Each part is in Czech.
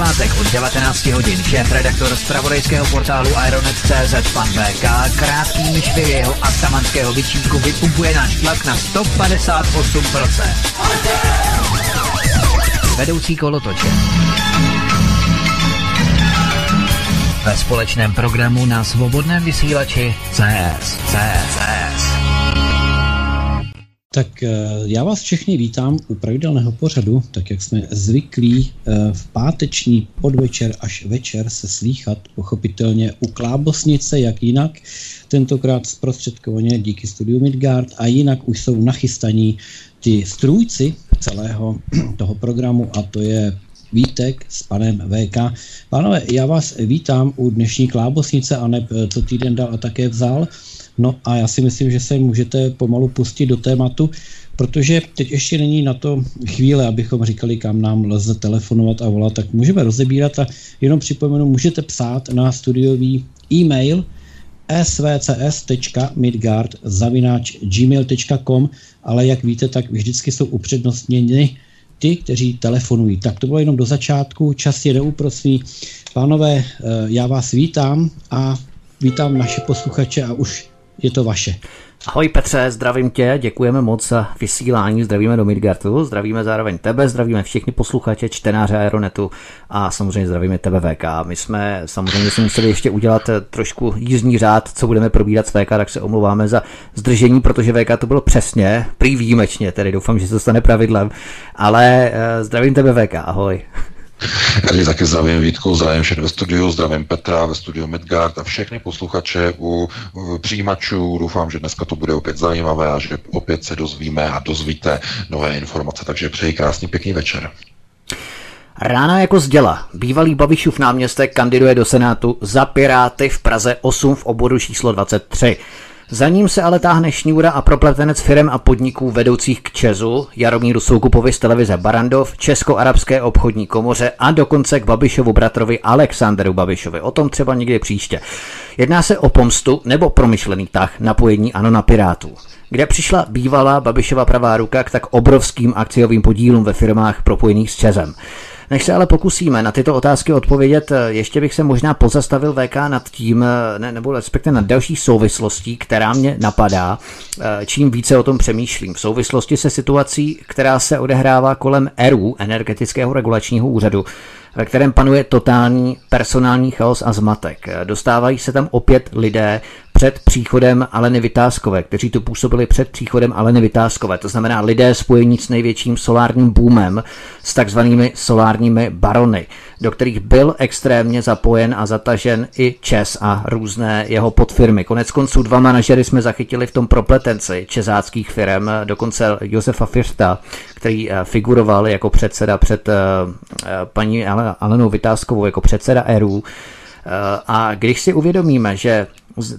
Pátek od 19 hodin šéf redaktor z pravodejského portálu Ironet.cz pan VK krátký myšvy jeho atamanského vyčínku vypumpuje náš tlak na 158%. Vedoucí kolotoče. Ve společném programu na svobodném vysílači CS. CS. CS. Tak eh, já vás všechny vítám u pravidelného pořadu, tak jak jsme zvyklí eh, v páteční podvečer až večer se slýchat, pochopitelně u Klábosnice, jak jinak, tentokrát zprostředkovaně díky studiu Midgard a jinak už jsou nachystaní ty strůjci celého toho programu a to je Vítek s panem VK. Pánové, já vás vítám u dnešní Klábosnice a ne co týden dal a také vzal. No a já si myslím, že se můžete pomalu pustit do tématu, protože teď ještě není na to chvíle, abychom říkali, kam nám lze telefonovat a volat, tak můžeme rozebírat a jenom připomenu, můžete psát na studiový e-mail svcs.midgard.gmail.com ale jak víte, tak vždycky jsou upřednostněny ty, kteří telefonují. Tak to bylo jenom do začátku, čas je neúprostný. Pánové, já vás vítám a vítám naše posluchače a už je to vaše. Ahoj Petře, zdravím tě, děkujeme moc za vysílání, zdravíme do Midgartu, zdravíme zároveň tebe, zdravíme všechny posluchače, čtenáře Aeronetu a samozřejmě zdravíme tebe VK. My jsme samozřejmě si museli ještě udělat trošku jízdní řád, co budeme probírat s VK, tak se omlouváme za zdržení, protože VK to bylo přesně, prý výjimečně, tedy doufám, že se to stane pravidlem, ale zdravím tebe VK, ahoj. Já taky zdravím Vítku, zdravím všechny ve studiu, zdravím Petra ve studiu Midgard a všechny posluchače u přijímačů. Doufám, že dneska to bude opět zajímavé a že opět se dozvíme a dozvíte nové informace. Takže přeji krásný pěkný večer. Rána jako zděla. Bývalý Babišův náměstek kandiduje do Senátu za Piráty v Praze 8 v oboru číslo 23. Za ním se ale táhne šňůra a propletenec firem a podniků vedoucích k Česu, Jaromíru Soukupovi z televize Barandov, Česko-arabské obchodní komoře a dokonce k Babišovu bratrovi Alexanderu Babišovi. O tom třeba někdy příště. Jedná se o pomstu nebo promyšlený tah napojení ano na Pirátů kde přišla bývalá Babišova pravá ruka k tak obrovským akciovým podílům ve firmách propojených s Česem. Než se ale pokusíme na tyto otázky odpovědět, ještě bych se možná pozastavil VK nad tím, ne, nebo respektive nad další souvislostí, která mě napadá, čím více o tom přemýšlím. V souvislosti se situací, která se odehrává kolem ERU, Energetického regulačního úřadu, ve kterém panuje totální personální chaos a zmatek. Dostávají se tam opět lidé před příchodem Aleny Vytázkové, kteří tu působili před příchodem Aleny Vytázkové, to znamená lidé spojení s největším solárním boomem, s takzvanými solárními barony, do kterých byl extrémně zapojen a zatažen i Čes a různé jeho podfirmy. Konec konců dva manažery jsme zachytili v tom propletenci čezáckých firm, dokonce Josefa Firsta, který eh, figuroval jako předseda před eh, eh, paní Alenou Vytázkovou, jako předseda ERU. A když si uvědomíme, že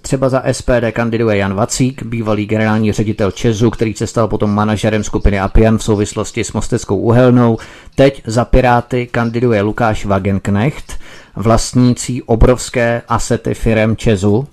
třeba za SPD kandiduje Jan Vacík, bývalý generální ředitel Česu, který se stal potom manažerem skupiny Apian v souvislosti s Mosteckou uhelnou. Teď za Piráty kandiduje Lukáš Wagenknecht, vlastnící obrovské asety firem Česu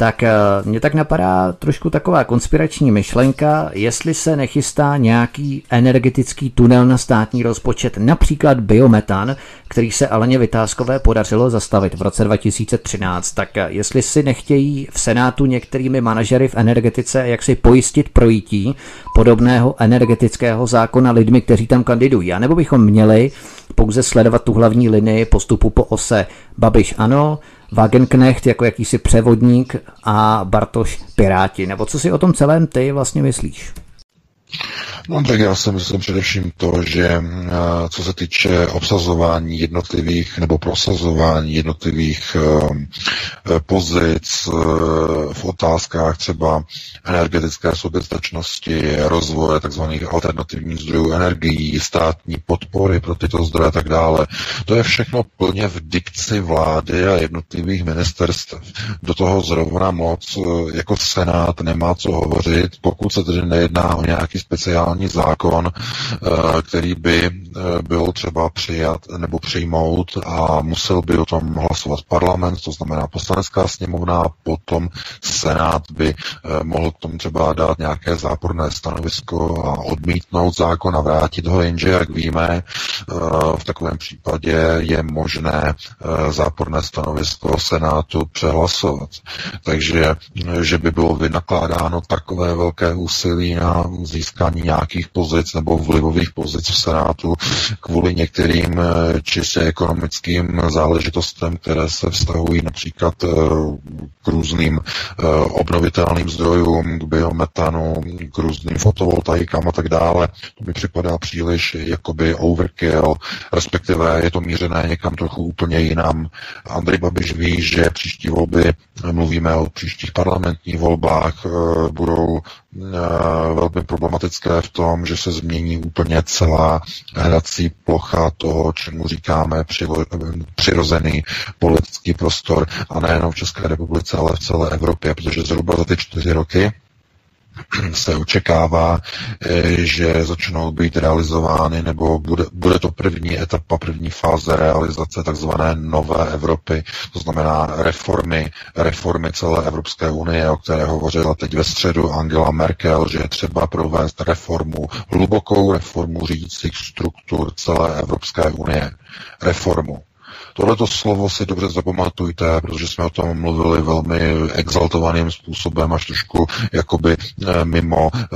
tak eh, mě tak napadá trošku taková konspirační myšlenka, jestli se nechystá nějaký energetický tunel na státní rozpočet, například biometan, který se Aleně Vytázkové podařilo zastavit v roce 2013, tak eh, jestli si nechtějí v Senátu některými manažery v energetice jak si pojistit projítí podobného energetického zákona lidmi, kteří tam kandidují, a nebo bychom měli pouze sledovat tu hlavní linii postupu po ose. Babiš ano, Wagenknecht jako jakýsi převodník a Bartoš Piráti. Nebo co si o tom celém ty vlastně myslíš? No tak já si myslím především to, že eh, co se týče obsazování jednotlivých nebo prosazování jednotlivých eh, eh, pozic v otázkách třeba energetické soběstačnosti, rozvoje tzv. alternativních zdrojů energií, státní podpory pro tyto zdroje a tak dále, to je všechno plně v dikci vlády a jednotlivých ministerstev. Do toho zrovna moc jako Senát nemá co hovořit, pokud se tedy nejedná o nějaký speciální zákon, eh, který by eh, byl třeba přijat nebo přijmout a musel by o tom hlasovat parlament, to znamená poslanecká sněmovna, a potom senát by eh, mohl k tomu třeba dát nějaké záporné stanovisko a odmítnout zákon a vrátit ho, jenže jak víme, v takovém případě je možné záporné stanovisko senátu přehlasovat. Takže, že by bylo vynakládáno takové velké úsilí na získání nějakých pozic nebo vlivových pozic v Senátu kvůli některým eh, čistě ekonomickým záležitostem, které se vztahují například eh, k různým eh, obnovitelným zdrojům, k biometanu, k různým fotovoltaikám a tak dále. To mi připadá příliš jakoby overkill, respektive je to mířené někam trochu úplně jinam. Andrej Babiš ví, že příští volby, mluvíme o příštích parlamentních volbách, budou velmi problematické v tom, že se změní úplně celá hrací plocha toho, čemu říkáme přirozený politický prostor a nejenom v České republice, ale v celé Evropě, protože zhruba za ty čtyři roky se očekává, eh, že začnou být realizovány, nebo bude, bude to první etapa, první fáze realizace takzvané nové Evropy, to znamená reformy, reformy celé Evropské unie, o které hovořila teď ve středu Angela Merkel, že je třeba provést reformu, hlubokou reformu řídících struktur celé Evropské unie. Reformu. Tohleto slovo si dobře zapamatujte, protože jsme o tom mluvili velmi exaltovaným způsobem, až trošku jakoby eh, mimo eh,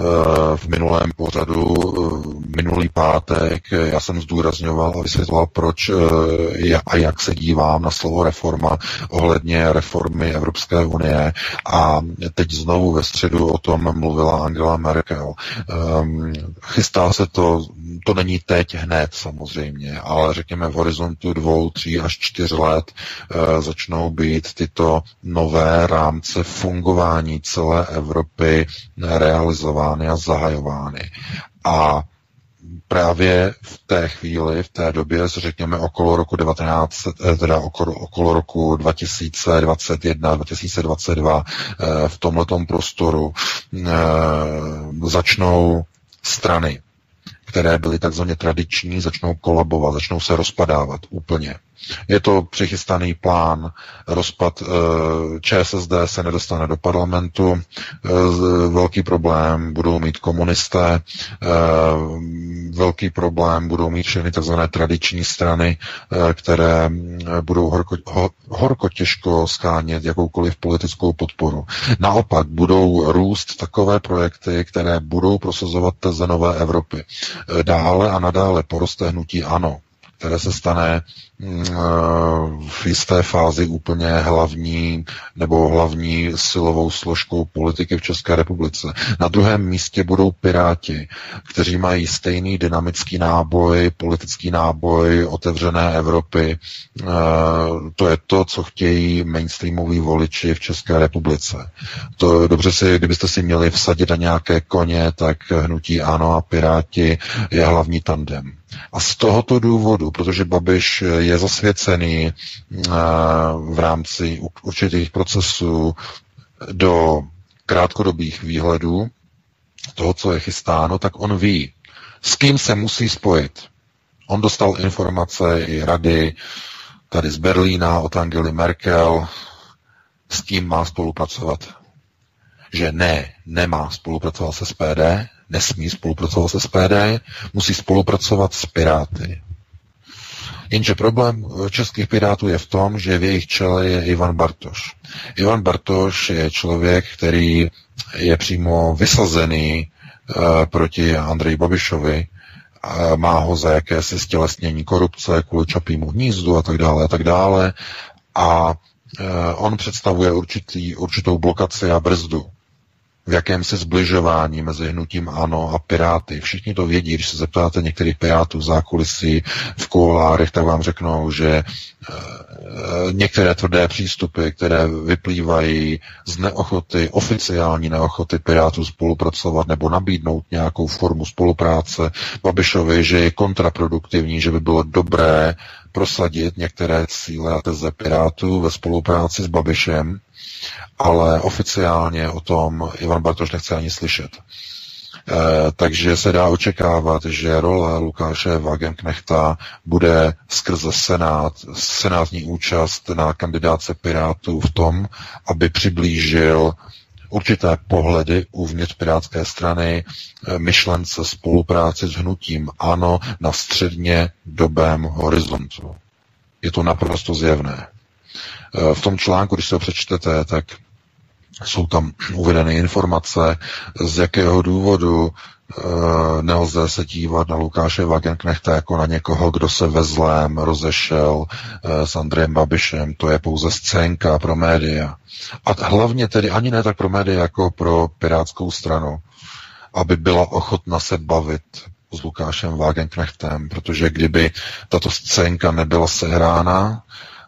v minulém pořadu, eh, minulý pátek. Já jsem zdůrazňoval a vysvětloval, proč a jak se dívám na slovo reforma ohledně reformy Evropské unie. A teď znovu ve středu o tom mluvila Angela Merkel. Ehm, chystá se to, to není teď hned samozřejmě, ale řekněme v horizontu dvou, tří až čtyř let e, začnou být tyto nové rámce fungování celé Evropy realizovány a zahajovány. A právě v té chvíli, v té době, řekněme okolo roku 19, eh, teda okolo, okolo roku 2021, 2022, eh, v tomhletom prostoru začnou strany, které byly takzvaně tradiční, začnou kolabovat, začnou se rozpadávat úplně. Je to přichystaný plán, rozpad eh, ČSSD se nedostane do parlamentu, eh, velký problém budou mít komunisté, eh, velký problém budou mít všechny tzv. tradiční strany, které budou horko, horko těžko schánět jakoukoliv politickou podporu. Naopak budou růst takové projekty, které budou prosazovat teze nové Evropy. Dále a nadále poroste hnutí ANO, které se stane v jisté fázi úplně hlavní nebo hlavní silovou složkou politiky v České republice. Na druhém místě budou Piráti, kteří mají stejný dynamický náboj, politický náboj otevřené Evropy. To je to, co chtějí mainstreamoví voliči v České republice. To dobře si, kdybyste si měli vsadit na nějaké koně, tak hnutí Ano a Piráti je hlavní tandem. A z tohoto důvodu, protože Babiš je zasvěcený eh, v rámci určitých procesů do krátkodobých výhledů toho, co je chystáno, tak on ví, s kým se musí spojit. On dostal informace i rady tady z Berlína od Angely Merkel, s kým má spolupracovat. Že ne, nemá spolupracovat se SPD, nesmí spolupracovat se SPD, musí spolupracovat s Piráty. Jenže problém českých pirátů je v tom, že v jejich čele je Ivan Bartoš. Ivan Bartoš je člověk, který je přímo vysazený uh, proti Andreji Babišovi, má ho za jakési stělesnění korupce kvůli čapímu hnízdu a tak dále a tak dále. A uh, on představuje určitý, určitou blokaci a brzdu v jakémsi zbližování mezi hnutím ANO a Piráty. Všichni to vědí, když se zeptáte některých Pirátů v zákulisí, v kolárech, tak vám řeknou, že e, některé tvrdé přístupy, které vyplývají z neochoty, oficiální neochoty Pirátů spolupracovat nebo nabídnout nějakou formu spolupráce Babišovi, že je kontraproduktivní, že by bylo dobré prosadit některé cíle a teze Pirátů ve spolupráci s Babišem, ale oficiálně o tom Ivan Bartoš nechce ani slyšet. E, takže se dá očekávat, že role Lukáše Wagenknechta bude skrze Senát, senátní účast na kandidáce Pirátů v tom, aby přiblížil určité pohledy uvnitř Pirátské strany, e, myšlence spolupráci s hnutím ANO na středně dobém horizontu. Je to naprosto zjevné. E, v tom článku, když se ho přečtete, tak jsou tam uvedeny informace, z jakého důvodu nelze se dívat na Lukáše Wagenknechta jako na někoho, kdo se ve zlém rozešel e, s Andrejem Babišem. To je pouze scénka pro média. A hlavně tedy ani ne tak pro média, jako pro pirátskou stranu, aby byla ochotna se bavit s Lukášem Wagenknechtem, protože kdyby tato scénka nebyla sehrána,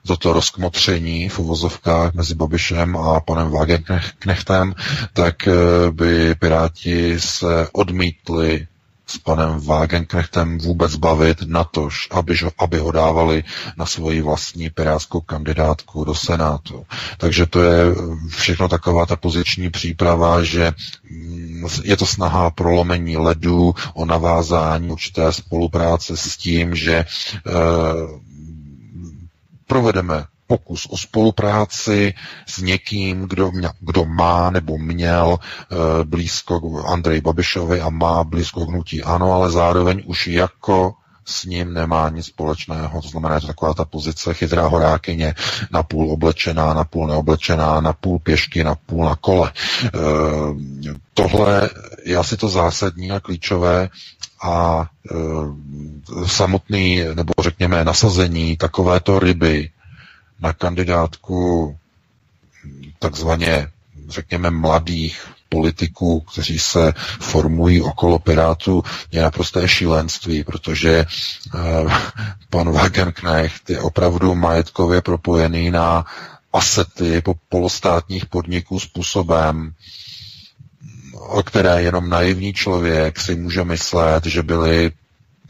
toto rozkmotření v uvozovkách mezi Babišem a panem Wagenknechtem, tak eh, by Piráti se odmítli s panem Wagenknechtem vůbec bavit na tož, aby, aby ho dávali na svoji vlastní pirátskou kandidátku do Senátu. Takže to je všechno taková ta poziční příprava, že mm, je to snaha prolomení ledu, o navázání určité spolupráce s tím, že e, provedeme pokus o spolupráci s někým, kdo, mě, kdo má nebo měl e, blízko Andrej Babišovi a má blízko hnutí ano, ale zároveň už jako s ním nemá nic společného. To znamená, že taková ta pozice chytrá horákyně, napůl oblečená, napůl neoblečená, napůl pěšky, napůl na kole. E, tohle je asi to zásadní a klíčové a e, samotný, nebo řekněme, nasazení takovéto ryby na kandidátku takzvaně, řekněme, mladých politiků, kteří se formují okolo Pirátu, je naprosté šílenství, protože e, pan Wagenknecht je opravdu majetkově propojený na asety po polostátních podniků způsobem, o které jenom naivní člověk si může myslet, že byly,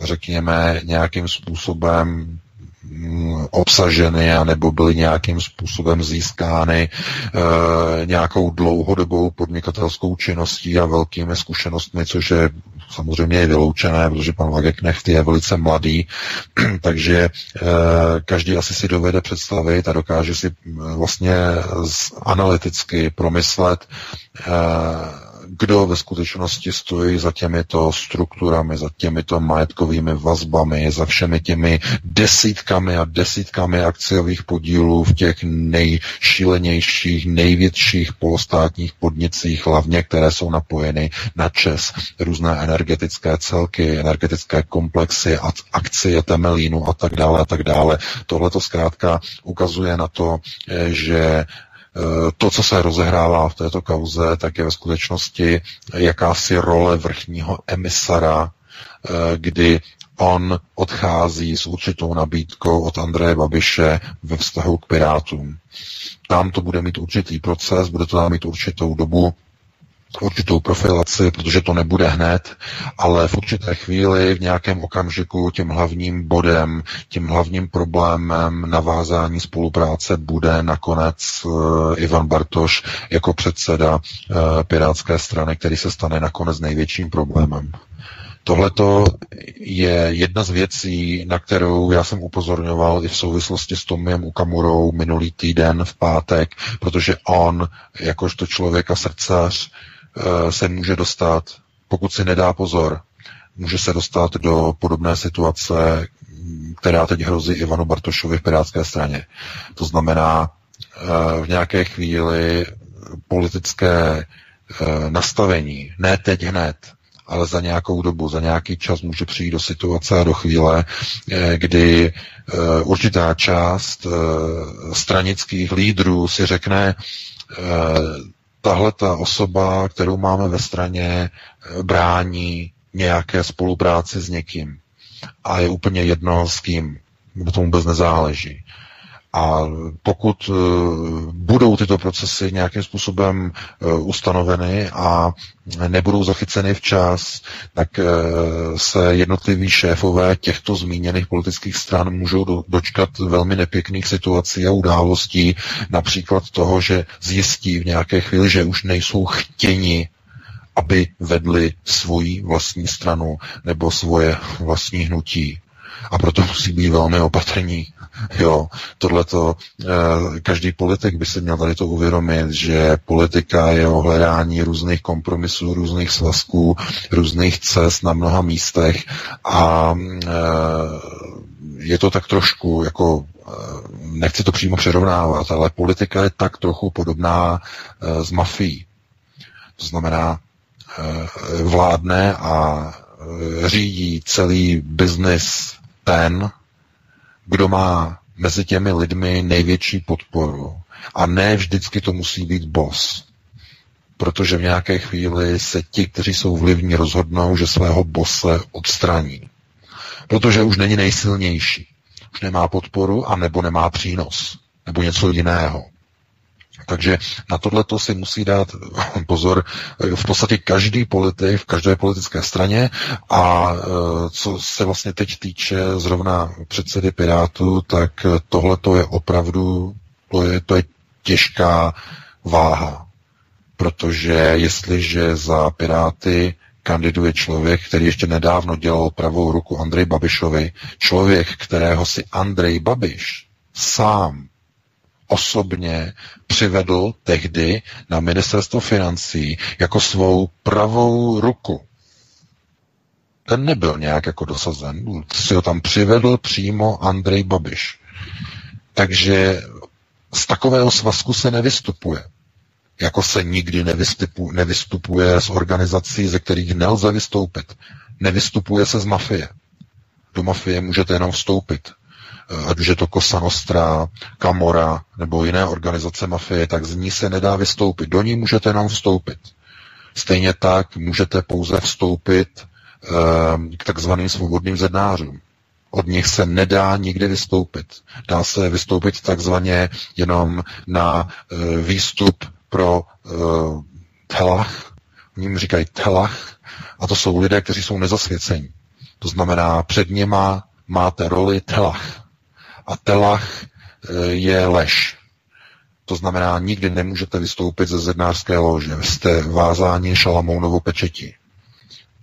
řekněme, nějakým způsobem mm, obsaženy anebo byly nějakým způsobem získány e, nějakou dlouhodobou podnikatelskou činností a velkými zkušenostmi, což je samozřejmě je vyloučené, protože pan Vageknecht je velice mladý, takže e, každý asi si dovede představit a dokáže si vlastně analyticky promyslet, e, kdo ve skutečnosti stojí za těmito strukturami, za těmito majetkovými vazbami, za všemi těmi desítkami a desítkami akciových podílů v těch nejšílenějších, největších polostátních podnicích, hlavně které jsou napojeny na ČES, různé energetické celky, energetické komplexy, akcie Temelínu a tak dále a tak dále. Tohle to zkrátka ukazuje na to, eh, že to, co se rozehrává v této kauze, tak je ve skutečnosti jakási role vrchního emisara, eh, kdy on odchází s určitou nabídkou od Andreje Babiše ve vztahu k Pirátům. Tam to bude mít určitý proces, bude to tam mít určitou dobu, určitou profilaci, protože to nebude hned, ale v určité chvíli, v nějakém okamžiku tím hlavním bodem, tím hlavním problémem navázání spolupráce bude nakonec uh, Ivan Bartoš jako předseda uh, Pirátské strany, který se stane nakonec největším problémem. Tohle je jedna z věcí, na kterou já jsem upozorňoval i v souvislosti s Tomiem Ukamurou minulý týden v pátek, protože on, jakožto člověk a srdcař, Eh, se může dostat, pokud si nedá pozor, může se dostat do podobné situace, která teď hrozí Ivanu Bartošovi v Pirátské straně. To znamená, eh, v nějaké chvíli politické eh, nastavení, ne teď hned, ale za nějakou dobu, za nějaký čas může přijít do situace a do chvíle, kdy určitá část stranických lídrů si řekne, tahle ta osoba, kterou máme ve straně, eh, brání nějaké spolupráci s někým. A je úplně jedno s kým, nebo tomu vůbec nezáleží. A pokud eh, budou tyto procesy nějakým způsobem eh, ustanoveny a nebudou zachyceny včas, tak eh, se jednotliví šéfové těchto zmíněných politických stran můžou dočkat velmi nepěkných situací a událostí, například toho, že zjistí v nějaké chvíli, že už nejsou chtěni aby vedli svoji vlastní stranu nebo svoje vlastní hnutí. A proto musí být velmi opatrní Jo, tohleto, eh, každý politik by si měl tady to uvědomit, že politika je o hledání různých kompromisů, různých svazků, různých cest na mnoha místech a eh, je to tak trošku jako eh, nechci to přímo přerovnávat, ale politika je tak trochu podobná s mafií. To znamená, vládne a řídí celý biznis ten, kdo má mezi těmi lidmi největší podporu. A ne vždycky to musí být boss. Protože v nějaké chvíli se ti, kteří jsou vlivní, rozhodnou, že svého bose odstraní. Protože už není nejsilnější. Už nemá podporu a nebo nemá přínos. Nebo něco jiného. Takže na tohle to si musí dát pozor v podstatě každý politik v každé politické straně a e, co se vlastně teď týče zrovna předsedy Pirátu, tak tohle to je opravdu to je, to je těžká váha. Protože jestliže za Piráty kandiduje člověk, který ještě nedávno dělal pravou ruku Andrej Babišovi, člověk, kterého si Andrej Babiš sám osobně přivedl tehdy na ministerstvo financí jako svou pravou ruku. Ten nebyl nějak jako dosazen, si ho tam přivedl přímo Andrej Babiš. Takže z takového svazku se nevystupuje. Jako se nikdy nevystupuje, nevystupuje z organizací, ze kterých nelze vystoupit. Nevystupuje se z mafie. Do mafie můžete jenom vstoupit. Eh, ať už je to Cosa Nostra, Camora nebo jiné organizace mafie, tak z ní se nedá vystoupit. Do ní můžete jenom vstoupit. Stejně tak můžete pouze vstoupit eh, k takzvaným svobodným zednářům. Od nich se nedá nikdy vystoupit. Dá se vystoupit takzvaně jenom na eh, výstup pro telach, oni říkají telach, a to jsou lidé, kteří jsou nezasvěcení. To znamená, před něma máte roli telach. A telach eh, je lež. To znamená, nikdy nemůžete vystoupit ze zednářské lože. Jste vázáni šalamounovou pečetí.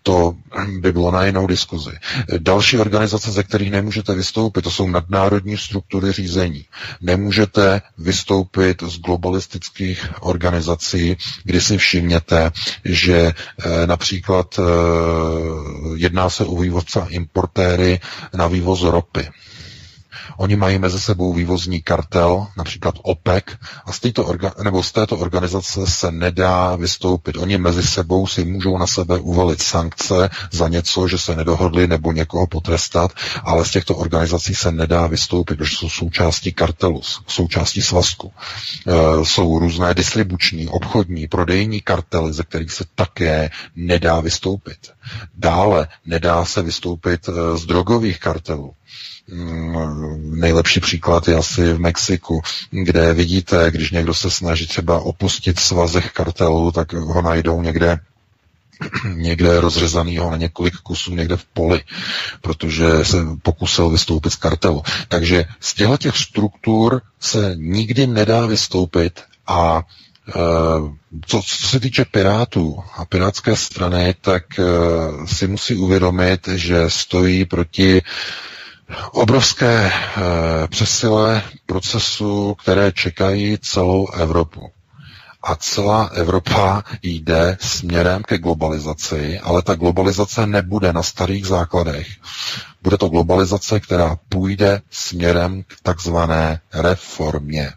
To by bylo na jinou diskuzi. Další organizace, ze kterých nemůžete vystoupit, to jsou nadnárodní struktury řízení. Nemůžete vystoupit z globalistických organizací, kdy si všimněte, že eh, například eh, jedná se o vývozce a importéry na vývoz ropy. Oni mají mezi sebou vývozní kartel, například OPEC, a z, této orga, nebo z této organizace se nedá vystoupit. Oni mezi sebou si můžou na sebe uvalit sankce za něco, že se nedohodli nebo někoho potrestat, ale z těchto organizací se nedá vystoupit, protože jsou součástí kartelu, součástí svazku. E, jsou různé distribuční, obchodní, prodejní kartely, ze kterých se také nedá vystoupit. Dále nedá se vystoupit e, z drogových kartelů. Mm, nejlepší příklad je asi v Mexiku, kde vidíte, když někdo se snaží třeba opustit svazech kartelu, tak ho najdou někde někde rozřezanýho na několik kusů někde v poli, protože se pokusil vystoupit z kartelu. Takže z těchto těch struktur se nikdy nedá vystoupit a e, co, co se týče Pirátů a Pirátské strany, tak e, si musí uvědomit, že stojí proti obrovské e, přesile procesu, které čekají celou Evropu. A celá Evropa jde směrem ke globalizaci, ale ta globalizace nebude na starých základech. Bude to globalizace, která půjde směrem k takzvané reformě.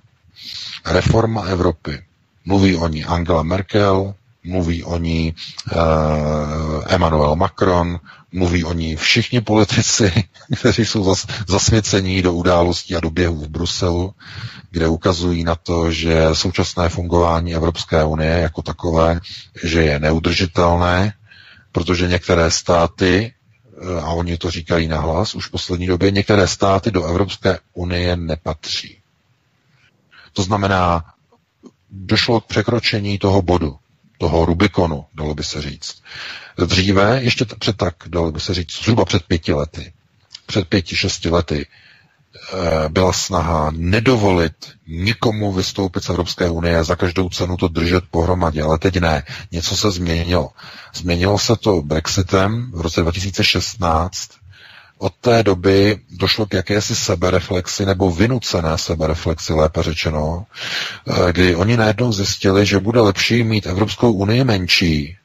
Reforma Evropy. Mluví o ní Angela Merkel, mluví o ní uh, Emmanuel Macron, mluví o ní všichni politici, kteří jsou zas, zasvěcení do událostí a do běhů v Bruselu, kde ukazují na to, že současné fungování Evropské unie jako takové, že je neudržitelné, protože některé státy, eh, a oni to říkají nahlas už v poslední době, některé státy do Evropské unie nepatří. To znamená, došlo k překročení toho bodu toho Rubikonu, dalo by se říct. Dříve, ještě před tak, dalo by se říct, zhruba před pěti lety, před pěti, šesti lety, eh, byla snaha nedovolit nikomu vystoupit z Evropské unie a za každou cenu to držet pohromadě, ale teď ne. Něco se změnilo. Změnilo se to Brexitem v roce 2016, od té doby došlo k jakési sebereflexi nebo vynucené sebereflexi, lépe řečeno, eh, kdy oni najednou zjistili, že bude lepší mít Evropskou unii menší,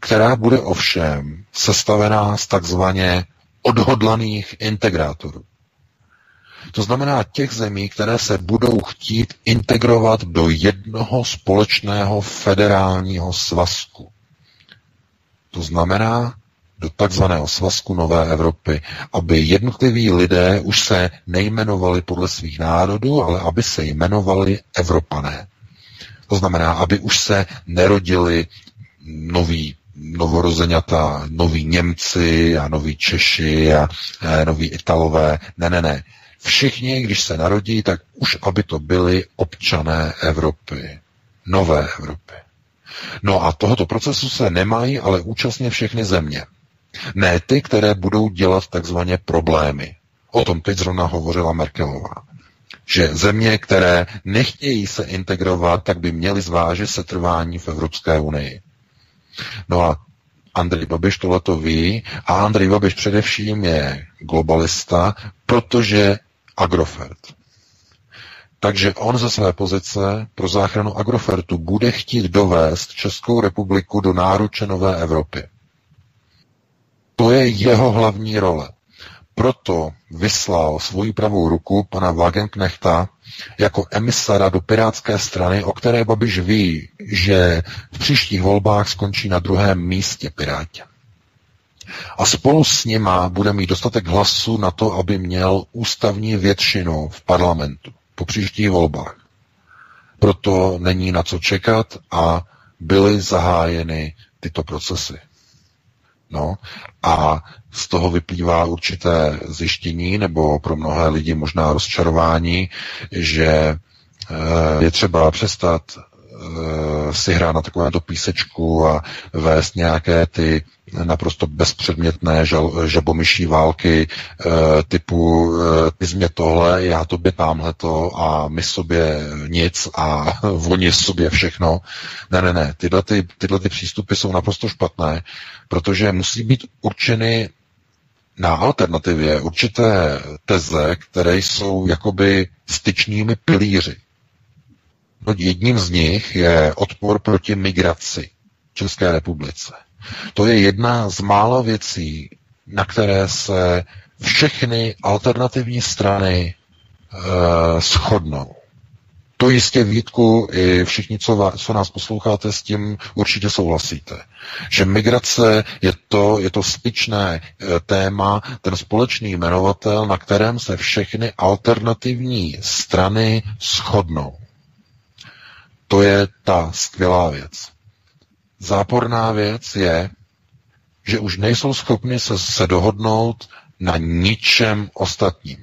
která bude ovšem sestavená z takzvaně odhodlaných integrátorů. To znamená těch zemí, které se budou chtít integrovat do jednoho společného federálního svazku. To znamená, do takzvaného svazku Nové Evropy, aby jednotliví lidé už se nejmenovali podle svých národů, ale aby se jmenovali Evropané. To znamená, aby už se nerodili noví novorozeňata, noví Němci a noví Češi a noví Italové. Ne, ne, ne. Všichni, když se narodí, tak už aby to byli občané Evropy. Nové Evropy. No a tohoto procesu se nemají ale účastně všechny země. Ne ty, které budou dělat takzvaně problémy. O tom teď zrovna hovořila Merkelová. Že země, které nechtějí se integrovat, tak by měly zvážit setrvání v Evropské unii. No a Andrej Babiš to ví a Andrej Babiš především je globalista, protože Agrofert. Takže on ze své pozice pro záchranu Agrofertu bude chtít dovést Českou republiku do náruče nové Evropy. To je jeho hlavní role. Proto vyslal svoji pravou ruku pana Wagenknechta jako emisara do Pirátské strany, o které Babiš ví, že v příštích volbách skončí na druhém místě Pirátě. A spolu s nima bude mít dostatek hlasů na to, aby měl ústavní většinu v parlamentu po příštích volbách. Proto není na co čekat a byly zahájeny tyto procesy. No a z toho vyplývá určité zjištění, nebo pro mnohé lidi možná rozčarování, že eh, je třeba přestat si hrát na takovémto písečku a vést nějaké ty naprosto bezpředmětné žal, žabomyší války e, typu e, ty jsi mě tohle, já tobě tamhle to a my sobě nic a oni sobě všechno. Ne, ne, ne, tyhle, ty, tyhle ty přístupy jsou naprosto špatné, protože musí být určeny na alternativě určité teze, které jsou jakoby styčnými pilíři. No, jedním z nich je odpor proti migraci v České republice. To je jedna z mála věcí, na které se všechny alternativní strany e, shodnou. To jistě Vítku i všichni, co, co nás posloucháte, s tím určitě souhlasíte. Že migrace je to, je to styčné e, téma, ten společný jmenovatel, na kterém se všechny alternativní strany shodnou. To je ta skvělá věc. Záporná věc je, že už nejsou schopni se, se dohodnout na ničem ostatním.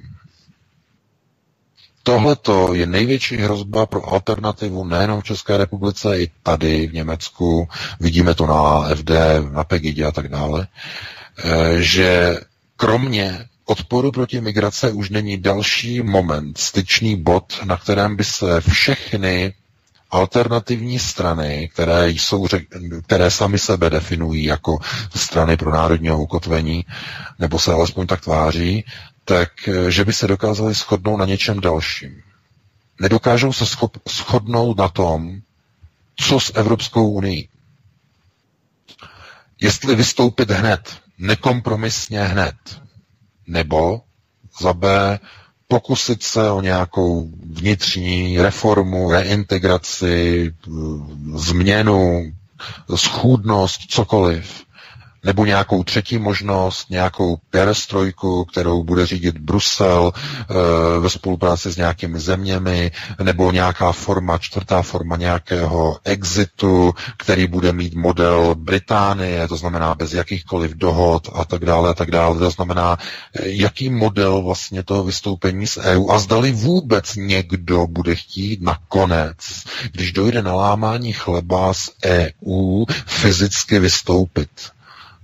Tohle je největší hrozba pro alternativu nejenom v České republice, i tady v Německu, vidíme to na FD, na Pegidě a tak dále, eh, že kromě odporu proti migrace už není další moment, styčný bod, na kterém by se všechny alternativní strany, které, jsou, které sami sebe definují jako strany pro národního ukotvení, nebo se alespoň tak tváří, tak že by se dokázali shodnout na něčem dalším. Nedokážou se schop, shodnout na tom, co s Evropskou unii. Jestli vystoupit hned, nekompromisně hned, nebo za B pokusit se o nějakou vnitřní reformu, reintegraci, změnu, schůdnost, cokoliv nebo nějakou třetí možnost, nějakou perestrojku, kterou bude řídit Brusel e, ve spolupráci s nějakými zeměmi, nebo nějaká forma, čtvrtá forma nějakého exitu, který bude mít model Británie, to znamená bez jakýchkoliv dohod a tak dále a tak dále. To znamená, jaký model vlastně toho vystoupení z EU a zdali vůbec někdo bude chtít nakonec, když dojde na lámání chleba z EU, fyzicky vystoupit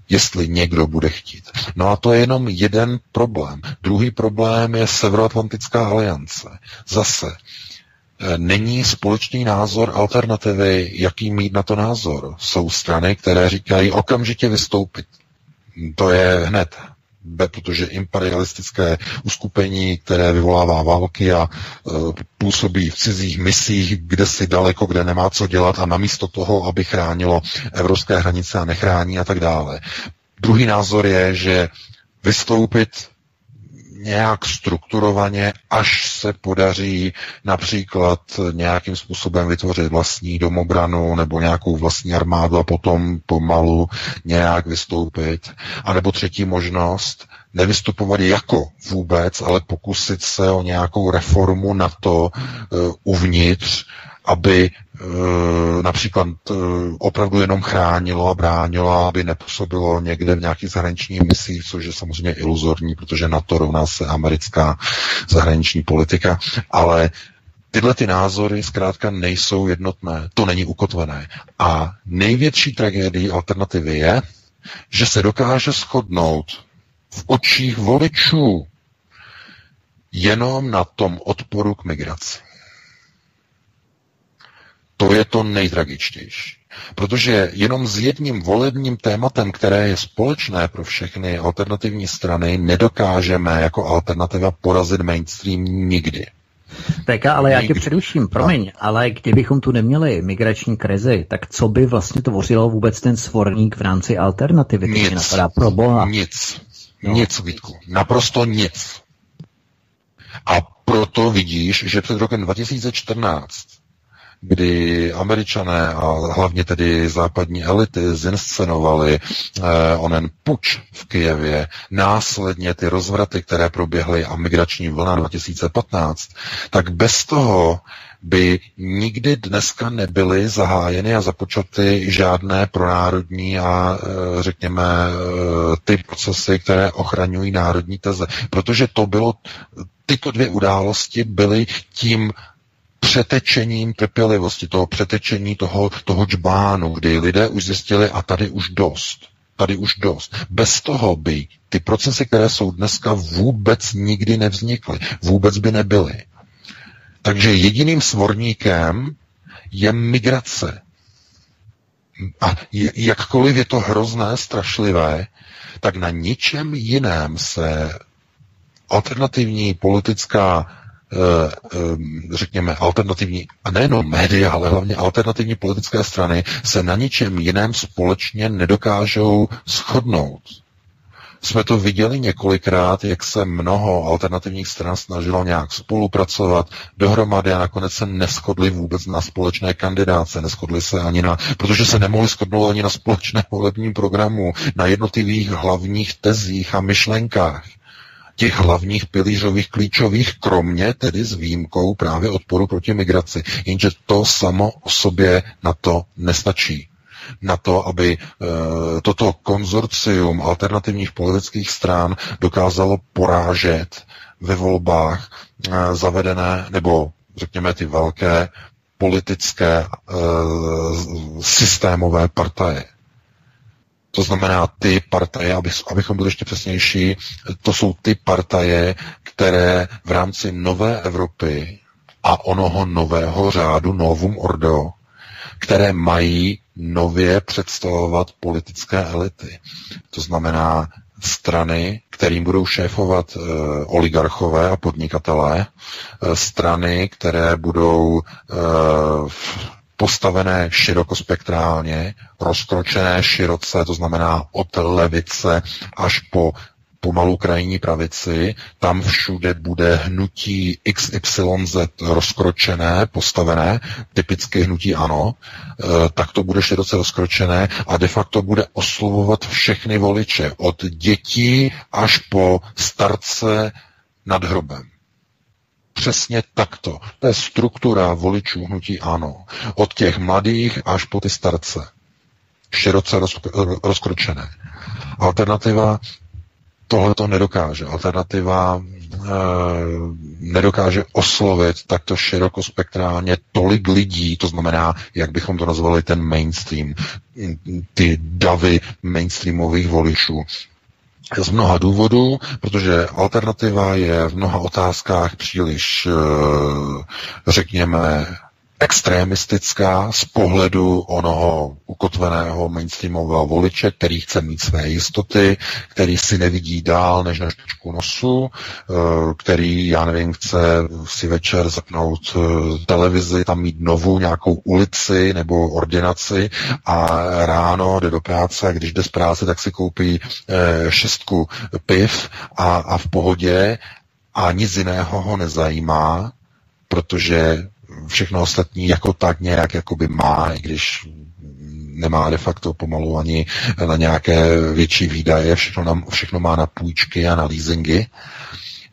jestli někdo bude chtít. No a to je jenom jeden problém. Druhý problém je Severoatlantická aliance. Zase, e, není společný názor alternativy, jaký mít na to názor. Jsou strany, které říkají okamžitě vystoupit. To je hned protože imperialistické uskupení, které vyvolává války a e, působí v cizích misích, kde si daleko, kde nemá co dělat a namísto toho, aby chránilo evropské hranice a nechrání a tak dále. Druhý názor je, že vystoupit nějak strukturovaně, až se podaří například nějakým způsobem vytvořit vlastní domobranu nebo nějakou vlastní armádu a potom pomalu nějak vystoupit. A nebo třetí možnost, nevystupovat jako vůbec, ale pokusit se o nějakou reformu na to uh, uvnitř, aby e, například e, opravdu jenom chránilo a bránilo, aby nepůsobilo někde v nějakých zahraničních misích, což je samozřejmě iluzorní, protože na to rovná se americká zahraniční politika, ale tyhle ty názory zkrátka nejsou jednotné, to není ukotvené. A největší tragédii alternativy je, že se dokáže shodnout v očích voličů jenom na tom odporu k migraci. To je to nejtragičtější. Protože jenom s jedním volebním tématem, které je společné pro všechny alternativní strany, nedokážeme jako alternativa porazit mainstream nikdy. Tak, ale já tě přeruším, promiň, no. ale kdybychom tu neměli migrační krizi, tak co by vlastně tvořilo vůbec ten svorník v rámci alternativy? Nic. Napadá pro boha. Nic. No. Nic, Vítku. Naprosto nic. A proto vidíš, že před rokem 2014 kdy američané a hlavně tedy západní elity zinscenovali eh, onen puč v Kijevě, následně ty rozvraty, které proběhly a migrační vlna 2015, tak bez toho by nikdy dneska nebyly zahájeny a započaty žádné pronárodní a eh, řekněme eh, ty procesy, které ochraňují národní teze. Protože to bylo, tyto dvě události byly tím přetečením trpělivosti, toho přetečení toho, toho džbánu, kdy lidé už zjistili a tady už dost. Tady už dost. Bez toho by ty procesy, které jsou dneska, vůbec nikdy nevznikly. Vůbec by nebyly. Takže jediným svorníkem je migrace. A jakkoliv je to hrozné, strašlivé, tak na ničem jiném se alternativní politická řekněme, alternativní, a nejenom média, ale hlavně alternativní politické strany se na ničem jiném společně nedokážou shodnout. Jsme to viděli několikrát, jak se mnoho alternativních stran snažilo nějak spolupracovat dohromady a nakonec se neschodli vůbec na společné kandidáce, neschodli se ani na, protože se nemohli shodnout ani na společné volebním programu, na jednotlivých hlavních tezích a myšlenkách těch hlavních pilířových klíčových, kromě tedy s výjimkou právě odporu proti migraci. Jenže to samo o sobě na to nestačí na to, aby e, toto konzorcium alternativních politických stran dokázalo porážet ve volbách e, zavedené, nebo řekněme ty velké politické e, systémové partaje. To znamená ty partaje, aby, abychom byli ještě přesnější, to jsou ty partaje, které v rámci nové Evropy a onoho nového řádu Novum Ordo, které mají nově představovat politické elity. To znamená strany, kterým budou šéfovat e, oligarchové a podnikatelé, e, strany, které budou e, postavené širokospektrálně, rozkročené široce, to znamená od levice až po pomalu krajní pravici, tam všude bude hnutí XYZ rozkročené, postavené, typicky hnutí ano, e, tak to bude široce rozkročené a de facto bude oslovovat všechny voliče, od dětí až po starce nad hrobem. Přesně takto. To je struktura voličů hnutí ano. Od těch mladých až po ty starce. Široce rozkročené. Alternativa tohle to nedokáže. Alternativa e, nedokáže oslovit takto širokospektrálně tolik lidí, to znamená, jak bychom to nazvali, ten mainstream, ty davy mainstreamových voličů. Z mnoha důvodů, protože alternativa je v mnoha otázkách příliš, eh, řekněme, extremistická z pohledu onoho ukotveného mainstreamového voliče, který chce mít své jistoty, který si nevidí dál než na špičku nosu, eh, který, já nevím, chce si večer zapnout eh, televizi, tam mít novou nějakou ulici nebo ordinaci a ráno jde do práce a když jde z práce, tak si koupí eh, šestku piv a, a v pohodě a nic jiného ho nezajímá, protože všechno ostatní jako tak nějak jakoby má, i když nemá de facto pomalu ani na nějaké větší výdaje, všechno, na, všechno má na půjčky a na leasingy.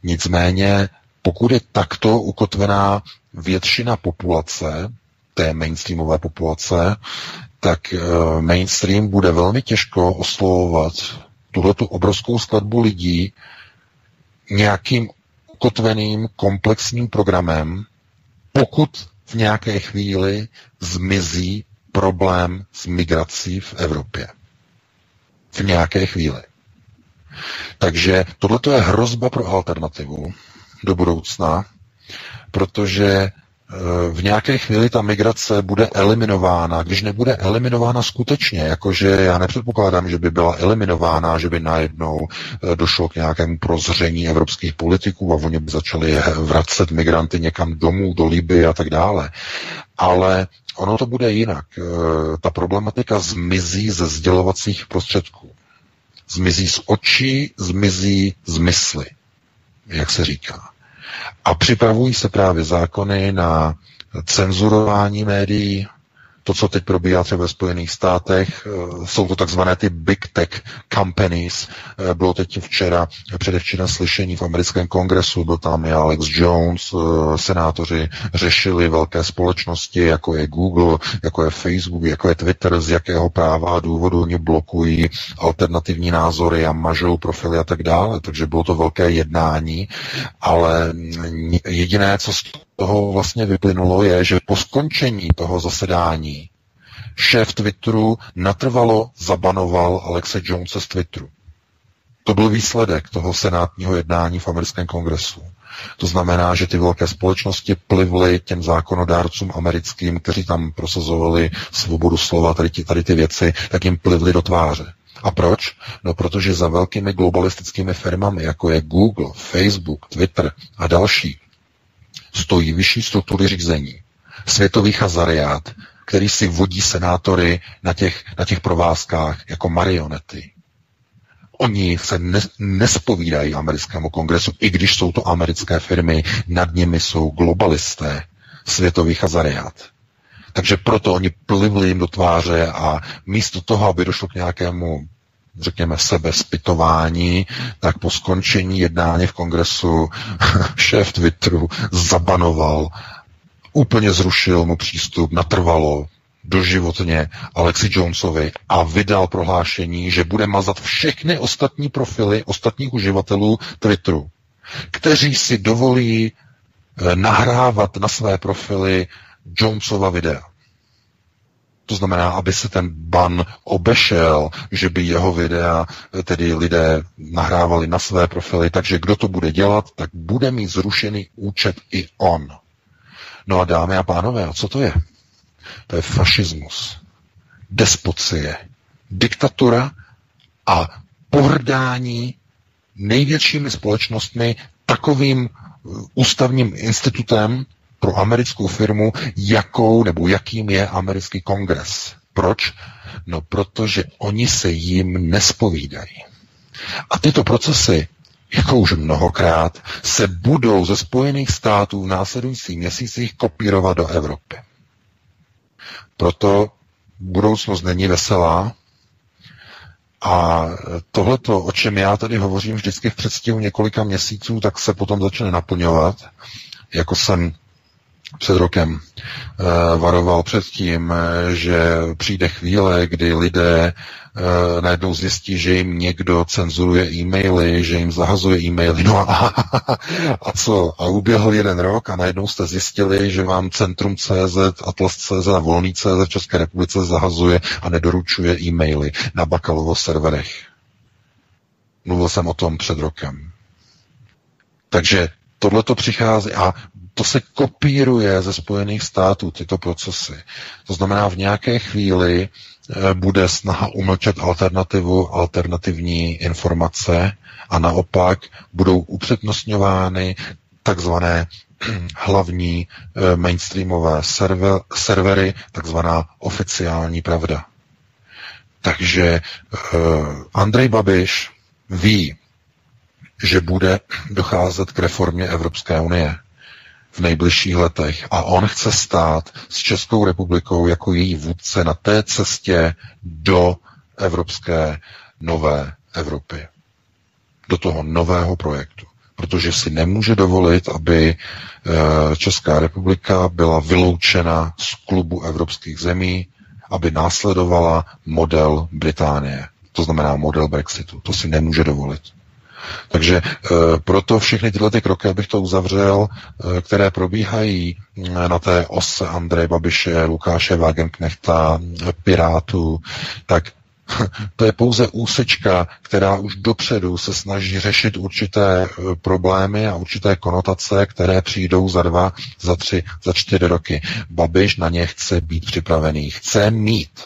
Nicméně, pokud je takto ukotvená většina populace, té mainstreamové populace, tak uh, mainstream bude velmi těžko oslovovat tuhletu obrovskou skladbu lidí nějakým ukotveným komplexním programem, pokud v nějaké chvíli zmizí problém s migrací v Evropě. V nějaké chvíli. Takže tohle je hrozba pro alternativu do budoucna, protože v nějaké chvíli ta migrace bude eliminována. Když nebude eliminována skutečně, jakože já nepředpokládám, že by byla eliminována, že by najednou eh, došlo k nějakému prozření evropských politiků a oni by začali vracet migranty někam domů, do Liby a tak dále. Ale ono to bude jinak. Eh, ta problematika zmizí ze sdělovacích prostředků. Zmizí z očí, zmizí z mysli, jak se říká. A připravují se právě zákony na cenzurování médií, to, co teď probíhá třeba ve Spojených státech, eh, jsou to takzvané ty big tech companies. Eh, bylo teď včera, předevčera slyšení v americkém kongresu, byl tam i Alex Jones, eh, senátoři řešili velké společnosti, jako je Google, jako je Facebook, jako je Twitter, z jakého práva a důvodu oni blokují alternativní názory a mažou profily a tak dále. Takže bylo to velké jednání, ale jediné, co toho vlastně vyplynulo, je, že po skončení toho zasedání šéf Twitteru natrvalo zabanoval Alexe Jonese z Twitteru. To byl výsledek toho senátního jednání v americkém kongresu. To znamená, že ty velké společnosti plivly těm zákonodárcům americkým, kteří tam prosazovali svobodu slova, tady, ty, tady ty věci, tak jim plivly do tváře. A proč? No protože za velkými globalistickými firmami, jako je Google, Facebook, Twitter a další, stojí vyšší struktury řízení, světový hazariát, který si vodí senátory na těch, na těch provázkách jako marionety. Oni se ne, nespovídají americkému kongresu, i když jsou to americké firmy, nad nimi jsou globalisté, světový hazariát. Takže proto oni plivli jim do tváře a místo toho, aby došlo k nějakému řekněme, sebezpitování, tak po skončení jednání v kongresu šéf Twitteru zabanoval, úplně zrušil mu přístup, natrvalo, doživotně Alexi Jonesovi a vydal prohlášení, že bude mazat všechny ostatní profily ostatních uživatelů Twitteru, kteří si dovolí eh, nahrávat na své profily Jonesova videa. To znamená, aby se ten ban obešel, že by jeho videa tedy lidé nahrávali na své profily, takže kdo to bude dělat, tak bude mít zrušený účet i on. No a dámy a pánové, a co to je? To je fašismus, despocie, diktatura a pohrdání největšími společnostmi takovým ústavním institutem, pro americkou firmu, jakou nebo jakým je americký kongres. Proč? No protože oni se jim nespovídají. A tyto procesy, jako už mnohokrát, se budou ze Spojených států v následujících měsících kopírovat do Evropy. Proto budoucnost není veselá, a tohleto, o čem já tady hovořím vždycky v předstihu několika měsíců, tak se potom začne naplňovat. Jako jsem před rokem eh, varoval před tím, eh, že přijde chvíle, kdy lidé eh, najednou zjistí, že jim někdo cenzuruje e-maily, že jim zahazuje e-maily. No a, a co? A uběhl jeden rok a najednou jste zjistili, že vám Centrum CZ, Atlas CZ a Volný CZ v České republice zahazuje a nedoručuje e-maily na Bakalovo serverech. Mluvil jsem o tom před rokem. Takže tohle to přichází a to se kopíruje ze Spojených států, tyto procesy. To znamená, v nějaké chvíli eh, bude snaha umlčet alternativu, alternativní informace a naopak budou upřednostňovány takzvané hlavní eh, mainstreamové server, servery, takzvaná oficiální pravda. Takže uh, Andrej Babiš ví, že bude docházet k reformě Evropské unie v nejbližších letech a on chce stát s Českou republikou jako její vůdce na té cestě do evropské nové Evropy. Do toho nového projektu. Protože si nemůže dovolit, aby eh, Česká republika byla vyloučena z klubu evropských zemí, aby následovala model Británie. To znamená model Brexitu. To si nemůže dovolit. Takže e, proto všechny tyhle ty kroky, abych to uzavřel, e, které probíhají e, na té ose Andreje Babiše, Lukáše Wagenknechta, Pirátů, tak to je pouze úsečka, která už dopředu se snaží řešit určité problémy a určité konotace, které přijdou za dva, za tři, za čtyři roky. Babiš na ně chce být připravený. Chce mít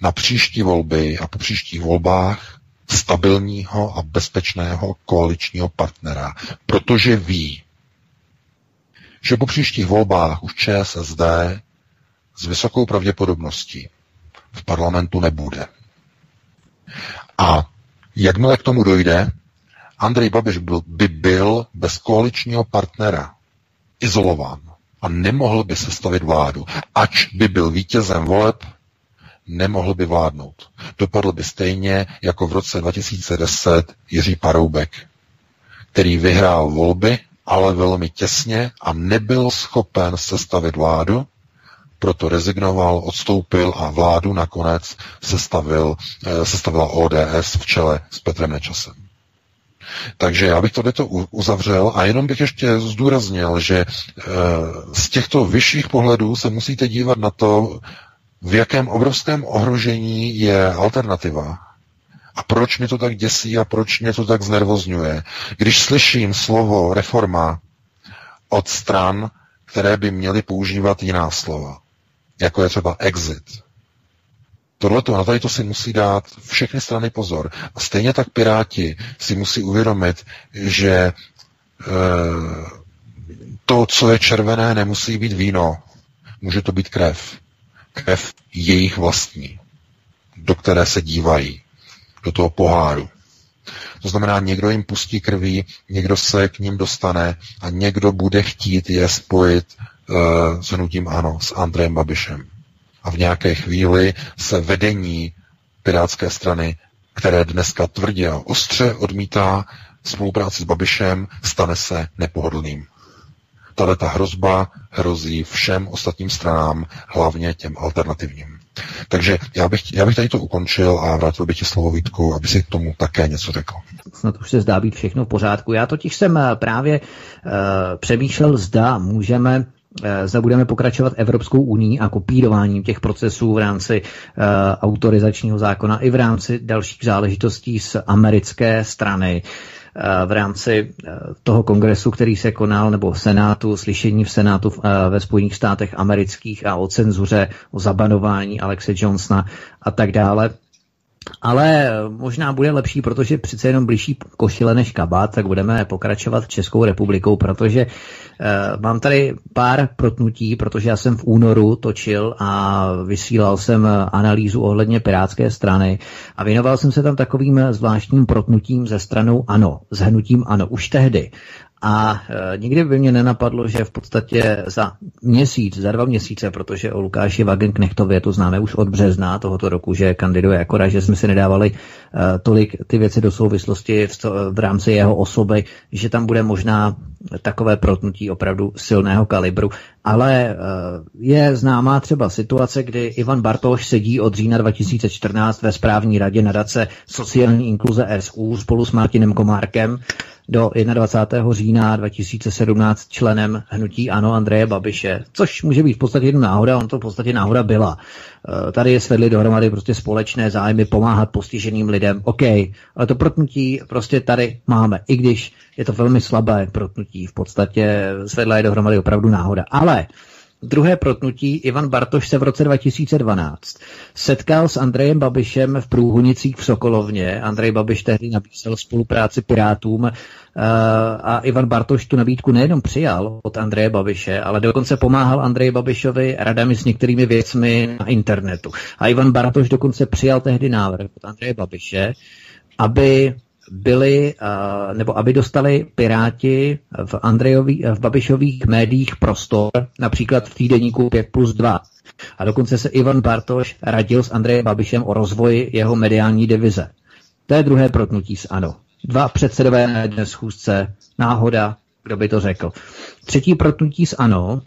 na příští volby a po příštích volbách stabilního a bezpečného koaličního partnera, protože ví, že po příštích volbách už ČSSD s vysokou pravděpodobností v parlamentu nebude. A jakmile k tomu dojde, Andrej Babiš byl, by byl bez koaličního partnera izolován a nemohl by sestavit vládu, ač by byl vítězem voleb nemohl by vládnout. Dopadl by stejně jako v roce 2010 Jiří Paroubek, který vyhrál volby, ale velmi těsně a nebyl schopen sestavit vládu, proto rezignoval, odstoupil a vládu nakonec sestavil, eh, sestavila ODS v čele s Petrem Nečasem. Takže já bych to uzavřel a jenom bych ještě zdůraznil, že z těchto vyšších pohledů se musíte dívat na to, v jakém obrovském ohrožení je alternativa. A proč mě to tak děsí a proč mě to tak znervozňuje? Když slyším slovo reforma od stran, které by měly používat jiná slova, jako je třeba exit. Tohleto, na tady to si musí dát všechny strany pozor. A stejně tak Piráti si musí uvědomit, že e, to, co je červené, nemusí být víno. Může to být krev krev jejich vlastní, do které se dívají, do toho poháru. To znamená, někdo jim pustí krví, někdo se k ním dostane a někdo bude chtít je spojit uh, s hnutím ANO, s Andrejem Babišem. A v nějaké chvíli se vedení Pirátské strany, které dneska tvrdě a ostře odmítá spolupráci s Babišem, stane se nepohodlným tahle ta hrozba hrozí všem ostatním stranám, hlavně těm alternativním. Takže já bych, já bych tady to ukončil a vrátil bych ti slovo Vítku, aby si k tomu také něco řekl. Snad už se zdá být všechno v pořádku. Já totiž jsem eh, právě uh, přemýšlel, zda můžeme eh, zda budeme pokračovat Evropskou uní a kopírováním těch procesů v rámci uh, autorizačního zákona i v rámci dalších záležitostí z americké strany. Uh, v rámci eh, toho kongresu, který se konal, nebo Senátu, slyšení v Senátu eh, ve Spojených státech amerických a o cenzuře, o zabanování Alexe Johnsona a tak dále. Ale možná bude lepší, protože přece jenom blížší košile než kabát, tak budeme pokračovat Českou republikou, protože uh, mám tady pár protnutí, protože já jsem v únoru točil a vysílal jsem analýzu ohledně Pirátské strany a věnoval jsem se tam takovým zvláštním protnutím ze stranou ANO, s hnutím ANO už tehdy. A e, nikdy by mě nenapadlo, že v podstatě za měsíc, za dva měsíce, protože o Lukáši Wagenknechtově to známe už od března tohoto roku, že kandiduje jako že jsme si nedávali tolik ty věci do souvislosti v, v rámci jeho osoby, že tam bude možná takové protnutí opravdu silného kalibru. Ale e, je známá třeba situace, kdy Ivan Bartoš sedí od října 2014 ve správní radě nadace sociální inkluze SU spolu s Martinem Komárkem do 21. října 2017 členem hnutí Ano Andreje Babiše, což může být v podstatě jedna náhoda, on to v podstatě náhoda byla. Eh, tady je svedli dohromady prostě společné zájmy pomáhat postiženým lidem, OK, ale to protnutí prostě tady máme, i když je to velmi slabé protnutí, v podstatě svedla je dohromady opravdu náhoda. Ale Druhé protnutí Ivan Bartoš se v roce 2012 setkal s Andrejem Babišem v Průhunicích v Sokolovně. Andrej Babiš tehdy napísal spolupráci Pirátům eh, a Ivan Bartoš tu nabídku nejenom přijal od Andreje Babiše, ale dokonce pomáhal Andreji Babišovi radami s některými věcmi na internetu. A Ivan Bartoš dokonce přijal tehdy návrh od Andreje Babiše, aby byli, nebo aby dostali Piráti v, Andrejový, v Babišových médiích prostor, například v týdeníku 5 plus 2. A dokonce se Ivan Bartoš radil s Andrejem Babišem o rozvoji jeho mediální divize. To je druhé protnutí s ANO. Dva předsedové na jedné schůzce, náhoda, kdo by to řekl. Třetí protnutí s ANO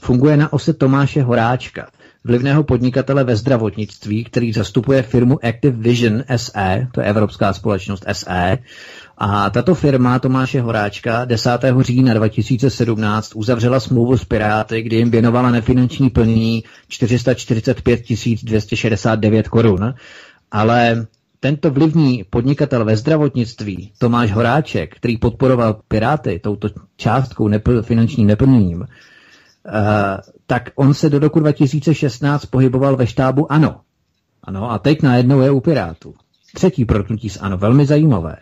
funguje na ose Tomáše Horáčka – vlivného podnikatele ve zdravotnictví, který zastupuje firmu Active Vision SE, to je evropská společnost SE, a tato firma Tomáše Horáčka 10. října 2017 uzavřela smlouvu s Piráty, kdy jim věnovala nefinanční plnění 445 269 korun. Ale tento vlivní podnikatel ve zdravotnictví, Tomáš Horáček, který podporoval Piráty touto částkou nepl- finančním neplněním, Eh, tak on se do roku 2016 pohyboval ve štábu ANO. Ano, a teď najednou je u Pirátů. Třetí protnutí z ANO, velmi zajímavé.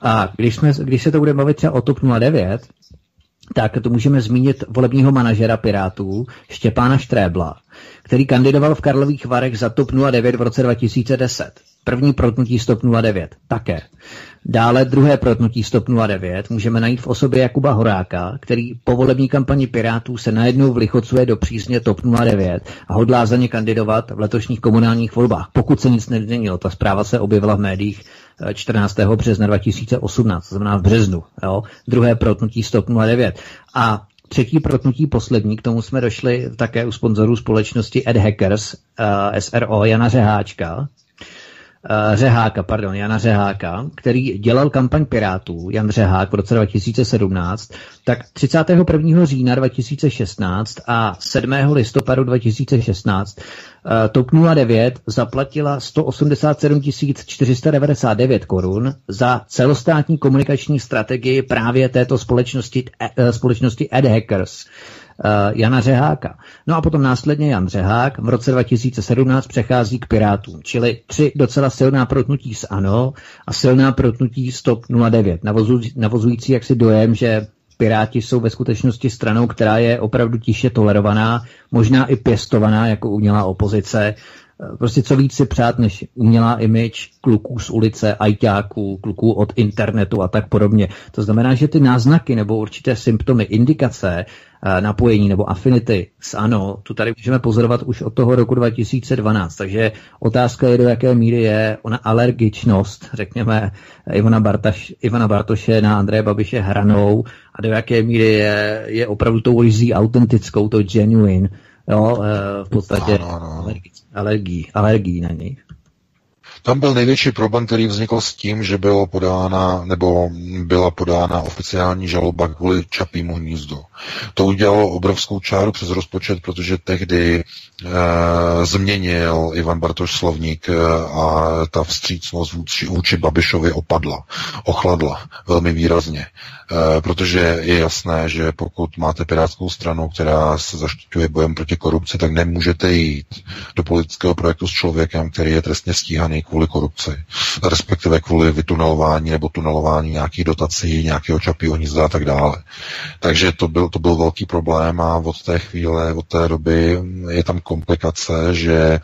A když, jsme, když se to bude bavit třeba o TOP 09, tak to můžeme zmínit volebního manažera Pirátů Štěpána Štrébla, který kandidoval v Karlových Varech za TOP 09 v roce 2010. První protnutí stop 09 také. Dále druhé protnutí stop 09 můžeme najít v osobě Jakuba Horáka, který po volební kampani Pirátů se najednou vlichocuje do přízně TOP 09 a hodlá za ně kandidovat v letošních komunálních volbách, pokud se nic nezměnilo. Ta zpráva se objevila v médiích 14. Eh, března 2018, to znamená v březnu. Jo? Druhé protnutí stop 09. A Třetí protnutí poslední, k tomu jsme došli také u sponzorů společnosti Ed Hackers, uh, SRO Jana Řeháčka, Řeháka, pardon, Jana Řeháka, který dělal kampaň Pirátů, Jan Řehák v roce 2017, tak 31. října 2016 a 7. listopadu 2016 TOP 09 zaplatila 187 499 korun za celostátní komunikační strategii právě této společnosti, společnosti Ad Hackers. Eh, Jana Řeháka. No a potom následně Jan Řehák v roce 2017 přechází k Pirátům, čili tři docela silná protnutí s ANO a silná protnutí z TOP 09, navozující jaksi dojem, že Piráti jsou ve skutečnosti stranou, která je opravdu tiše tolerovaná, možná i pěstovaná jako umělá opozice, prostě co víc si přát, než umělá image kluků z ulice, ajťáků, kluků od internetu a tak podobně. To znamená, že ty náznaky nebo určité symptomy, indikace eh, napojení nebo affinity s ANO, tu tady můžeme pozorovat už od toho roku 2012. Takže otázka je, do jaké míry je ona alergičnost, řekněme, Ivana, Bartaš, Ivana Bartoše na Andreje Babiše hranou a do jaké míry je, je opravdu tou rizí autentickou, to genuine, jo, eh, v podstatě ano, ano. alergii, alergii na něj. Tam byl největší problém, který vznikl s tím, že bylo podána, nebo byla podána oficiální žaloba kvůli Čapímu hnízdu. To udělalo obrovskou čáru přes rozpočet, protože tehdy e, změnil Ivan Bartoš slovník e, a ta vstřícnost vůči, vůči Babišovi opadla, ochladla velmi výrazně. E, protože je jasné, že pokud máte pirátskou stranu, která se zaštiťuje bojem proti korupci, tak nemůžete jít do politického projektu s člověkem, který je trestně stíhaný kvůli korupci, respektive kvůli vytunelování nebo tunelování nějakých dotací, nějakého čapího hnízda a tak dále. Takže to byl, to byl velký problém a od té chvíle, od té doby je tam komplikace, že eh,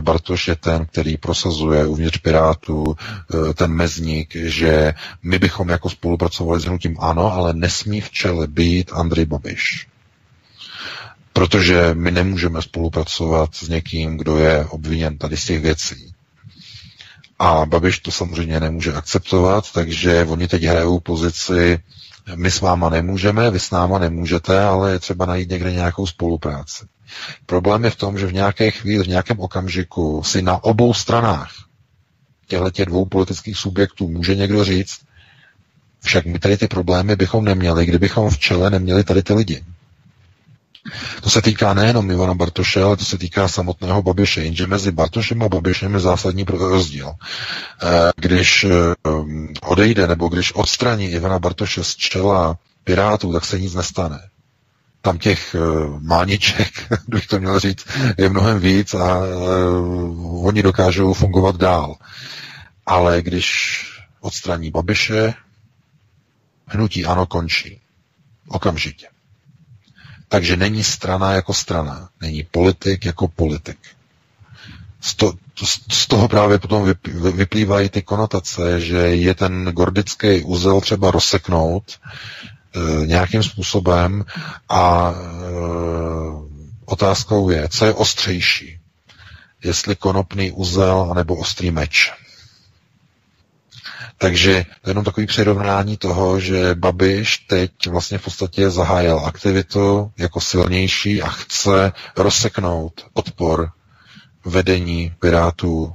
Bartoš je ten, který prosazuje uvnitř Pirátů eh, ten mezník, že my bychom jako spolupracovali s hnutím ano, ale nesmí v čele být Andrej Babiš protože my nemůžeme spolupracovat s někým, kdo je obviněn tady z těch věcí. A Babiš to samozřejmě nemůže akceptovat, takže oni teď hrajou pozici, my s váma nemůžeme, vy s náma nemůžete, ale je třeba najít někde nějakou spolupráci. Problém je v tom, že v nějaké chvíli, v nějakém okamžiku si na obou stranách těchto dvou politických subjektů může někdo říct, však my tady ty problémy bychom neměli, kdybychom v čele neměli tady ty lidi. To se týká nejenom Ivana Bartoše, ale to se týká samotného Babiše, jenže mezi Bartošem a Babišem je zásadní rozdíl. Eh, když eh, odejde nebo když odstraní Ivana Bartoše z čela Pirátů, tak se nic nestane. Tam těch uh, mániček, bych to měl říct, je mnohem víc a oni dokážou fungovat dál. Ale když odstraní Babiše, hnutí ano končí. Okamžitě. Takže není strana jako strana, není politik jako politik. Z, to, z toho právě potom vyplývají ty konotace, že je ten gordický úzel třeba rozseknout e, nějakým způsobem a e, otázkou je, co je ostřejší. Jestli konopný úzel anebo ostrý meč. Takže to je jenom takový přirovnání toho, že Babiš teď vlastně v podstatě zahájil aktivitu jako silnější a chce rozseknout odpor vedení Pirátů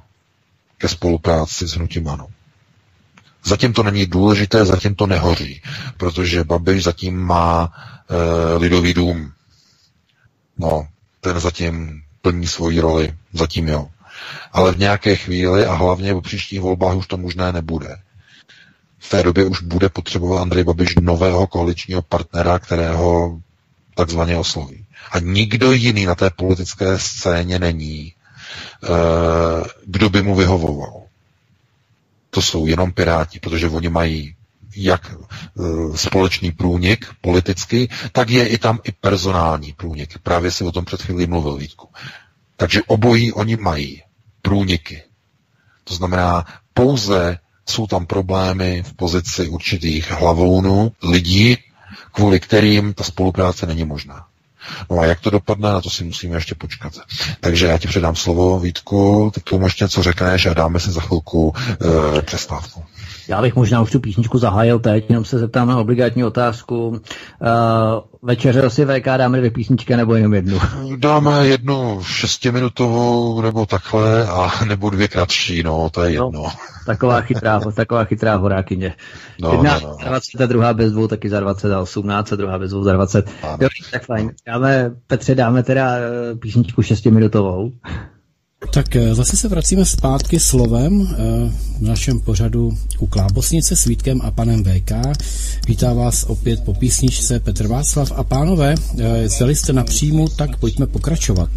ke spolupráci s hnutím ANO. Zatím to není důležité, zatím to nehoří, protože Babiš zatím má e, lidový dům. No, ten zatím plní svoji roli, zatím jo. Ale v nějaké chvíli a hlavně v příštích volbách už to možné nebude v té době už bude potřebovat Andrej Babiš nového koaličního partnera, kterého takzvaně osloví. A nikdo jiný na té politické scéně není, eh, kdo by mu vyhovoval. To jsou jenom Piráti, protože oni mají jak eh, společný průnik politický, tak je i tam i personální průnik. Právě si o tom před chvílí mluvil, Vítku. Takže obojí oni mají průniky. To znamená, pouze jsou tam problémy v pozici určitých hlavounů, lidí, kvůli kterým ta spolupráce není možná. No a jak to dopadne, na to si musíme ještě počkat. Takže já ti předám slovo, Vítku, ty k tomu ještě něco řekneš a dáme si za chvilku e, přestávku. Já bych možná už tu písničku zahájil teď, jenom se zeptám na obligátní otázku. Uh, večeře si VK dáme dvě písničky nebo jenom jednu? Dáme jednu šestiminutovou nebo takhle a nebo dvě kratší, no, to je no, jedno. No, taková chytrá, taková chytrá horákyně. No, Jedna no, no. za 20 a druhá bez dvou, taky za 20 a 18 a druhá bez dvou za 20. Jo, tak fajn. Dáme, Petře, dáme teda eh, písničku šestiminutovou. Tak eh, zase se vracíme zpátky slovem eh, v našem pořadu u Klábosnice s Vítkem a panem VK. Vítá vás opět po písničce Petr Václav a pánové, zjeli jste na příjmu, tak pojďme pokračovat.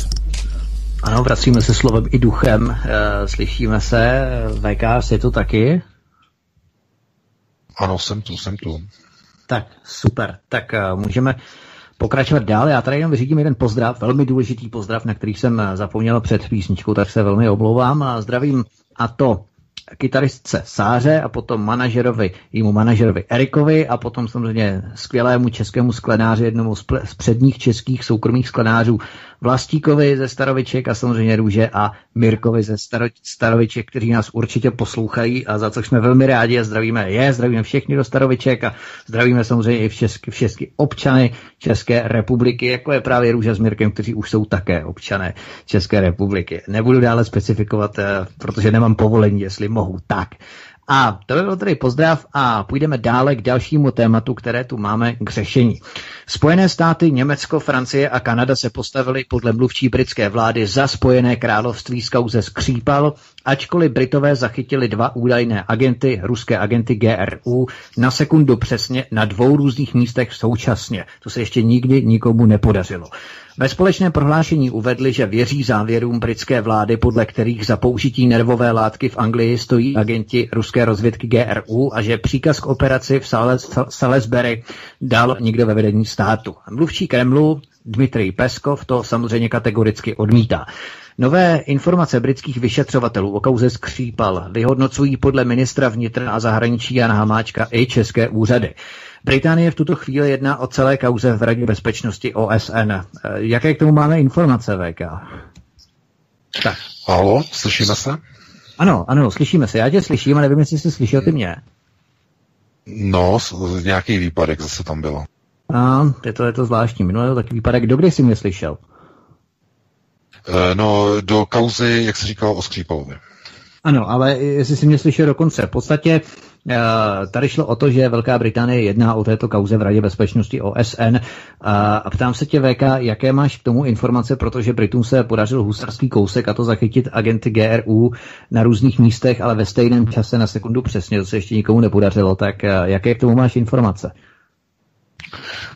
Ano, vracíme se slovem i duchem. Slyšíme se, VK, jsi tu taky? Ano, jsem tu, jsem tu. Tak, super. Tak můžeme pokračovat dál. Já tady jenom vyřídím jeden pozdrav, velmi důležitý pozdrav, na který jsem zapomněl před písničkou, tak se velmi omlouvám a zdravím a to kytaristce Sáře a potom manažerovi, jímu manažerovi Erikovi a potom samozřejmě skvělému českému sklenáři, jednomu z předních českých soukromých sklenářů Vlastíkovi ze Staroviček a samozřejmě Růže a Mirkovi ze Staro, Staroviček, kteří nás určitě poslouchají a za co jsme velmi rádi a zdravíme je, zdravíme všechny do Staroviček a zdravíme samozřejmě i všechny, všechny občany České republiky, jako je právě Růža s Mirkem, kteří už jsou také občané České republiky. Nebudu dále specifikovat, eh, protože nemám povolení, jestli mohu tak. A to by byl tedy pozdrav a půjdeme dále k dalšímu tématu, které tu máme k řešení. Spojené státy, Německo, Francie a Kanada se postavili podle mluvčí britské vlády za Spojené království z kauze skřípal, ačkoliv Britové zachytili dva údajné agenty, ruské agenty GRU, na sekundu přesně na dvou různých místech současně. To se ještě nikdy nikomu nepodařilo. Ve společném prohlášení uvedli, že věří závěrům britské vlády, podle kterých za použití nervové látky v Anglii stojí agenti ruské rozvědky GRU a že příkaz k operaci v Salisbury dal nikdo ve vedení státu. Mluvčí Kremlu Dmitrij Peskov to samozřejmě kategoricky odmítá. Nové informace britských vyšetřovatelů o kauze skřípal vyhodnocují podle ministra vnitra a zahraničí Jana Hamáčka i české úřady. Británie v tuto chvíli jedná o celé kauze v Radě bezpečnosti OSN. Jaké k tomu máme informace, VK? Tak. Halo, slyšíme se? Ano, ano, slyšíme se. Já tě slyším a nevím, jestli jsi slyšel ty mě. No, nějaký výpadek zase tam bylo. A, je to, je to zvláštní. Minulý taky výpadek. Kdo kdy jsi mě slyšel? E, no, do kauzy, jak se říkal, o Skřípalovi. Ano, ale jestli jsi mě slyšel dokonce. V podstatě tady šlo o to, že Velká Británie jedná o této kauze v Radě bezpečnosti OSN a ptám se tě, VK, jaké máš k tomu informace, protože Britům se podařil husarský kousek a to zachytit agenty GRU na různých místech, ale ve stejném čase na sekundu přesně, to se ještě nikomu nepodařilo, tak eh, jaké k tomu máš informace?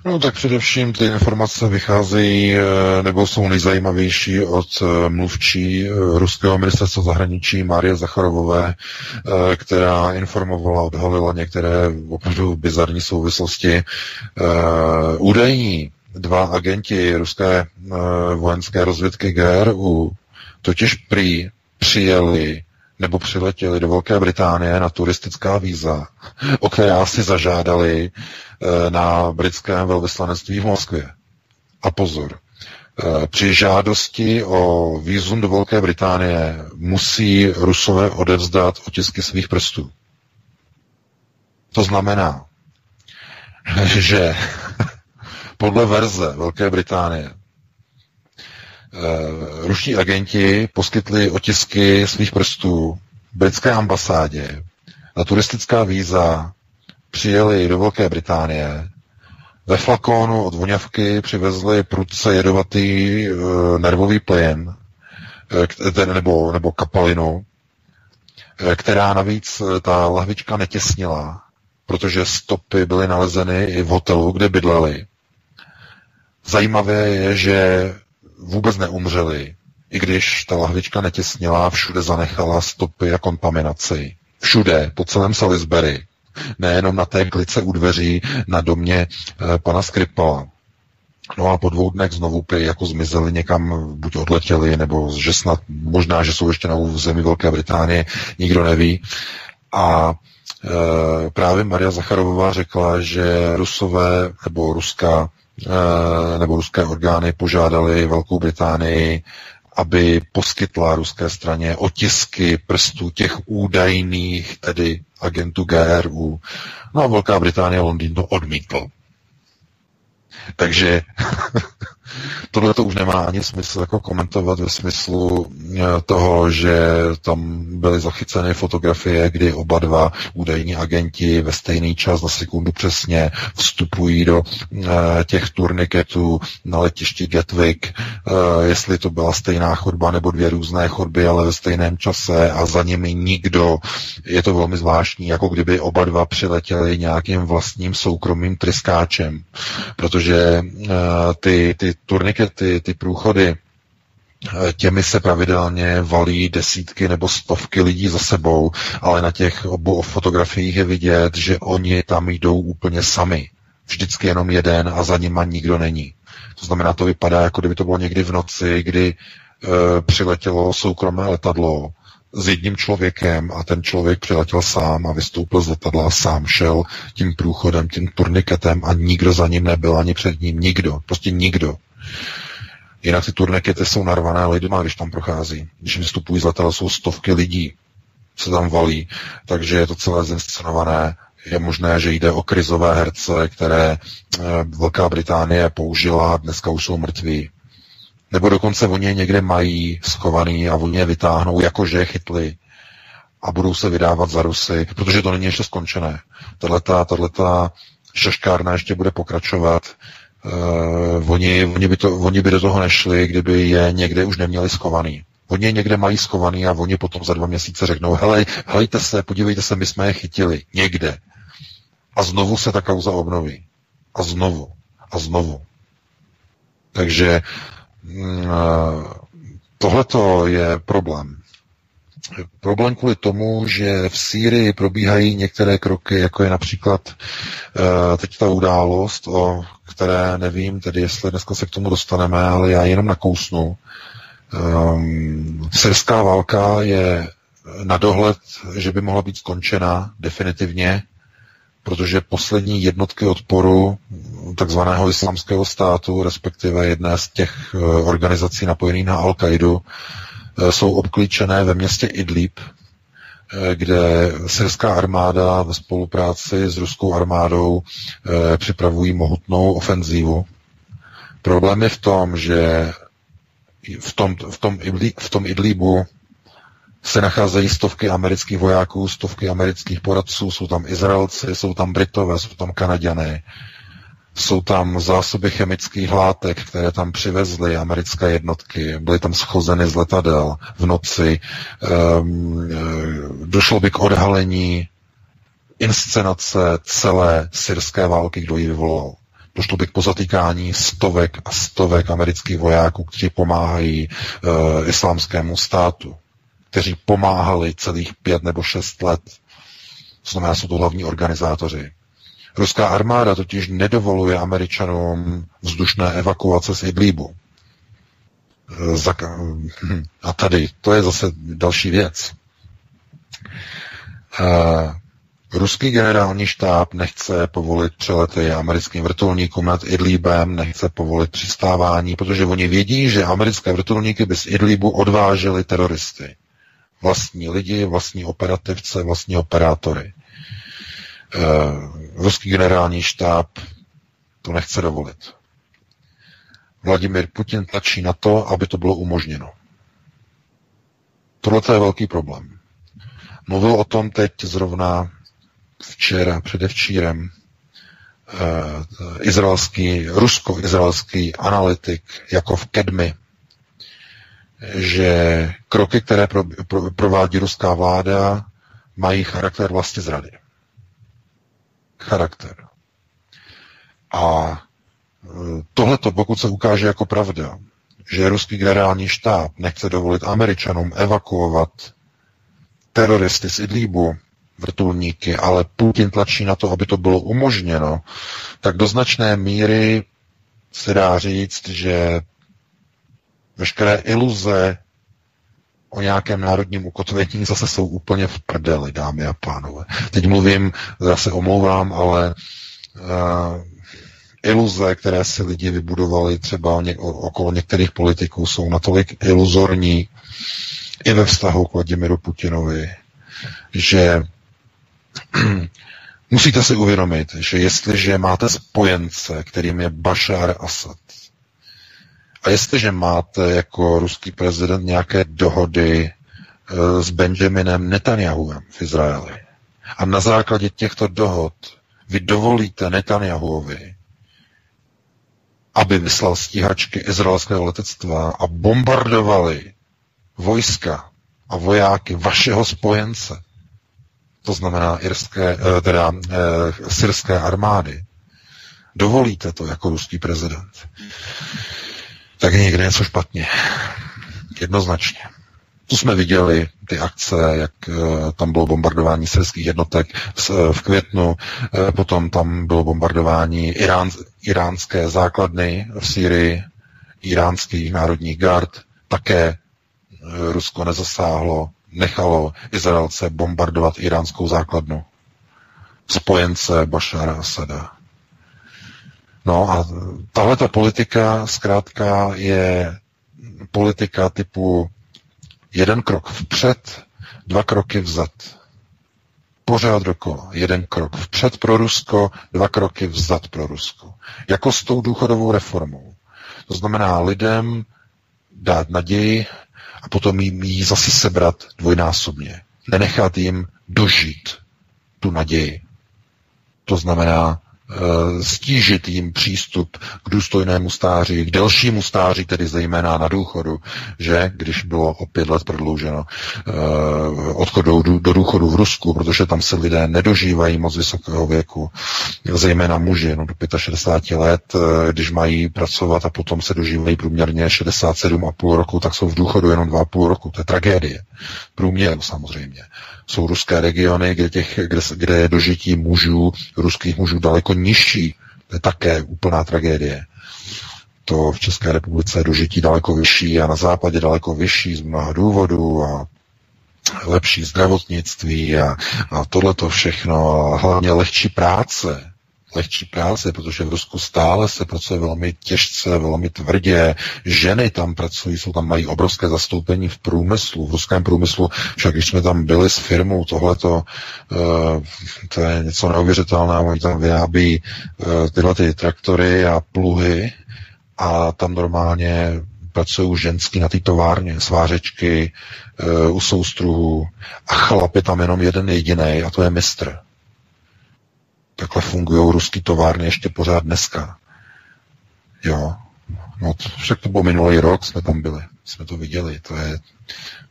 No tak především ty informace vycházejí eh, nebo jsou nejzajímavější od eh, mluvčí eh, ruského ministerstva zahraničí Márie Zacharovové, která informovala, odhalila některé opravdu bizarní souvislosti. Údajní dva agenti ruské vojenské rozvědky GRU totiž prý přijeli nebo přiletěli do Velké Británie na turistická víza, o která si zažádali eh, na britském velvyslanectví v Moskvě. A pozor, eh, při žádosti o vízum do Velké Británie musí Rusové odevzdat otisky svých prstů. To znamená, že podle verze Velké Británie Uh, ruští agenti poskytli otisky svých prstů britské ambasádě na turistická víza, přijeli do Velké Británie, ve flakónu od voňavky přivezli prudce jedovatý uh, nervový plyn, uh, nebo, nebo kapalinu, uh, která navíc ta lahvička netěsnila, protože stopy byly nalezeny i v hotelu, kde bydleli. Zajímavé je, že vůbec neumřeli, i když ta lahvička netěsnila, všude zanechala stopy a kontaminaci. Všude, po celém Salisbury. Nejenom na té klice u dveří na domě e, pana Skripala. No a po dvou dnech znovu prý jako zmizeli někam, buď odletěli, nebo že snad možná, že jsou ještě na území Velké Británie, nikdo neví. A e, právě Maria Zacharová řekla, že Rusové nebo Ruska Eh, nebo ruské orgány požádali Velkou Británii, aby poskytla ruské straně otisky prstů těch údajných, tedy agentů GRU. No a Velká Británie Londýn to odmítl. Takže tohle to už nemá ani smysl jako komentovat ve smyslu eh, toho, že tam byly zachyceny fotografie, kdy oba dva údajní agenti ve stejný čas na sekundu přesně vstupují do eh, těch turniketů na letišti Gatwick, eh, jestli to byla stejná chodba nebo dvě různé chodby, ale ve stejném čase a za nimi nikdo. Je to velmi zvláštní, jako kdyby oba dva přiletěli nějakým vlastním soukromým tryskáčem, protože ty, ty turnikety, ty průchody, eh, těmi se pravidelně valí desítky nebo stovky lidí za sebou, ale na těch obou fotografiích je vidět, že oni tam jdou úplně sami. Vždycky jenom jeden a za nima nikdo není. To znamená, to vypadá, jako kdyby to bylo někdy v noci, kdy e, přiletělo soukromé letadlo s jedním člověkem a ten člověk přiletěl sám a vystoupil z letadla a sám šel tím průchodem, tím turniketem a nikdo za ním nebyl, ani před ním, nikdo, prostě nikdo. Jinak ty turnikety jsou narvané lidma, když tam prochází. Když vystupují z letadla, jsou stovky lidí, se tam valí, takže je to celé zinscenované. Je možné, že jde o krizové herce, které eh, Velká Británie použila, dneska už jsou mrtví. Nebo dokonce oni je někde mají schovaný a oni je vytáhnou, jakože je chytli a budou se vydávat za Rusy, protože to není ještě skončené. Tato šaškárna ještě bude pokračovat. Uh, oni, oni, by to, oni by do toho nešli, kdyby je někde už neměli schovaný. Oni je někde mají schovaný a oni potom za dva měsíce řeknou, hele, helejte se, podívejte se, my jsme je chytili někde. A znovu se ta kauza obnoví. A znovu. A znovu. Takže Mm, Tohle je problém. Problém kvůli tomu, že v Sýrii probíhají některé kroky, jako je například uh, teď ta událost, o které nevím, tedy jestli dneska se k tomu dostaneme, ale já jenom nakousnu. Um, syrská válka je na dohled, že by mohla být skončena definitivně protože poslední jednotky odporu takzvaného islamského státu, respektive jedné z těch eh, organizací napojených na Al-Qaidu, eh, jsou obklíčené ve městě Idlib, eh, kde syrská armáda ve spolupráci s ruskou armádou připravují mohutnou ofenzívu. Problém je v tom, že v tom, v tom, v tom Idlibu se nacházejí stovky amerických vojáků, stovky amerických poradců, jsou tam Izraelci, jsou tam Britové, jsou tam Kanaděné, jsou tam zásoby chemických látek, které tam přivezly americké jednotky, byly tam schozeny z letadel v noci, um, došlo by k odhalení inscenace celé syrské války, kdo ji vyvolal. Došlo by k pozatýkání stovek a stovek amerických vojáků, kteří pomáhají uh, islámskému státu kteří pomáhali celých pět nebo šest let. To znamená, jsou to hlavní organizátoři. Ruská armáda totiž nedovoluje Američanům vzdušné evakuace z Idlíbu. A tady, to je zase další věc. Ruský generální štáb nechce povolit přelety americkým vrtulníkům nad Idlíbem, nechce povolit přistávání, protože oni vědí, že americké vrtulníky by z Idlíbu odvážely teroristy vlastní lidi, vlastní operativce, vlastní operátory. E, ruský generální štáb to nechce dovolit. Vladimir Putin tlačí na to, aby to bylo umožněno. Tohle je velký problém. Mluvil o tom teď zrovna včera, předevčírem, e, izraelský, rusko-izraelský analytik Jakov Kedmy, že kroky, které pro, pro, provádí ruská vláda, mají charakter vlastně zrady. Charakter. A e, tohleto, pokud se ukáže jako pravda, že ruský generální štáb nechce dovolit Američanům evakuovat teroristy z Idlíbu, vrtulníky, ale Putin tlačí na to, aby to bylo umožněno, tak do značné míry se dá říct, že veškeré iluze o nějakém národním ukotvení zase jsou úplně v prdeli, dámy a pánové. Teď mluvím, zase omlouvám, ale uh, iluze, které si lidi vybudovali třeba okolo některých politiků, jsou natolik iluzorní i ve vztahu k Vladimiru Putinovi, že Musíte si uvědomit, že jestliže máte spojence, kterým je Bashar Assad, a jestliže máte jako ruský prezident nějaké dohody e, s Benjaminem Netanyahuem v Izraeli, a na základě těchto dohod vy dovolíte Netanyahuovi, aby vyslal stíhačky izraelského letectva a bombardovali vojska a vojáky vašeho spojence, to znamená irské, eh, teda e, syrské armády, dovolíte to jako ruský prezident, tak je někde něco špatně. Jednoznačně. Tu jsme viděli, ty akce, jak uh, tam bylo bombardování syrských jednotek v, květnu, uh, potom tam bylo bombardování irán, iránské základny v Syrii, iránských národních gard, také uh, Rusko nezasáhlo, nechalo Izraelce bombardovat iránskou základnu. Spojence Bashara Asada. No a tahle ta politika zkrátka je politika typu jeden krok vpřed, dva kroky vzad. Pořád dokola. Jeden krok vpřed pro Rusko, dva kroky vzad pro Rusko. Jako s tou důchodovou reformou. To znamená lidem dát naději a potom jim ji zase sebrat dvojnásobně. Nenechat jim dožít tu naději. To znamená stížit jim přístup k důstojnému stáří, k delšímu stáří, tedy zejména na důchodu, že když bylo o pět let prodlouženo uh, odchod do, důchodu v Rusku, protože tam se lidé nedožívají moc vysokého věku, zejména muži, jenom do 65 let, uh, když mají pracovat a potom se dožívají průměrně 67,5 roku, tak jsou v důchodu jenom 2,5 roku. To je tragédie. Průměr samozřejmě. Jsou ruské regiony, kde, těch, kde, kde je dožití mužů, ruských mužů daleko nižší. To je také úplná tragédie. To v České republice je dožití daleko vyšší a na západě daleko vyšší z mnoha důvodů a lepší zdravotnictví a, a tohle to všechno a hlavně lehčí práce lehčí práce, protože v Rusku stále se pracuje velmi těžce, velmi tvrdě. Ženy tam pracují, jsou tam mají obrovské zastoupení v průmyslu, v ruském průmyslu. Však když jsme tam byli s firmou, tohleto, uh, to je něco neuvěřitelného, oni tam vyrábí uh, tyhle ty traktory a pluhy a tam normálně pracují ženský na té továrně, svářečky uh, u soustruhu a chlap je tam jenom jeden jediný a to je mistr. Takhle fungují ruský továrny ještě pořád dneska. Jo. No, však to bylo minulý rok, jsme tam byli, jsme to viděli, to je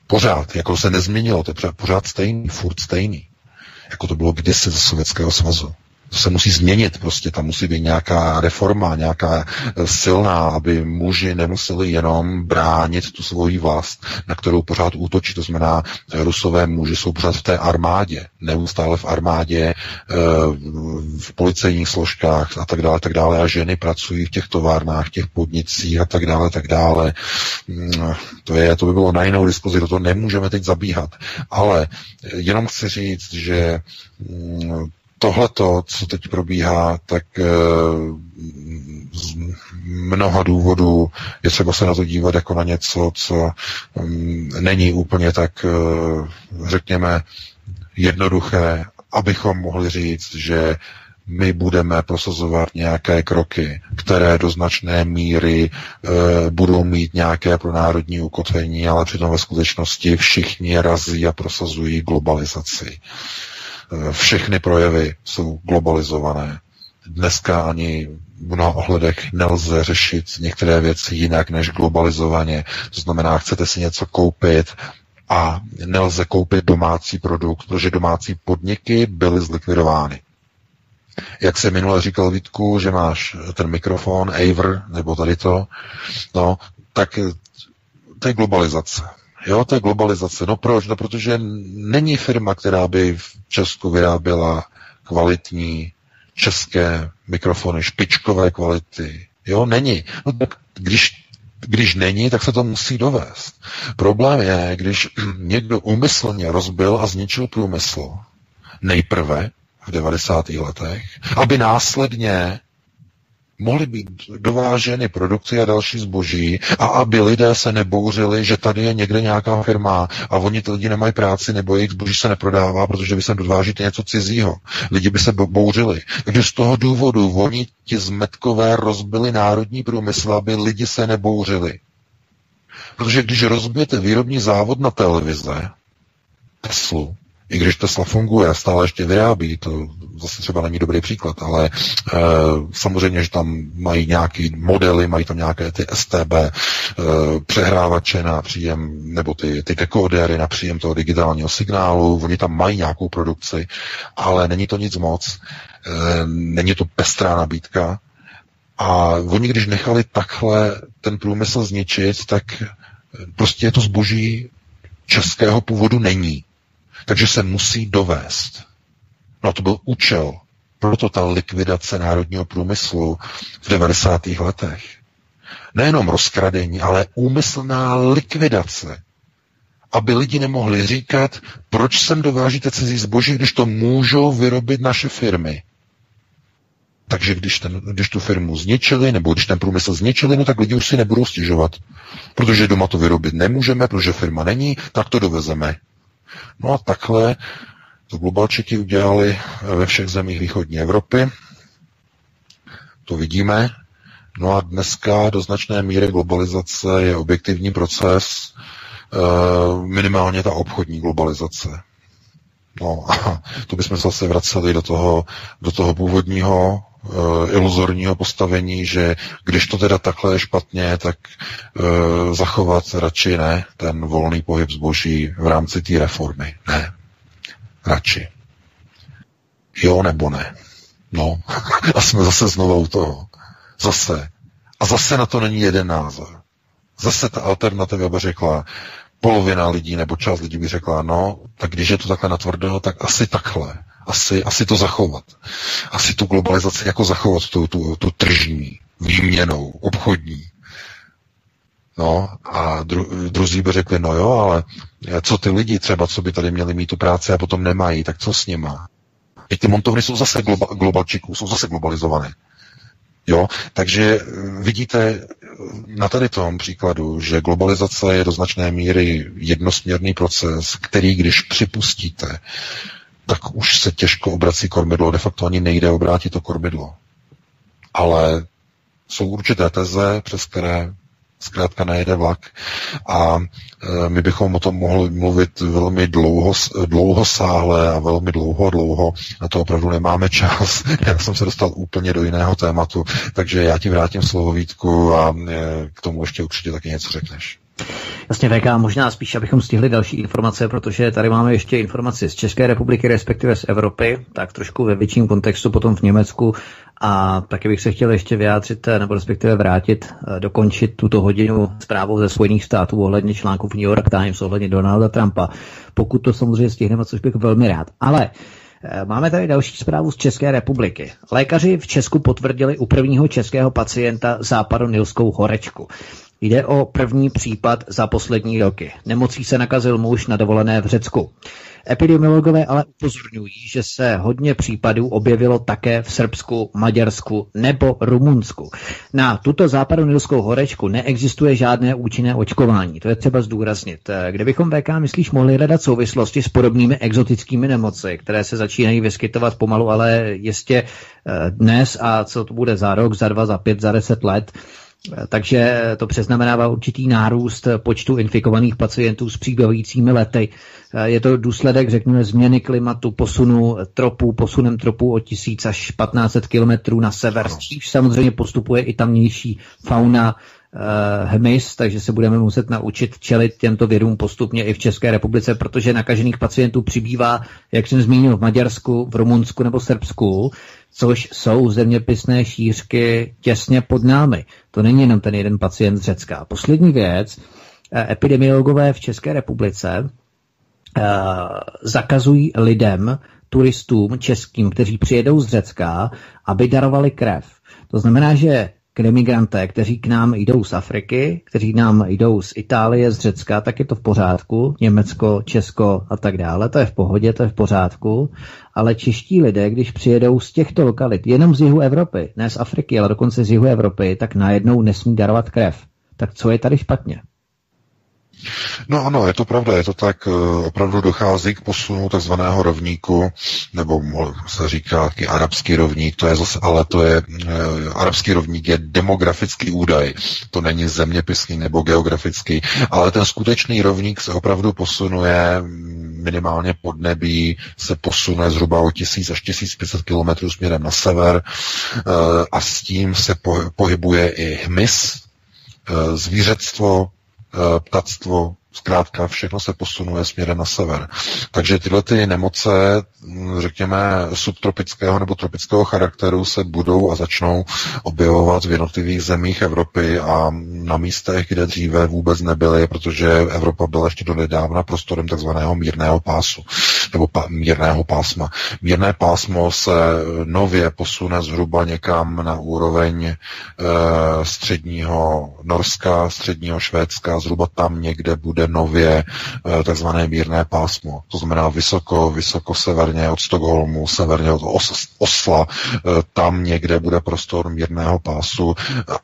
pořád, jako se nezměnilo, to je pořád stejný, furt stejný, jako to bylo kdysi ze Sovětského svazu. To se musí změnit, prostě tam musí být nějaká reforma, nějaká eh, silná, aby muži nemuseli jenom bránit tu svoji vlast, na kterou pořád útočí. To znamená, eh, rusové muži jsou pořád v té armádě, neustále v armádě, eh, v policejních složkách a tak dále, tak dále. A ženy pracují v těch továrnách, těch podnicích a tak dále, tak dále. Mm, to, je, to by bylo na jinou diskuzi, do toho nemůžeme teď zabíhat. Ale jenom chci říct, že mm, tohleto, co teď probíhá, tak eh, z mnoha důvodů je třeba se na to dívat jako na něco, co mm, není úplně tak, eh, řekněme, jednoduché, abychom mohli říct, že my budeme prosazovat nějaké kroky, které do značné míry e, budou mít nějaké pro národní ukotvení, ale přitom ve skutečnosti všichni razí a prosazují globalizaci. Všechny projevy jsou globalizované. Dneska ani v mnoha ohledech nelze řešit některé věci jinak než globalizovaně. To znamená, chcete si něco koupit a nelze koupit domácí produkt, protože domácí podniky byly zlikvidovány. Jak se minule říkal Vítku, že máš ten mikrofon, Aver, nebo tady to, no, tak to je globalizace. Jo, to je globalizace. No proč? No protože není firma, která by v Česku vyráběla kvalitní české mikrofony, špičkové kvality. Jo, není. No tak když, když není, tak se to musí dovést. Problém je, když někdo úmyslně rozbil a zničil průmysl nejprve v 90. letech, aby následně mohly být dováženy produkty a další zboží a aby lidé se nebouřili, že tady je někde nějaká firma a oni ty lidi nemají práci nebo jejich zboží se neprodává, protože vy se dovážíte něco cizího. Lidi by se bouřili. Takže z toho důvodu oni ti zmetkové rozbili národní průmysl, aby lidi se nebouřili. Protože když rozbijete výrobní závod na televize, Teslu, i když Tesla funguje a stále ještě vyrábí, to zase třeba není dobrý příklad, ale e, samozřejmě, že tam mají nějaký modely, mají tam nějaké ty STB e, přehrávače na příjem, nebo ty, ty dekodery na příjem toho digitálního signálu, oni tam mají nějakou produkci, ale není to nic moc, e, není to pestrá nabídka, a oni, když nechali takhle ten průmysl zničit, tak prostě to zboží českého původu není. Takže se musí dovést. No to byl účel. Proto ta likvidace národního průmyslu v 90. letech. Nejenom rozkradení, ale úmyslná likvidace. Aby lidi nemohli říkat, proč sem dovážíte cizí zboží, když to můžou vyrobit naše firmy. Takže když, ten, když tu firmu zničili, nebo když ten průmysl zničili, no tak lidi už si nebudou stěžovat. Protože doma to vyrobit nemůžeme, protože firma není, tak to dovezeme. No a takhle to globalčiky udělali ve všech zemích východní Evropy. To vidíme. No a dneska do značné míry globalizace je objektivní proces, eh, minimálně ta obchodní globalizace. No a to bychom zase vraceli do toho, do toho původního uh, iluzorního postavení, že když to teda takhle je špatně, tak uh, zachovat radši ne ten volný pohyb zboží v rámci té reformy. Ne. Radši. Jo nebo ne. No. a jsme zase znovu u toho. Zase. A zase na to není jeden názor. Zase ta alternativa by řekla, polovina lidí nebo část lidí by řekla, no, tak když je to takhle natvrdo, tak asi takhle asi, asi to zachovat. Asi tu globalizaci jako zachovat, tu, tu, tu tržní, výměnou, obchodní. No a dru, druzí by řekli, no jo, ale co ty lidi třeba, co by tady měli mít tu práci a potom nemají, tak co s nima? I ty montovny jsou zase globa, globalčiků, jsou zase globalizované. Jo, takže vidíte na tady tom příkladu, že globalizace je do značné míry jednosměrný proces, který když připustíte, tak už se těžko obrací kormidlo, de facto ani nejde obrátit to kormidlo. Ale jsou určité teze, přes které zkrátka nejede vlak a e, my bychom o tom mohli mluvit velmi dlouho, dlouho sáhle a velmi dlouho dlouho. Na to opravdu nemáme čas. Já jsem se dostal úplně do jiného tématu, takže já ti vrátím slovo Vítku a e, k tomu ještě určitě taky něco řekneš. Jasně, VK, možná spíš, abychom stihli další informace, protože tady máme ještě informaci z České republiky, respektive z Evropy, tak trošku ve větším kontextu potom v Německu. A taky bych se chtěl ještě vyjádřit, nebo respektive vrátit, eh, dokončit tuto hodinu zprávou ze Spojených států ohledně článku v New York Times, ohledně Donalda Trumpa. Pokud to samozřejmě stihneme, což bych velmi rád. Ale eh, Máme tady další zprávu z České republiky. Lékaři v Česku potvrdili u prvního českého pacienta západonilskou horečku. Jde o první případ za poslední roky. Nemocí se nakazil muž na dovolené v Řecku. Epidemiologové ale upozorňují, že se hodně případů objevilo také v Srbsku, Maďarsku nebo Rumunsku. Na tuto západonilskou horečku neexistuje žádné účinné očkování. To je třeba zdůraznit. Kdybychom VK, myslíš, mohli hledat souvislosti s podobnými exotickými nemoci, které se začínají vyskytovat pomalu, ale jistě eh, dnes a co to bude za rok, za dva, za pět, za deset let, takže to přeznamenává určitý nárůst počtu infikovaných pacientů s příbavícími lety. Je to důsledek, řekněme, změny klimatu, posunu tropů, posunem tropů o 1000 až 1500 kilometrů na sever, s samozřejmě postupuje i tamnější fauna, hmyz, takže se budeme muset naučit čelit těmto virům postupně i v České republice, protože nakažených pacientů přibývá, jak jsem zmínil, v Maďarsku, v Rumunsku nebo Srbsku, což jsou zeměpisné šířky těsně pod námi. To není jenom ten jeden pacient z Řecka. Poslední věc, eh, epidemiologové v České republice uh, zakazují lidem, turistům českým, kteří přijedou z Řecka, aby darovali krev. To znamená, že k emigranté, kteří k nám jdou z Afriky, kteří nám jdou z Itálie, z Řecka, tak je to v pořádku. Německo, Česko a tak dále, to je v pohodě, to je v pořádku. Ale čeští lidé, když přijedou z těchto lokalit, jenom z jihu Evropy, ne z Afriky, ale dokonce z jihu Evropy, tak najednou nesmí darovat krev. Tak co je tady špatně? No ano, je to pravda, je to tak, eh, opravdu dochází k posunu takzvaného rovníku, nebo se říká taky arabský rovník, to je zase, ale to je, eh, arabský rovník je demografický údaj, to není zeměpisný nebo geografický, ale ten skutečný rovník se opravdu posunuje minimálně pod nebí, se posune zhruba o 1000 až 1500 km směrem na sever eh, a s tím se pohybuje i hmyz, zvířectvo, ptactvo, zkrátka všechno se posunuje směrem na sever. Takže tyhle ty nemoce, řekněme, subtropického nebo tropického charakteru se budou a začnou objevovat v jednotlivých zemích Evropy a na místech, kde dříve vůbec nebyly, protože Evropa byla ještě do nedávna prostorem takzvaného mírného pásu nebo pa, mírného pásma. Mírné pásmo se nově posune zhruba někam na úroveň e, středního Norska, středního Švédska, zhruba tam někde bude nově e, takzvané mírné pásmo. To znamená vysoko, vysoko severně od Stockholmu, severně od Os, Osla, e, tam někde bude prostor mírného pásu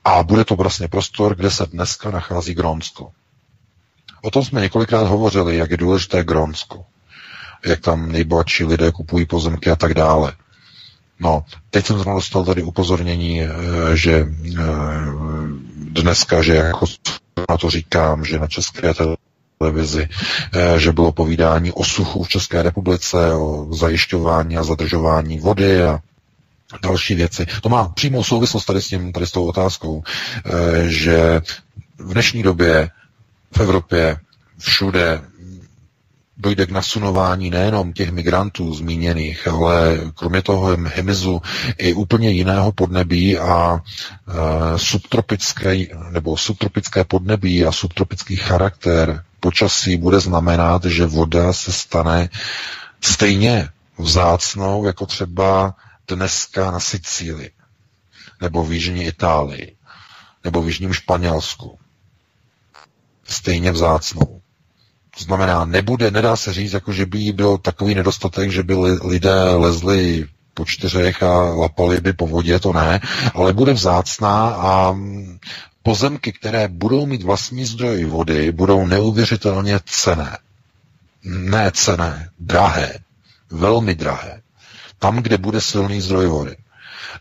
a bude to vlastně prostor, kde se dneska nachází Grónsko. O tom jsme několikrát hovořili, jak je důležité Grónsko jak tam nejbohatší lidé kupují pozemky a tak dále. No, teď jsem zrovna dostal tady upozornění, eh, že eh, dneska, že jako na to říkám, že na české televizi, eh, že bylo povídání o suchu v České republice, o zajišťování a zadržování vody a další věci. To má přímou souvislost tady s, tím, tady s tou otázkou, že v dnešní době v Evropě všude dojde k nasunování nejenom těch migrantů zmíněných, ale kromě toho hemizu i úplně jiného podnebí a e, subtropické nebo subtropické podnebí a subtropický charakter počasí bude znamenat, že voda se stane stejně vzácnou, jako třeba dneska na Sicílii, nebo v Jižní Itálii, nebo v Jižním Španělsku. Stejně vzácnou. To znamená, nebude, nedá se říct, jako že by byl takový nedostatek, že by lidé lezli po čtyřech a lapali by po vodě, to ne, ale bude vzácná a pozemky, které budou mít vlastní zdroj vody, budou neuvěřitelně cené. Ne cené, drahé, velmi drahé. Tam, kde bude silný zdroj vody.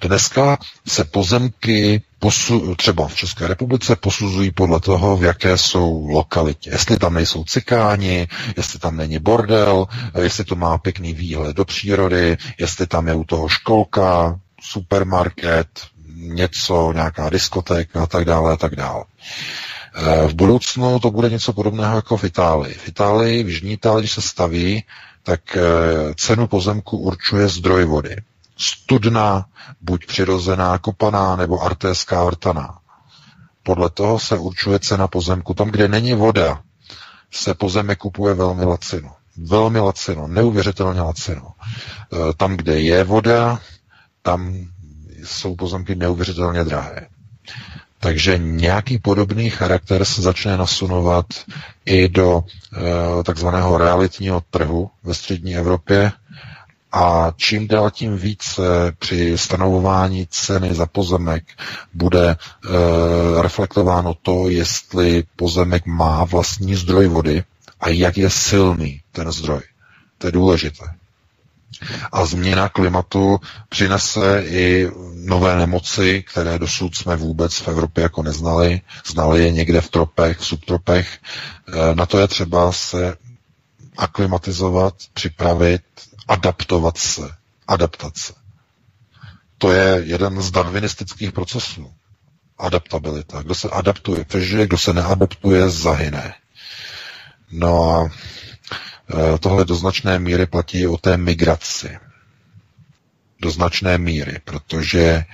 Dneska se pozemky posu, třeba v České republice posuzují podle toho, v jaké jsou lokalitě. Jestli tam nejsou cikáni, jestli tam není bordel, jestli to má pěkný výhled do přírody, jestli tam je u toho školka, supermarket, něco, nějaká diskotéka a tak dále a tak dále. V budoucnu to bude něco podobného jako v Itálii. V Itálii, v Jižní Itálii, když se staví, tak e, cenu pozemku určuje zdroj vody studna, buď přirozená, kopaná nebo artéská vrtaná. Podle toho se určuje cena pozemku. Tam, kde není voda, se pozemek kupuje velmi lacino. Velmi lacino, neuvěřitelně lacino. E, tam, kde je voda, tam jsou pozemky neuvěřitelně drahé. Takže nějaký podobný charakter se začne nasunovat i do e, takzvaného realitního trhu ve střední Evropě, a čím dál tím více při stanovování ceny za pozemek bude e, reflektováno to, jestli pozemek má vlastní zdroj vody a jak je silný ten zdroj. To je důležité. A změna klimatu přinese i nové nemoci, které dosud jsme vůbec v Evropě jako neznali. Znali je někde v tropech, v subtropech. E, na to je třeba se aklimatizovat, připravit adaptovat se. Adaptace. To je jeden z darwinistických procesů. Adaptabilita. Kdo se adaptuje, přežije, kdo se neadaptuje, zahyne. No a tohle do značné míry platí o té migraci. Do značné míry, protože e,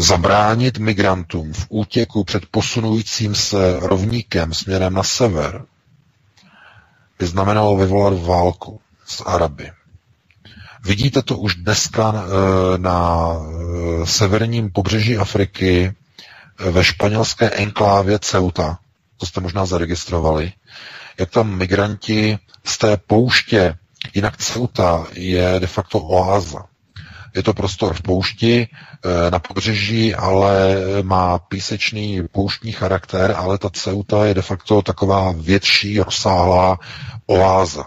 zabránit migrantům v útěku před posunujícím se rovníkem směrem na sever by znamenalo vyvolat válku s Araby. Vidíte to už dneska eh, na severním pobřeží Afriky ve španělské enklávě Ceuta. To jste možná zaregistrovali. Jak tam migranti z té pouště, jinak Ceuta je de facto oáza. Je to prostor v poušti eh, na pobřeží, ale má písečný pouštní charakter, ale ta Ceuta je de facto taková větší, rozsáhlá oáza.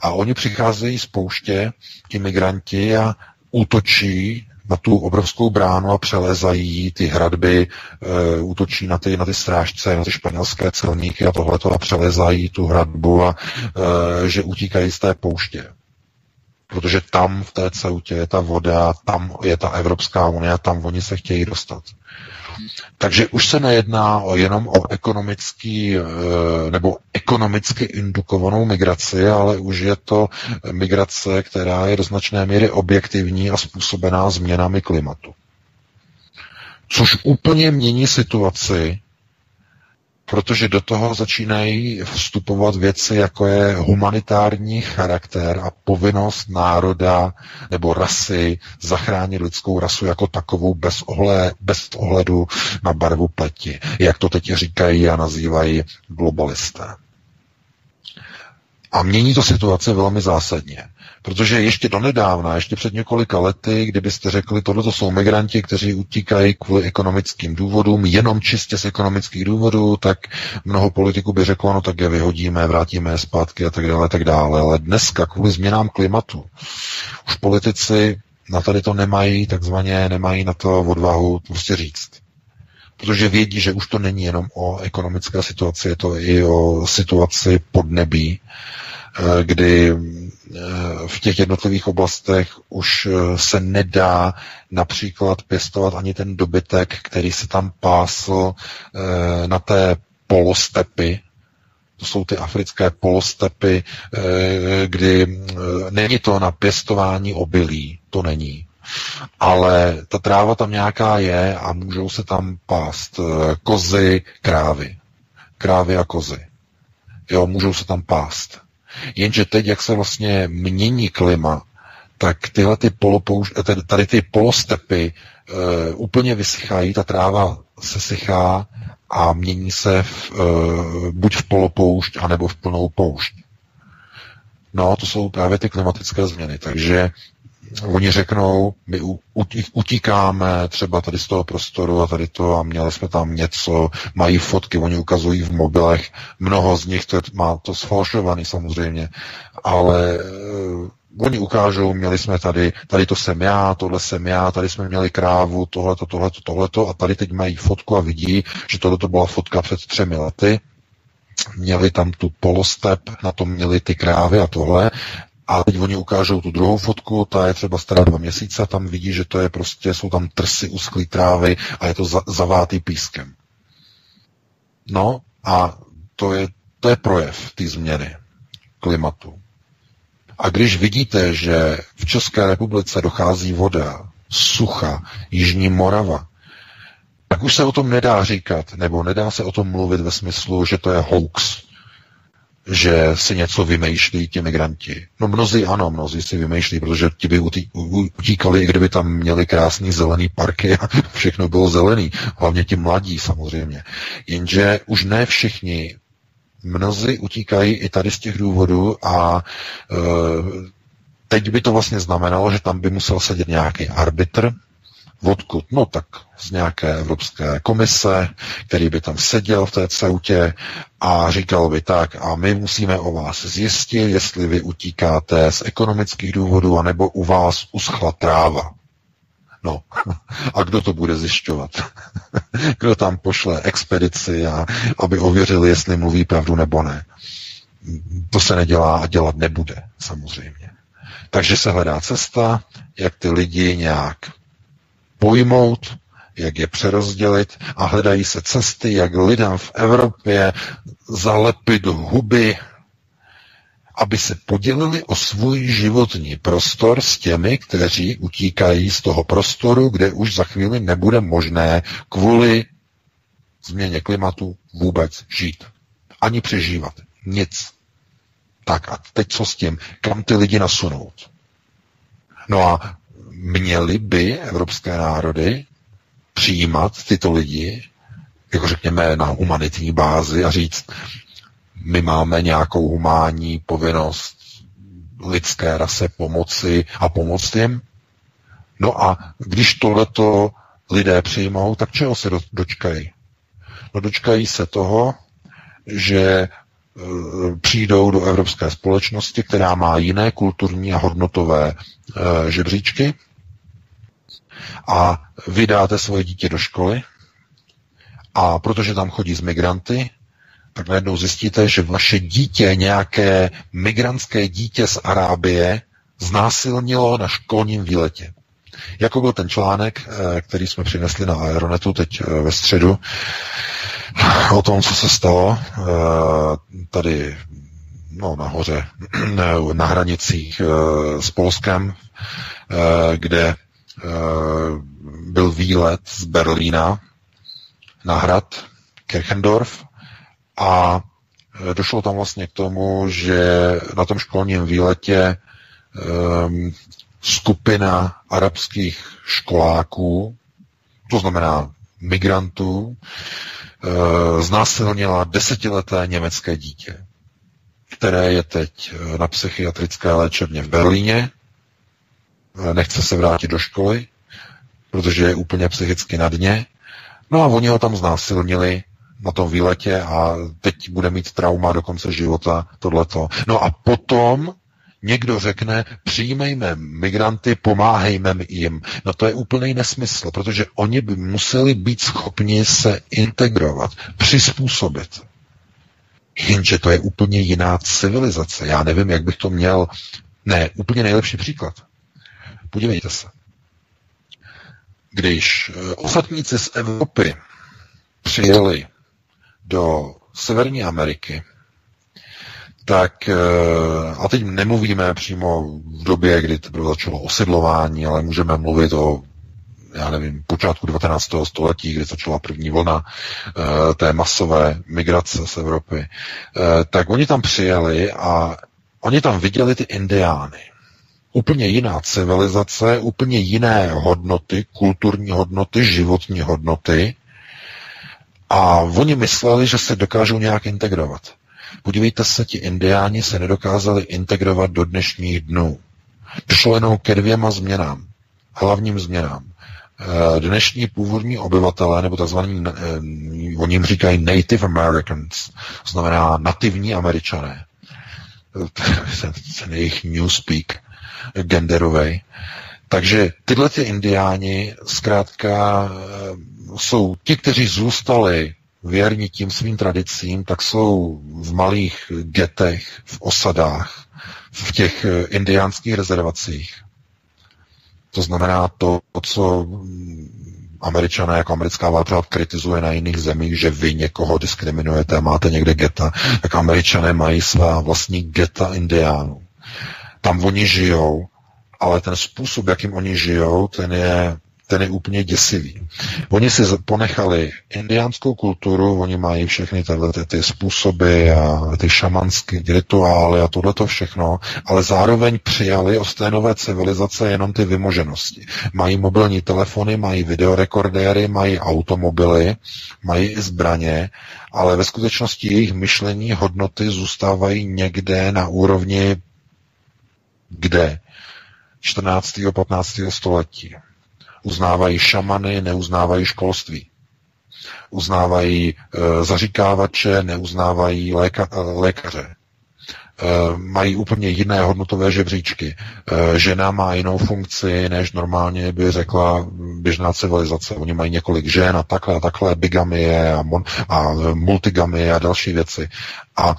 A oni přicházejí z pouště, ti migranti, a útočí na tu obrovskou bránu a přelezají ty hradby, e, útočí na ty, na ty strážce, na ty španělské celníky a tohleto a přelezají tu hradbu a e, že utíkají z té pouště protože tam v té ceutě je ta voda, tam je ta Evropská unie, tam oni se chtějí dostat. Takže už se nejedná o jenom o ekonomický eh, nebo ekonomicky indukovanou migraci, ale už je to migrace, která je do značné míry objektivní a způsobená změnami klimatu. Což úplně mění situaci protože do toho začínají vstupovat věci, jako je humanitární charakter a povinnost národa nebo rasy zachránit lidskou rasu jako takovou bez, ohled, bez ohledu na barvu pleti, jak to teď říkají a nazývají globalisté. A mění to situace velmi zásadně. Protože ještě donedávna, ještě před několika lety, kdybyste řekli, tohle jsou migranti, kteří utíkají kvůli ekonomickým důvodům, jenom čistě z ekonomických důvodů, tak mnoho politiků by řeklo, no tak je vyhodíme, vrátíme je zpátky a tak dále, tak dále. Ale dneska kvůli změnám klimatu už politici na tady to nemají, takzvaně nemají na to odvahu prostě říct protože vědí, že už to není jenom o ekonomické situaci, je to i o situaci podnebí, kdy eh, v těch jednotlivých oblastech už eh, se nedá například pěstovat ani ten dobytek, který se tam pásl na té polostepy, to jsou ty africké polostepy, kdy není to na pěstování obilí, to není. Ale ta tráva tam nějaká je a můžou se tam pást kozy, krávy. Krávy a kozy. Jo, můžou se tam pást. Jenže teď, jak se vlastně mění klima, tak tyhle ty polopouš, tady ty polostepy uh, úplně vysychají, ta tráva se sychá a mění se v, uh, buď v polopoušť, anebo v plnou poušť. No, to jsou právě ty klimatické změny. Takže oni řeknou, my utíkáme třeba tady z toho prostoru a tady to a měli jsme tam něco, mají fotky, oni ukazují v mobilech, mnoho z nich to má to sfalšovaný samozřejmě, ale uh, oni ukážou, měli jsme tady, tady to jsem já, tohle jsem já, tady jsme měli krávu, tohleto, tohleto, tohleto a tady teď mají fotku a vidí, že tohleto byla fotka před třemi lety, měli tam tu polostep, na tom měli ty krávy a tohle a teď oni ukážou tu druhou fotku, ta je třeba stará dva měsíce, tam vidí, že to je prostě, jsou tam trsy, usklý trávy a je to za, zavátý pískem. No a to je, to je projev té změny klimatu. A když vidíte, že v České republice dochází voda, sucha, Jižní Morava, tak už se o tom nedá říkat, nebo nedá se o tom mluvit ve smyslu, že to je hoax, že si něco vymýšlí ti migranti. No mnozí ano, mnozí si vymýšlí, protože ti by utíkali, kdyby tam měli krásný zelený parky a všechno bylo zelený. Hlavně ti mladí samozřejmě. Jenže už ne všichni. Mnozí utíkají i tady z těch důvodů a e, teď by to vlastně znamenalo, že tam by musel sedět nějaký arbitr, Odkud? No tak z nějaké Evropské komise, který by tam seděl v té ceutě a říkal by tak, a my musíme o vás zjistit, jestli vy utíkáte z ekonomických důvodů, anebo u vás uschla tráva. No, a kdo to bude zjišťovat? kdo tam pošle expedici, a, aby ověřili, jestli mluví pravdu nebo ne? To se nedělá a dělat nebude, samozřejmě. Takže se hledá cesta, jak ty lidi nějak pojmout, jak je přerozdělit a hledají se cesty, jak lidem v Evropě zalepit huby, aby se podělili o svůj životní prostor s těmi, kteří utíkají z toho prostoru, kde už za chvíli nebude možné kvůli změně klimatu vůbec žít. Ani přežívat. Nic. Tak a teď co s tím? Kam ty lidi nasunout? No a měly by evropské národy přijímat tyto lidi, jako řekněme, na humanitní bázi a říct, my máme nějakou humánní povinnost lidské rase pomoci a pomoct jim. No a když tohleto lidé přijmou, tak čeho se dočkají? No dočkají se toho, že e, přijdou do evropské společnosti, která má jiné kulturní a hodnotové e, žebříčky a vydáte svoje dítě do školy a protože tam chodí z migranty, tak najednou zjistíte, že vaše dítě, nějaké migrantské dítě z Arábie, znásilnilo na školním výletě. Jako byl ten článek, eh, který jsme přinesli na Aeronetu teď eh, ve středu, o tom, co se stalo eh, tady no, nahoře, na hranicích s Polskem, kde byl výlet z Berlína na hrad Kirchendorf a došlo tam vlastně k tomu, že na tom školním výletě um, skupina arabských školáků, to znamená migrantů, uh, znásilnila desetileté německé dítě, které je teď eh, na psychiatrické léčebně v Berlíně, eh, nechce se vrátit do školy, protože je úplně psychicky na dně. No a oni ho tam znásilnili na tom výletě a teď bude mít trauma do konce života, tohleto. No a potom někdo řekne, přijmejme migranty, pomáhejme jim. No to je úplný nesmysl, protože oni by museli být schopni se integrovat, přizpůsobit. Jenže to je úplně jiná civilizace. Já nevím, jak bych to měl. Ne, úplně nejlepší příklad. Podívejte se. Když eh, osadníci z Evropy přijeli do Severní Ameriky, tak, eh, a teď nemluvíme přímo v době, kdy to začalo osidlování, ale můžeme mluvit o já nevím, počátku 19. století, kdy začala první vlna e, té masové migrace z Evropy, tak oni tam přijeli a oni tam viděli ty indiány. Úplně jiná civilizace, úplně jiné hodnoty, kulturní hodnoty, životní hodnoty, a oni mysleli, že se dokážou nějak integrovat. Podívejte se, ti indiáni se nedokázali integrovat do dnešních dnů. Došlo jenom ke dvěma změnám, hlavním změnám. Eh, dnešní původní obyvatelé, nebo tzv. Eh, oni jim říkají Native Americans, znamená nativní američané, ten jejich newspeak genderový. Takže tyhle ty indiáni zkrátka jsou ti, kteří zůstali věrní tím svým tradicím, tak jsou v malých getech, v osadách, v těch eh, indiánských rezervacích. To znamená to, co američané jako americká vláda kritizuje na jiných zemích, že vy někoho diskriminujete, máte někde geta, tak američané mají svá vlastní geta indiánů. Tam oni žijou, ale ten způsob, jakým oni žijou, ten je ten je úplně děsivý. Oni si ponechali indiánskou kulturu, oni mají všechny tyhle ty, ty způsoby a ty šamanské rituály a tohle to všechno, ale zároveň přijali od té nové civilizace jenom ty vymoženosti. Mají mobilní telefony, mají videorekordéry, mají automobily, mají i zbraně, ale ve skutečnosti jejich myšlení, hodnoty zůstávají někde na úrovni kde? 14. 15. století. Uznávají šamany, neuznávají školství. Uznávají e, zaříkávače, neuznávají léka, e, lékaře. E, mají úplně jiné hodnotové žebříčky. E, žena má jinou funkci, než normálně by řekla běžná civilizace. Oni mají několik žen a takhle a takhle, bigamie a, mon, a multigamie a další věci. A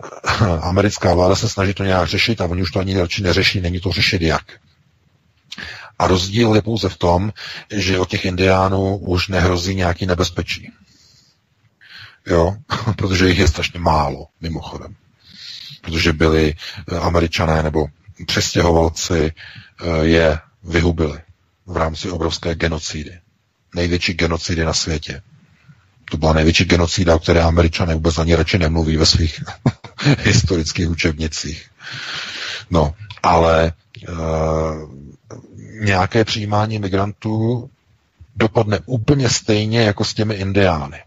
americká vláda se snaží to nějak řešit a oni už to ani radši neřeší, není to řešit jak. A rozdíl je pouze v tom, že od těch indiánů už nehrozí nějaký nebezpečí. Jo, protože jich je strašně málo, mimochodem. Protože byli eh, američané nebo přestěhovalci eh, je vyhubili v rámci obrovské genocidy. Největší genocidy na světě. To byla největší genocída, o které američané vůbec ani radši nemluví ve svých historických učebnicích. No, ale uh, nějaké přijímání migrantů dopadne úplně stejně jako s těmi indiány.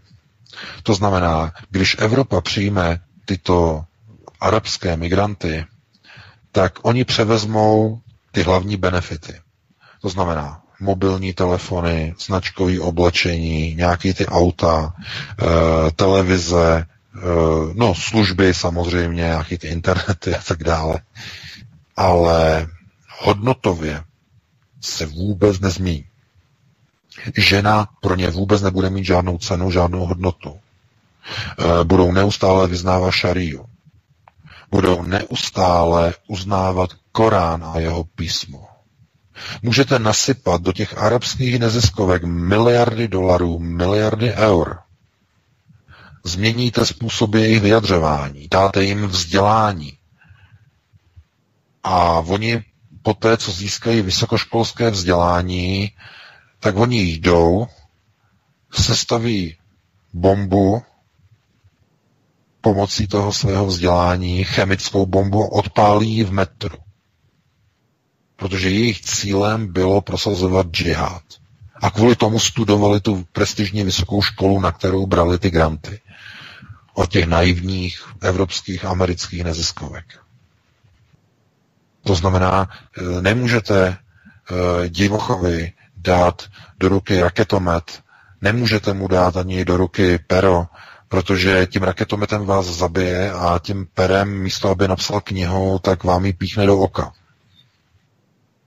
To znamená, když Evropa přijme tyto arabské migranty, tak oni převezmou ty hlavní benefity. To znamená mobilní telefony, značkové oblečení, nějaké ty auta, e, televize, e, no služby samozřejmě, nějaké ty internety a tak dále. Ale hodnotově se vůbec nezmění. Žena pro ně vůbec nebude mít žádnou cenu, žádnou hodnotu. E, budou neustále vyznávat šaríu. Budou neustále uznávat Korán a jeho písmo. Můžete nasypat do těch arabských neziskovek miliardy dolarů, miliardy eur. Změníte způsoby jejich vyjadřování, dáte jim vzdělání. A oni po té, co získají vysokoškolské vzdělání, tak oni jdou, sestaví bombu pomocí toho svého vzdělání, chemickou bombu odpálí v metru protože jejich cílem bylo prosazovat džihad. A kvůli tomu studovali tu prestižně vysokou školu, na kterou brali ty granty. Od těch naivních evropských, amerických neziskovek. To znamená, e, nemůžete e, divochovi dát do ruky raketomet, nemůžete mu dát ani do ruky pero, protože tím raketometem vás zabije a tím perem místo, aby napsal knihu, tak vám ji píchne do oka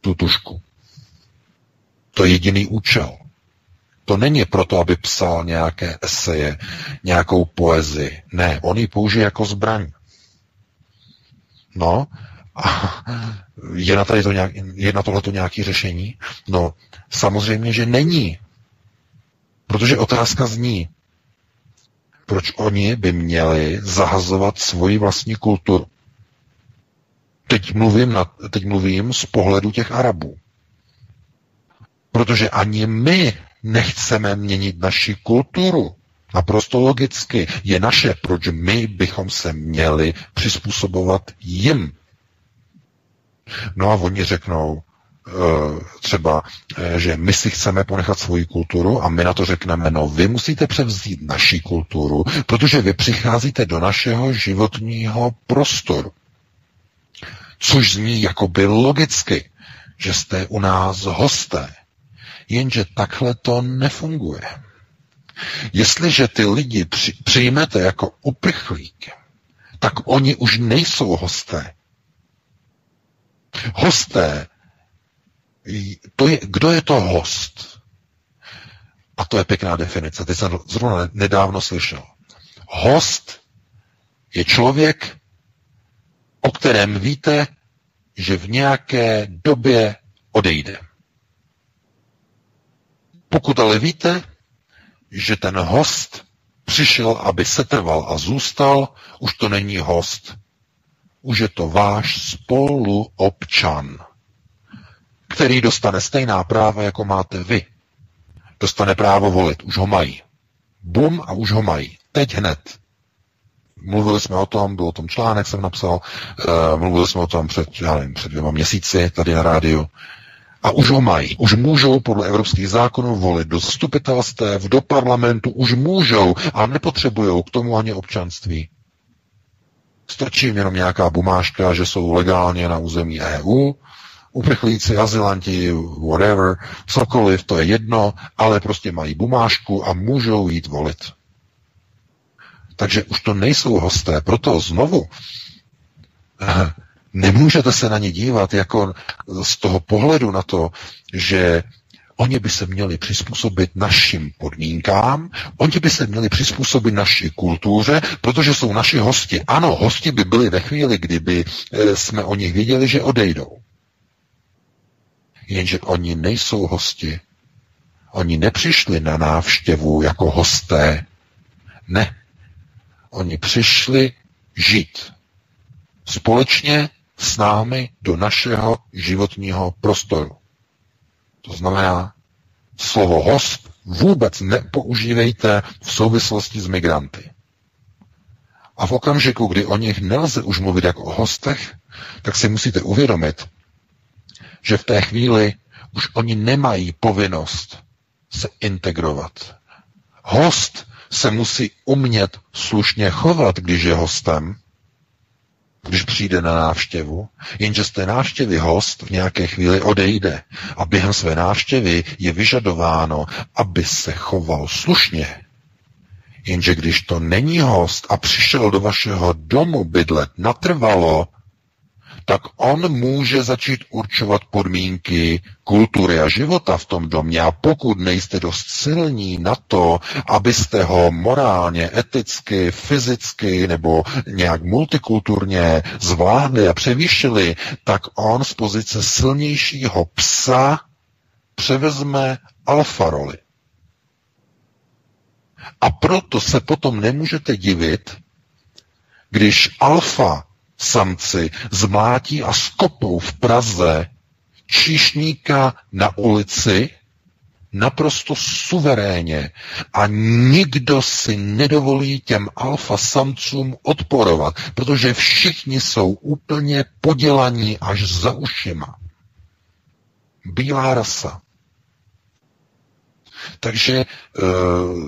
tu tušku. To je jediný účel. To není proto, aby psal nějaké eseje, nějakou poezii. Ne, on ji použije jako zbraň. No, a je na, tady to nějak, je na tohle to nějaké řešení? No, samozřejmě, že není. Protože otázka zní, proč oni by měli zahazovat svoji vlastní kulturu. Teď mluvím, na, teď mluvím z pohledu těch Arabů. Protože ani my nechceme měnit naši kulturu. Naprosto logicky. Je naše, proč my bychom se měli přizpůsobovat jim. No a oni řeknou, třeba, eh, že my si chceme ponechat svoji kulturu a my na to řekneme, no vy musíte převzít naši kulturu, protože vy přicházíte do našeho životního prostoru. Což zní jakoby logicky, že jste u nás hosté. Jenže takhle to nefunguje. Jestliže ty lidi při, přijmete jako uprchlíky, tak oni už nejsou hosté. Hosté, to je, kdo je to host? A to je pěkná definice. Teď jsem zrovna nedávno slyšel. Host je člověk, o kterém víte, že v nějaké době odejde. Pokud ale víte, že ten host přišel, aby setrval a zůstal, už to není host. Už je to váš spoluobčan, který dostane stejná práva, jako máte vy. Dostane právo volit, už ho mají. Bum a už ho mají. Teď hned. Mluvili jsme o tom, byl o tom článek, jsem napsal, uh, mluvili jsme o tom před, já nevím, před dvěma měsíci tady na rádiu. A už ho mají. Už můžou podle evropských zákonů volit do zastupitelstev, do parlamentu, už můžou a nepotřebují k tomu ani občanství. Stačí jim jenom nějaká bumáška, že jsou legálně na území EU, uprchlíci, azylanti, whatever, cokoliv, to je jedno, ale prostě mají bumášku a můžou jít volit. Takže už to nejsou hosté. Proto znovu eh, nemůžete se na ně dívat jako z toho pohledu na to, že Oni by se měli přizpůsobit našim podmínkám, oni by se měli přizpůsobit naší kultuře, protože jsou naši hosti. Ano, hosti by byli ve chvíli, kdyby eh, jsme o nich věděli, že odejdou. Jenže oni nejsou hosti. Oni nepřišli na návštěvu jako hosté. Ne. Oni přišli žít společně s námi do našeho životního prostoru. To znamená, slovo host vůbec nepoužívejte v souvislosti s migranty. A v okamžiku, kdy o nich nelze už mluvit jako o hostech, tak si musíte uvědomit, že v té chvíli už oni nemají povinnost se integrovat. Host se musí umět slušně chovat, když je hostem, když přijde na návštěvu, jenže z té návštěvy host v nějaké chvíli odejde a během své návštěvy je vyžadováno, aby se choval slušně. Jenže když to není host a přišel do vašeho domu bydlet natrvalo, tak on může začít určovat podmínky kultury a života v tom domě. A pokud nejste dost silní na to, abyste ho morálně, eticky, fyzicky nebo nějak multikulturně zvládli a převýšili, tak on z pozice silnějšího psa převezme alfa roli. A proto se potom nemůžete divit, když alfa samci zmlátí a skopou v Praze číšníka na ulici naprosto suverénně a nikdo si nedovolí těm alfa samcům odporovat, protože všichni jsou úplně podělaní až za ušima. Bílá rasa. Takže e,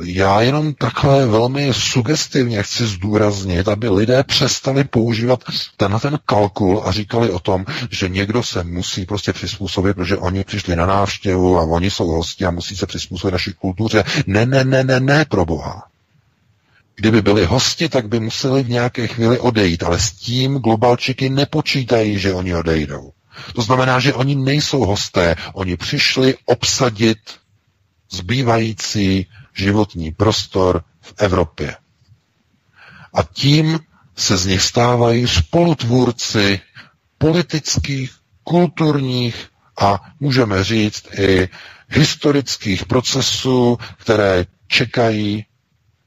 já jenom takhle velmi sugestivně chci zdůraznit, aby lidé přestali používat tenhle ten kalkul a říkali o tom, že někdo se musí prostě přizpůsobit, protože oni přišli na návštěvu a oni jsou hosti a musí se přizpůsobit naší kultuře. Ne, ne, ne, ne, ne, pro Boha. Kdyby byli hosti, tak by museli v nějaké chvíli odejít, ale s tím globalčiky nepočítají, že oni odejdou. To znamená, že oni nejsou hosté, oni přišli obsadit zbývající životní prostor v Evropě. A tím se z nich stávají spolutvůrci politických, kulturních a můžeme říct i historických procesů, které čekají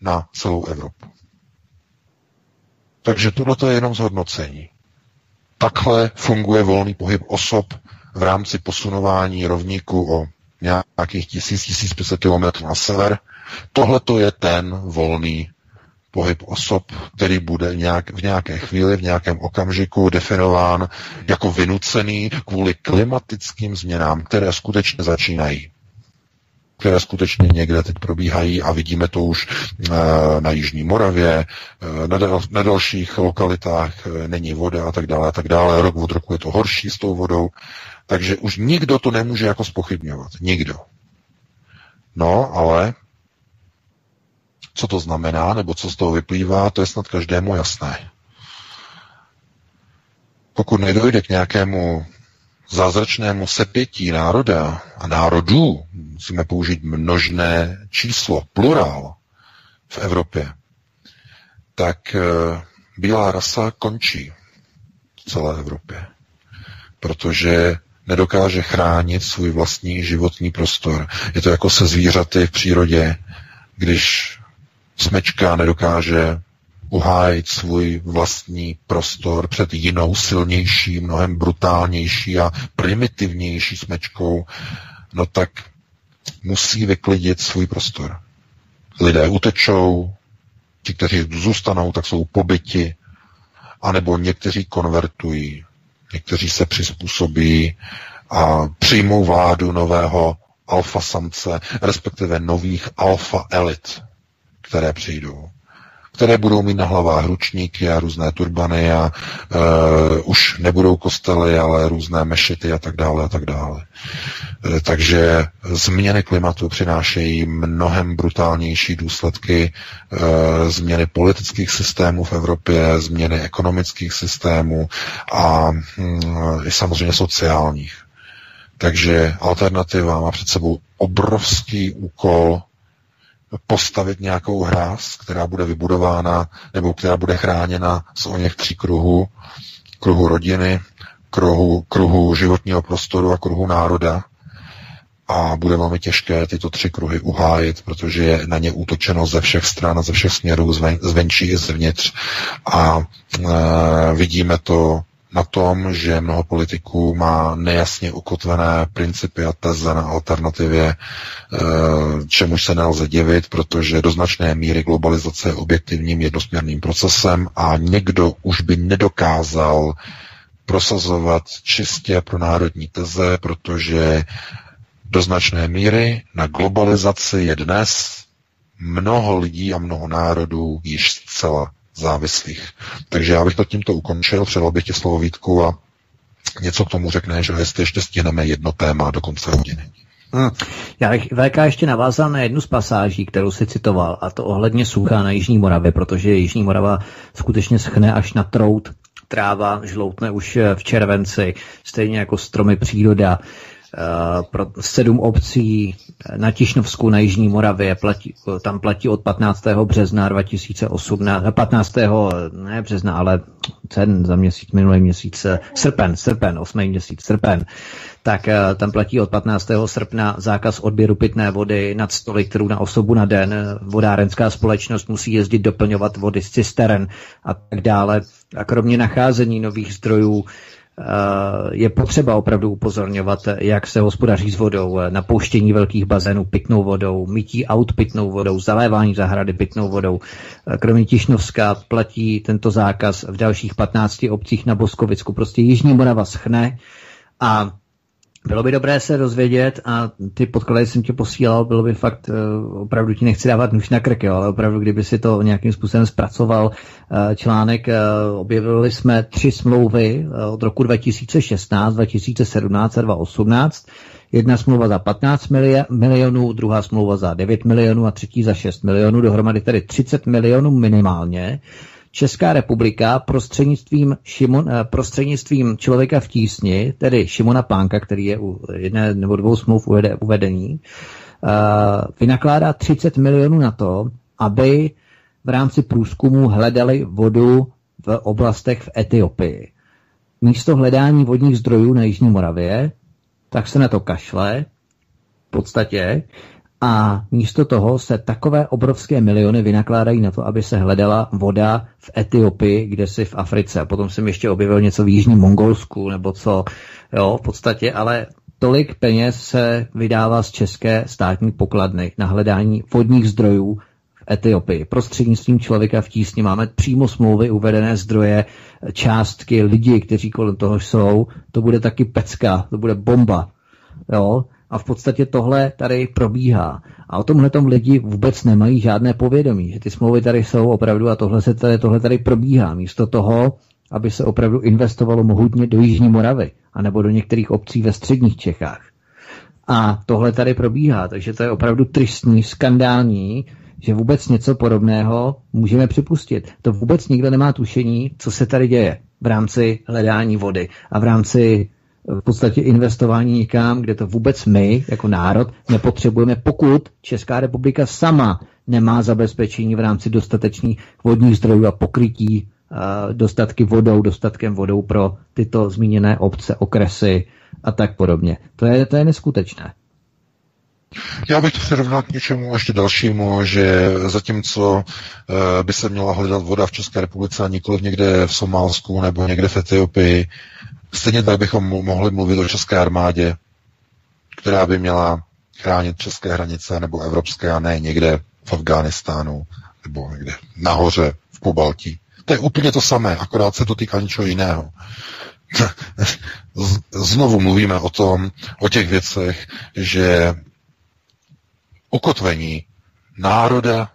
na celou Evropu. Takže tohle je jenom zhodnocení. Takhle funguje volný pohyb osob v rámci posunování rovníku o nějakých 1000-1500 km na sever. Tohle to je ten volný pohyb osob, který bude nějak, v nějaké chvíli, v nějakém okamžiku definován jako vynucený kvůli klimatickým změnám, které skutečně začínají které skutečně někde teď probíhají a vidíme to už e, na Jižní Moravě, e, na, dal, na dalších lokalitách e, není voda a tak dále a tak dále. Rok od roku je to horší s tou vodou. Takže už nikdo to nemůže jako spochybňovat. Nikdo. No, ale co to znamená, nebo co z toho vyplývá, to je snad každému jasné. Pokud nedojde k nějakému zázračnému sepětí národa a národů, musíme použít množné číslo, plurál v Evropě, tak eh, bílá rasa končí v celé Evropě. Protože nedokáže chránit svůj vlastní životní prostor. Je to jako se zvířaty v přírodě, když smečka nedokáže uhájit svůj vlastní prostor před jinou silnější, mnohem brutálnější a primitivnější smečkou, no tak musí vyklidit svůj prostor. Lidé utečou, ti, kteří zůstanou, tak jsou pobyti, anebo někteří konvertují, Někteří se přizpůsobí a přijmou vládu nového alfa samce, respektive nových alfa elit, které přijdou které budou mít na hlavách ručníky a různé turbany a e, už nebudou kostely, ale různé mešity a tak dále a tak dále. E, takže změny klimatu přinášejí mnohem brutálnější důsledky e, změny politických systémů v Evropě, změny ekonomických systémů a i samozřejmě sociálních. Takže alternativa má před sebou obrovský úkol postavit nějakou hráz, která bude vybudována nebo která bude chráněna z o něch tří kruhů, kruhu rodiny, kruhu, kruhu životního prostoru a kruhu národa. A bude velmi těžké tyto tři kruhy uhájit, protože je na ně útočeno ze všech stran a ze všech směrů, zven, zvenčí i zevnitř. A e, vidíme to na tom, že mnoho politiků má nejasně ukotvené principy a teze na alternativě, eh, čemuž se nelze divit, protože do značné míry globalizace je objektivním jednosměrným procesem a někdo už by nedokázal prosazovat čistě pro národní teze, protože do značné míry na globalizaci je dnes mnoho lidí a mnoho národů již zcela závislých. Takže já bych to tímto ukončil, předal bych ti slovo Vítku a něco k tomu řekneš, že jestli ještě stihneme jedno téma do konce hodiny. Hmm. Já bych VK ještě navázal na jednu z pasáží, kterou si citoval, a to ohledně sucha na Jižní Moravě, protože Jižní Morava skutečně schne až na trout. Tráva žloutne už v červenci, stejně jako stromy příroda. Eh, pro sedm obcí na Tišnovsku na Jižní Moravě platí, tam platí od 15. března 2018, 15. ne března, ale ten za měsíc, minulý měsíc, eh, srpen, srpen, 8. měsíc, srpen, tak eh, tam platí od 15. srpna zákaz odběru pitné vody nad 100 litrů na osobu na den. Vodárenská společnost musí jezdit doplňovat vody z cisteren a tak dále. A kromě nacházení nových zdrojů Eh, je potřeba opravdu upozorňovat, jak se hospodaří s vodou, eh, napouštění velkých bazénů pitnou vodou, mytí aut pitnou vodou, zalévání zahrady pitnou vodou. Eh, kromě Tišnovska platí tento zákaz v dalších 15 obcích na Boskovicku. Prostě Jižní Morava schne a bylo by dobré se dozvědět a ty podklady jsem ti posílal, bylo by fakt, uh, opravdu ti nechci dávat nůž na krk, jo, ale opravdu, kdyby si to nějakým způsobem zpracoval uh, článek, uh, objevili jsme tři smlouvy od roku 2016, 2017 a 2018. Jedna smlouva za 15 milionů, druhá smlouva za 9 milionů a třetí za 6 milionů, dohromady tedy 30 milionů minimálně. Česká republika prostřednictvím, Šimon, eh, prostřednictvím člověka v tísni, tedy Šimona Pánka, který je u jedné nebo dvou smluv uvedený, eh, vynakládá 30 milionů na to, aby v rámci průzkumu hledali vodu v oblastech v Etiopii. Místo hledání vodních zdrojů na Jižní Moravě, tak se na to kašle v podstatě a místo toho se takové obrovské miliony vynakládají na to, aby se hledala voda v Etiopii, kde si v Africe. Potom jsem ještě objevil něco v Jižním Mongolsku, nebo co, jo, v podstatě, ale tolik peněz se vydává z české státní pokladny na hledání vodních zdrojů v Etiopii. Prostřednictvím člověka v tísni máme přímo smlouvy, uvedené zdroje, částky, lidi, kteří kolem toho jsou. To bude taky pecka, to bude bomba. Jo? A v podstatě tohle tady probíhá. A o tomhle tom lidi vůbec nemají žádné povědomí, že ty smlouvy tady jsou opravdu a tohle, se tady, tohle tady probíhá. Místo toho, aby se opravdu investovalo mohutně do Jižní Moravy, anebo do některých obcí ve středních Čechách. A tohle tady probíhá, takže to je opravdu tristní, skandální, že vůbec něco podobného můžeme připustit. To vůbec nikdo nemá tušení, co se tady děje v rámci hledání vody a v rámci v podstatě investování někam, kde to vůbec my, jako národ, nepotřebujeme, pokud Česká republika sama nemá zabezpečení v rámci dostatečných vodních zdrojů a pokrytí dostatky vodou, dostatkem vodou pro tyto zmíněné obce, okresy a tak podobně. To je, to je neskutečné. Já bych to přirovnal k něčemu ještě dalšímu, že zatímco e, by se měla hledat voda v České republice a nikoliv někde v Somálsku nebo někde v Etiopii, Stejně tak bychom mohli mluvit o české armádě, která by měla chránit české hranice nebo evropské a ne někde v Afghánistánu nebo někde nahoře v Pobaltí. To je úplně to samé, akorát se to týká něčeho jiného. Znovu mluvíme o tom, o těch věcech, že ukotvení národa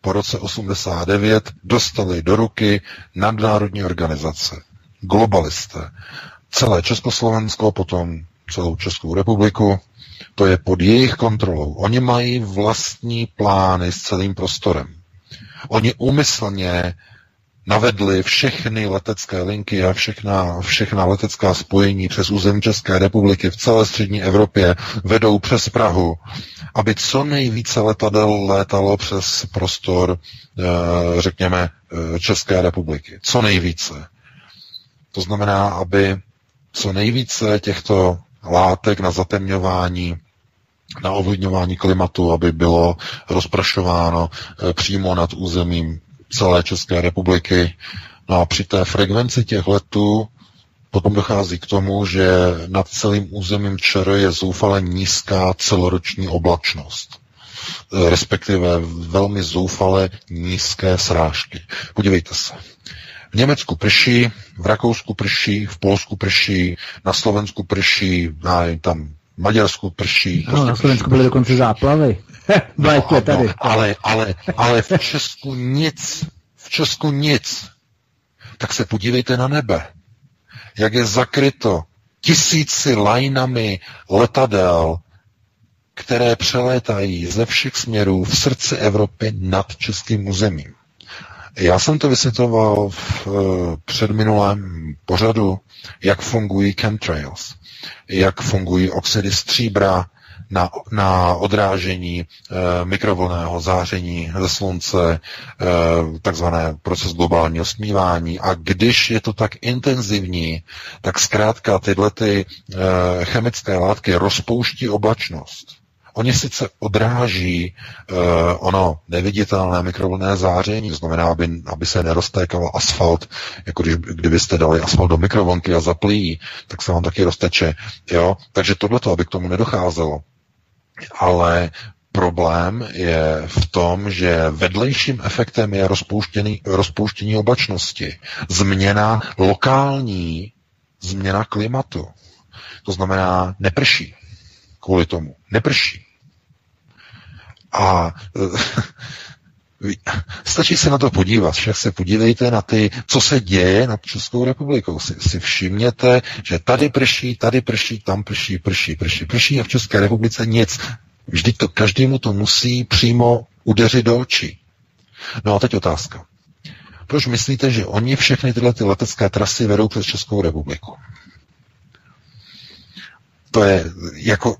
po roce 89 dostali do ruky nadnárodní organizace, globalisté, celé Československo, potom celou Českou republiku, to je pod jejich kontrolou. Oni mají vlastní plány s celým prostorem. Oni úmyslně navedli všechny letecké linky a všechna, všechna letecká spojení přes území České republiky v celé střední Evropě vedou přes Prahu, aby co nejvíce letadel létalo přes prostor, eh, řekněme, eh, České republiky. Co nejvíce. To znamená, aby co nejvíce těchto látek na zatemňování, na ovlivňování klimatu, aby bylo rozprašováno eh, přímo nad územím celé České republiky. No a při té frekvenci těch letů potom dochází k tomu, že nad celým územím ČR je zoufale nízká celoroční oblačnost eh, respektive velmi zoufale nízké srážky. Podívejte se. V Německu prší, v Rakousku prší, v Polsku prší, na Slovensku prší, na, tam Maďarsku prší. No, prostě na Slovensku byly dokonce záplavy. no, no, tady. Ale, ale, ale v Česku nic. V Česku nic. Tak se podívejte na nebe. Jak je zakryto tisíci lajnami letadel, které přelétají ze všech směrů v srdci Evropy nad českým územím. Já jsem to vysvětloval v eh, předminulém pořadu, jak fungují chemtrails, jak fungují oxidy stříbra na, na odrážení e, mikrovlného záření ze slunce, e, takzvané proces globálního smívání. A když je to tak intenzivní, tak zkrátka tyhle ty, e, chemické látky rozpouští oblačnost. Oni sice odráží uh, ono neviditelné mikrovlné záření, to znamená, aby, aby se neroztékal asfalt, jako když, kdybyste dali asfalt do mikrovlnky a zaplí, tak se vám taky rozteče. Jo? Takže tohleto, aby k tomu nedocházelo. Ale problém je v tom, že vedlejším efektem je rozpouštění, rozpouštění oblačnosti. Změna lokální, změna klimatu. To znamená, neprší kvůli tomu. Neprší. A stačí se na to podívat, však se podívejte na ty, co se děje nad Českou republikou. Si, si všimněte, že tady prší, tady prší, tam prší, prší, prší, prší a v České republice nic. Vždyť to každému to musí přímo udeřit do očí. No a teď otázka. Proč myslíte, že oni všechny tyhle ty letecké trasy vedou přes Českou republiku? To je jako,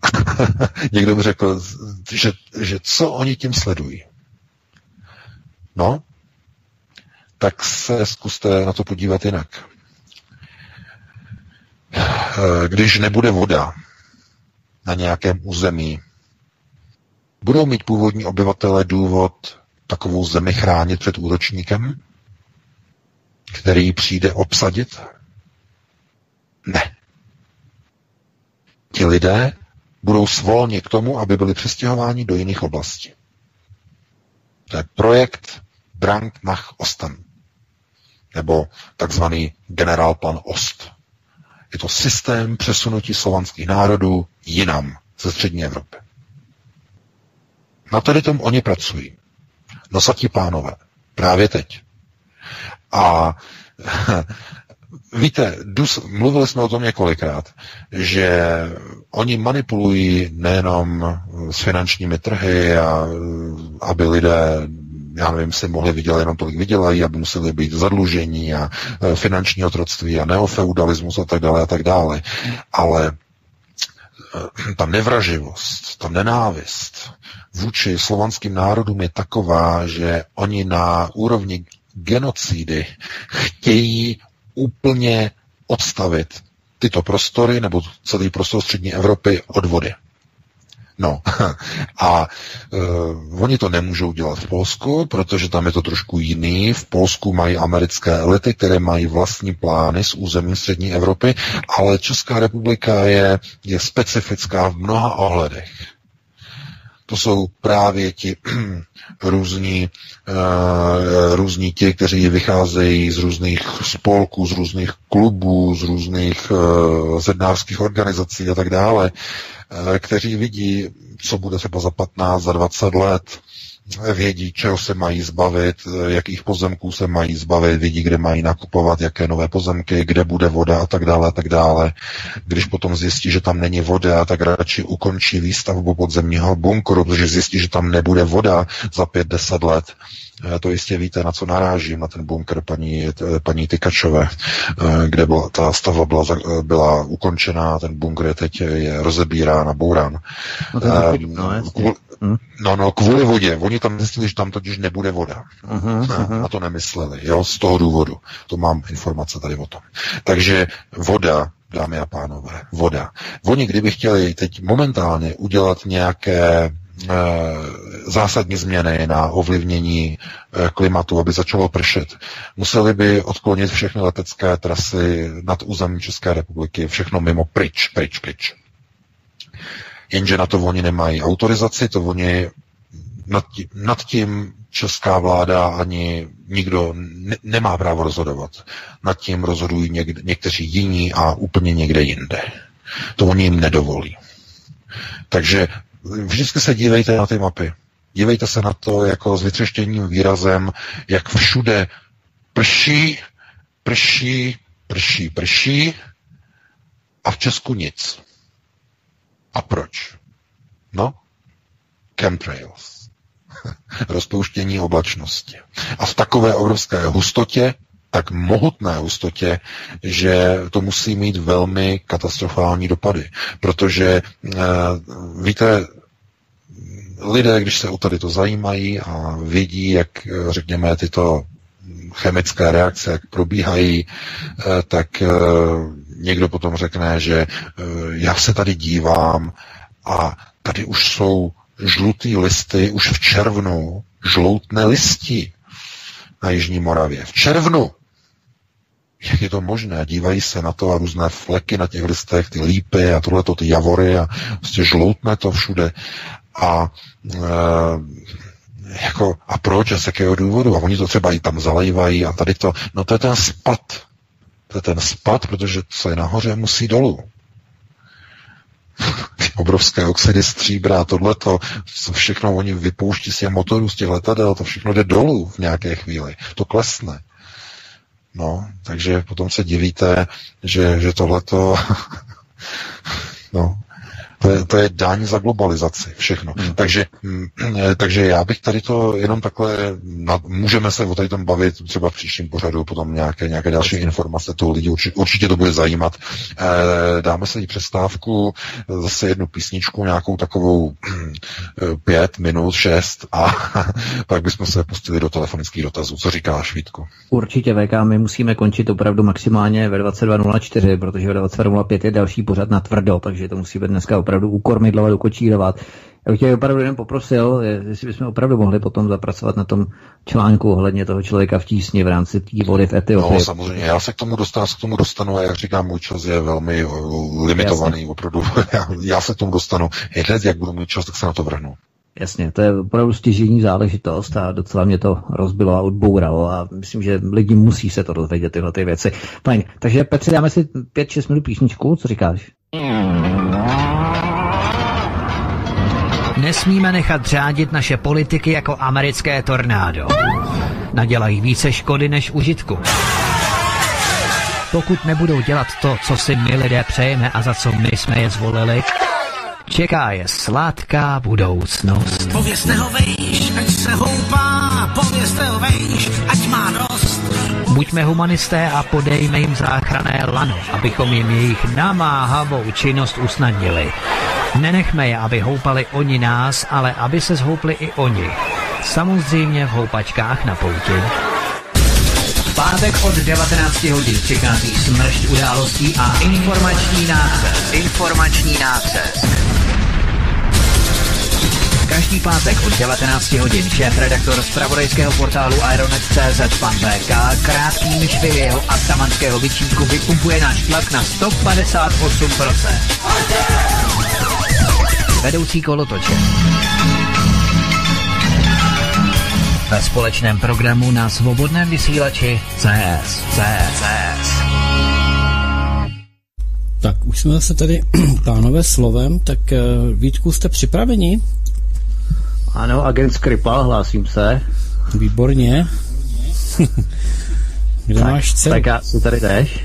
někdo by řekl, že, že co oni tím sledují. No, tak se zkuste na to podívat jinak. Když nebude voda na nějakém území, budou mít původní obyvatele důvod takovou zemi chránit před úročníkem, který přijde obsadit? Ne ti lidé budou svolni k tomu, aby byli přestěhováni do jiných oblastí. To je projekt Brand nach Osten, nebo takzvaný generálplan Ost. Je to systém přesunutí slovanských národů jinam ze střední Evropy. Na tady tom oni pracují. Nosatí pánové. Právě teď. A Víte, dus, mluvili jsme o tom několikrát, že oni manipulují nejenom s finančními trhy, a, aby lidé já nevím, si mohli vydělat jenom tolik vydělají, aby museli být zadlužení a e, finanční otroctví a neofeudalismus a tak dále a tak dále. Ale e, ta nevraživost, ta nenávist vůči slovanským národům je taková, že oni na úrovni genocidy chtějí úplně odstavit tyto prostory nebo celý prostor střední Evropy od vody. No a uh, oni to nemůžou dělat v Polsku, protože tam je to trošku jiný. V Polsku mají americké elity, které mají vlastní plány s území střední Evropy, ale Česká republika je, je specifická v mnoha ohledech to jsou právě ti různí, uh, různí ti, kteří vycházejí z různých spolků, z různých klubů, z různých uh, zednářských organizací a tak dále, uh, kteří vidí, co bude třeba za 15, za 20 let, vědí, čeho se mají zbavit, jakých pozemků se mají zbavit, vidí, kde mají nakupovat, jaké nové pozemky, kde bude voda a tak dále a tak dále. Když potom zjistí, že tam není voda, tak radši ukončí výstavbu podzemního bunkru, protože zjistí, že tam nebude voda za 5-10 let, to jistě víte, na co narážím, na ten bunker paní, eh, paní Tykačové, eh, kde byla, ta stavba byla, byla ukončená, ten bunker je teď je rozebírán a bourán. No, no, kvůli, hm? no, no, kvůli vodě. Oni tam mysleli, že tam totiž nebude voda. Uh-huh, uh-huh. Na to nemysleli, jo, z toho důvodu. To mám informace tady o tom. Takže voda, dámy a pánové, voda. Oni, kdyby chtěli teď momentálně udělat nějaké Eh, zásadní změny na ovlivnění eh, klimatu, aby začalo pršet. Museli by odklonit všechny letecké trasy nad území České republiky, všechno mimo pryč, pryč, pryč. Jenže na to oni nemají autorizaci, to oni nad tím, nad tím česká vláda ani nikdo ne, nemá právo rozhodovat. Nad tím rozhodují něk, někteří jiní a úplně někde jinde. To oni jim nedovolí. Takže vždycky se dívejte na ty mapy. Dívejte se na to jako s vytřeštěným výrazem, jak všude prší, prší, prší, prší a v Česku nic. A proč? No, chemtrails. Rozpouštění oblačnosti. A v takové obrovské hustotě, tak mohutné hustotě, že to musí mít velmi katastrofální dopady. Protože, eh, víte, lidé, když se o tady to zajímají a vidí, jak, řekněme, tyto chemické reakce, jak probíhají, eh, tak eh, někdo potom řekne, že eh, já se tady dívám a tady už jsou žlutý listy, už v červnu žloutné listi na Jižní Moravě. V červnu! Jak je to možné? Dívají se na to a různé fleky na těch listech, ty lípy a tohleto, ty javory a prostě žloutne to všude. A e, jako, a proč a z jakého důvodu? A oni to třeba i tam zalejvají a tady to, no to je ten spad. To je ten spad, protože co je nahoře, musí dolů. Obrovské oxidy stříbra, tohleto, co všechno oni vypouští z těch motorů, z těch letadel, to všechno jde dolů v nějaké chvíli. To klesne. No, takže potom se divíte, že, že tohleto no, to je, to je daň za globalizaci, všechno. Hmm. Takže, mm, takže já bych tady to jenom takhle, na, můžeme se o tady tom bavit třeba v příštím pořadu, potom nějaké, nějaké další informace, to lidi určitě, určitě to bude zajímat. E, dáme se jí přestávku, zase jednu písničku, nějakou takovou pět minut, šest a pak bychom se pustili do telefonických dotazů. Co říkáš, Vítku? Určitě, VK, my musíme končit opravdu maximálně ve 22.04, protože ve 22.05 je další pořad na tvrdo, takže to musí být dneska opravdu ukormidlovat, ukočírovat. Já bych tě opravdu jen poprosil, jestli bychom opravdu mohli potom zapracovat na tom článku ohledně toho člověka v tísni v rámci té vody v Etiopii. No samozřejmě, já se k tomu dostanu, k tomu dostanu a jak říkám, můj čas je velmi eh, limitovaný, Jasně. opravdu. Já, já se k tomu dostanu. Hned, jak budu mít čas, tak se na to vrhnu. Jasně, to je opravdu stěžení záležitost a docela mě to rozbilo a odbouralo a myslím, že lidi musí se to dozvědět, tyhle ty věci. Fajn, takže Petře, dáme si 5-6 minut písničku, co říkáš? Nesmíme nechat řádit naše politiky jako americké tornádo. Nadělají více škody než užitku. Pokud nebudou dělat to, co si my lidé přejeme a za co my jsme je zvolili, čeká je sladká budoucnost. Povězte ho vejš, ať se houpá, povězte ho vejš, ať má dost. Buďme humanisté a podejme jim záchrané lano, abychom jim jejich namáhavou činnost usnadnili. Nenechme je, aby houpali oni nás, ale aby se zhoupli i oni. Samozřejmě v houpačkách na pouti. Pátek od 19 hodin přichází smršť událostí a informační nácest. Informační nácest. Každý pátek od 19 hodin šéf-redaktor z pravodejského portálu Ironet.cz pan VK krátkými švy jeho atamanského vyčítku vypumpuje náš tlak na 158% vedoucí kolotoče. Ve společném programu na svobodném vysílači CS. CS. CS. Tak už jsme zase tady, pánové, slovem, tak uh, Vítku, jste připraveni? Ano, agent Skripal, hlásím se. Výborně. Kde tak, máš dceru? Tak já si tady jdeš.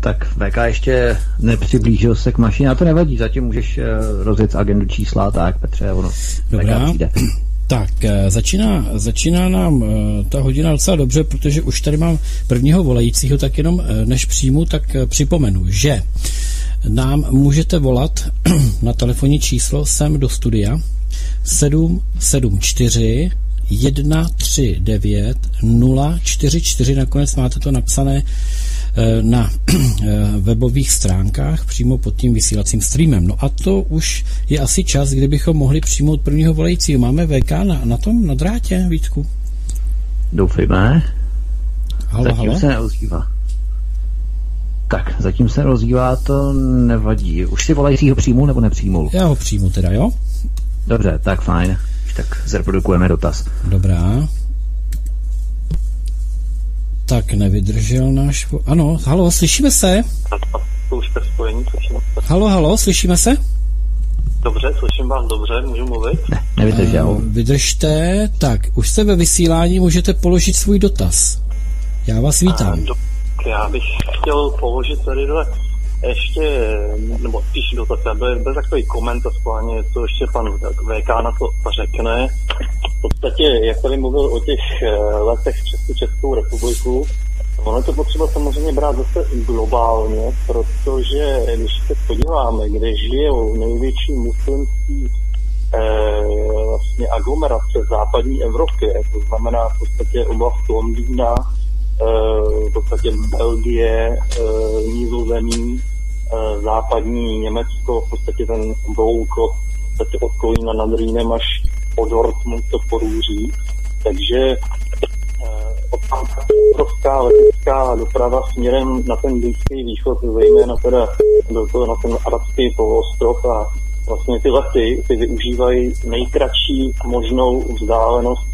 Tak VK ještě nepřiblížil se k mašině, a to nevadí, zatím můžeš uh, rozjet agendu čísla, tak Petře, ono Dobrá. Tak, eh, začíná, začíná nám uh, ta hodina docela dobře, protože už tady mám prvního volajícího, tak jenom než přijmu, tak připomenu, že nám můžete volat na telefonní číslo sem do studia 774 139 044, nakonec máte to napsané Eh, na eh, webových stránkách přímo pod tím vysílacím streamem. No a to už je asi čas, kdybychom mohli přijmout prvního volajícího. Máme VK na, na tom, na drátě, Vítku? Doufejme. Halo, zatím halo? se neozývá. Tak, zatím se rozývá, to nevadí. Už si volajícího přijmul nebo nepřijmul? Já ho přijmu teda, jo? Dobře, tak fajn. tak zreprodukujeme dotaz. Dobrá. Tak nevydržel náš... Ano, halo, slyšíme se? Už jste spojení, slyšíme se. Halo, halo, slyšíme se? Dobře, slyším vás dobře, můžu mluvit? Ne, nevydržel. Uh, vydržte. Tak, už jste ve vysílání, můžete položit svůj dotaz. Já vás vítám. Do, já bych chtěl položit tady dole ještě, nebo spíš dotaz, byl, byl takový komentář schválně, co ještě pan VK na to řekne. V podstatě, jak tady mluvil o těch eh, letech přes tu Českou republiku, ono to potřeba samozřejmě brát zase globálně, protože když se podíváme, kde žijou největší muslimský eh, vlastně aglomerace západní Evropy, to znamená v podstatě oblast Londýna, v podstatě Belgie, eh, Nizozemí, eh, západní Německo, v podstatě ten blouk od, v od Kolína nad Rýnem až po Dortmund to porůří. Takže eh, obrovská letecká doprava směrem na ten Blízký východ, zejména teda do toho na ten arabský poloostrov a vlastně ty lety ty využívají nejkratší možnou vzdálenost,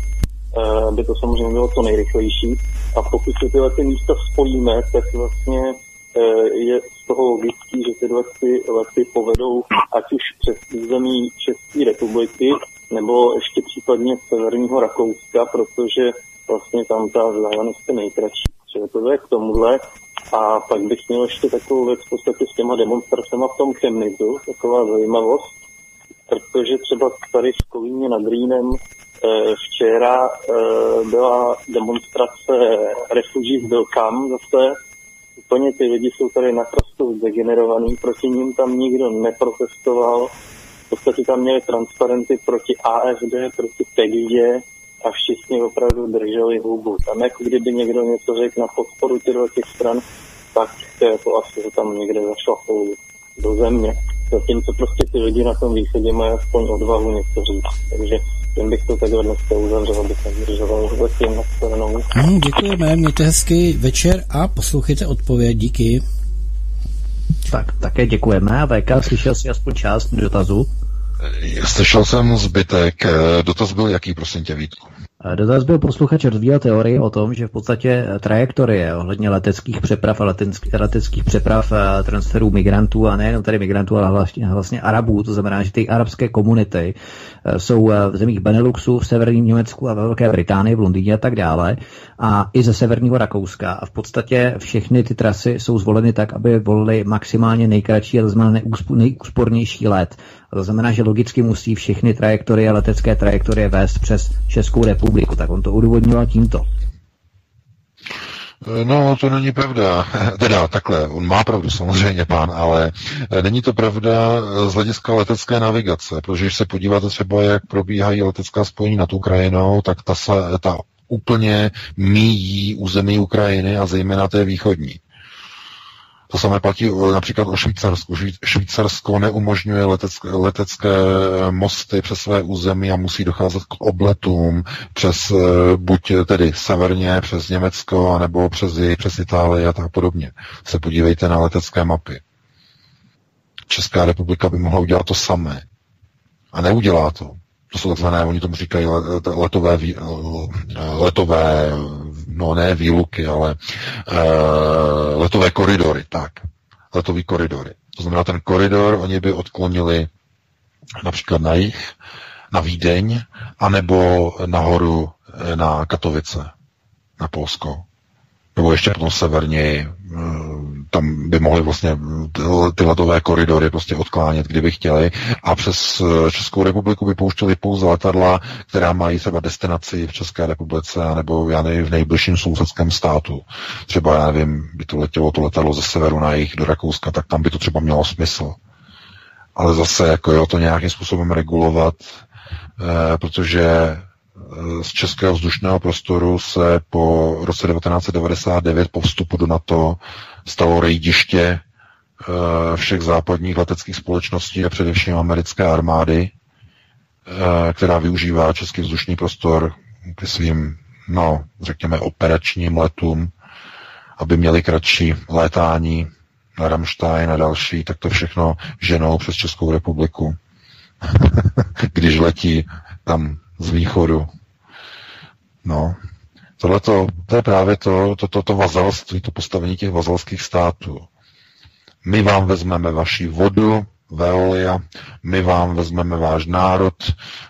aby to samozřejmě bylo to nejrychlejší a pokud si tyhle ty místa spojíme, tak vlastně eh, je z toho logický, že tyhle ty lety povedou ať už přes území České republiky, nebo ještě případně severního Rakouska, protože vlastně tam ta vzdálenost je nejkratší. Čili to je k tomuhle. A pak bych měl ještě takovou věc v podstatě s těma demonstracemi v tom Chemnizu, taková zajímavost, protože třeba tady v Kolíně nad Rýnem včera eh, byla demonstrace refugí byl kam zase. Úplně ty lidi jsou tady naprosto degenerovaný, proti ním tam nikdo neprotestoval. V podstatě tam měli transparenty proti AFD, proti PEGIDě a všichni opravdu drželi hubu. Tam jako kdyby někdo něco řekl na podporu těch stran, tak to je to asi, že tam někde zašlapou do země. Zatímco prostě ty lidi na tom východě mají aspoň odvahu něco říct. Takže tím bych to takhle dneska uzavřel, abych nezdržoval zatím na Hmm, děkujeme, mějte hezký večer a poslouchejte odpověď, díky. Tak, také děkujeme. A VK, slyšel jsi aspoň část dotazu? Slyšel jsem zbytek. Dotaz byl jaký, prosím tě, Vítku? Dotaz byl posluchač rozvíjel teorii o tom, že v podstatě trajektorie ohledně leteckých přeprav a leteckých, leteckých přeprav a transferů migrantů a nejenom tady migrantů, ale vlastně, vlastně Arabů, to znamená, že ty arabské komunity Eh, jsou eh, v zemích Beneluxu, v severním Německu a ve Velké Británii, v Londýně a tak dále, a i ze severního Rakouska. A v podstatě všechny ty trasy jsou zvoleny tak, aby volily maximálně nejkratší a to znamená nejúspornější let. To znamená, že logicky musí všechny trajektorie, letecké trajektorie vést přes Českou republiku. Tak on to udůvodňoval tímto. No, to není pravda. Teda takhle, on má pravdu samozřejmě, pán, ale eh, není to pravda z hlediska letecké navigace, protože když se podíváte třeba, jak probíhají letecká spojení nad Ukrajinou, tak ta, ta úplně míjí území Ukrajiny a zejména té východní. To samé platí například o Švýcarsku. Švýcarsko neumožňuje letecké, letecké mosty přes své území a musí docházet k obletům přes eh, buď tedy severně, přes Německo, nebo přes, přes Itálii a tak podobně. Se podívejte na letecké mapy. Česká republika by mohla udělat to samé. A neudělá to. To jsou takzvané, oni tomu říkají letové, letové no ne výluky, ale uh, letové koridory, tak. Letový koridory. To znamená, ten koridor oni by odklonili například na jich, na Vídeň, anebo nahoru eh, na Katovice, na Polsko nebo ještě potom severněji, eh, tam by mohli vlastně ty letové koridory prostě odklánět, kdyby chtěli a přes eh, Českou republiku by pouštěli pouze letadla, která mají třeba destinaci v České republice nebo já nevím, v nejbližším sousedském státu. Třeba, já nevím, by to letělo to letadlo ze severu na jich do Rakouska, tak tam by to třeba mělo smysl. Ale zase, jako jo, to nějakým způsobem regulovat, eh, protože z českého vzdušného prostoru se po roce 1999 po vstupu do NATO stalo rejdiště eh, všech západních leteckých společností a především americké armády, eh, která využívá český vzdušný prostor k svým, no, řekněme, operačním letům, aby měli kratší létání na Ramstein a další, tak to všechno ženou přes Českou republiku. Když letí tam z východu. No, tohle to je právě to, to, to, to vazalství, to postavení těch vazalských států. My vám vezmeme vaši vodu, Veolia, my vám vezmeme váš národ,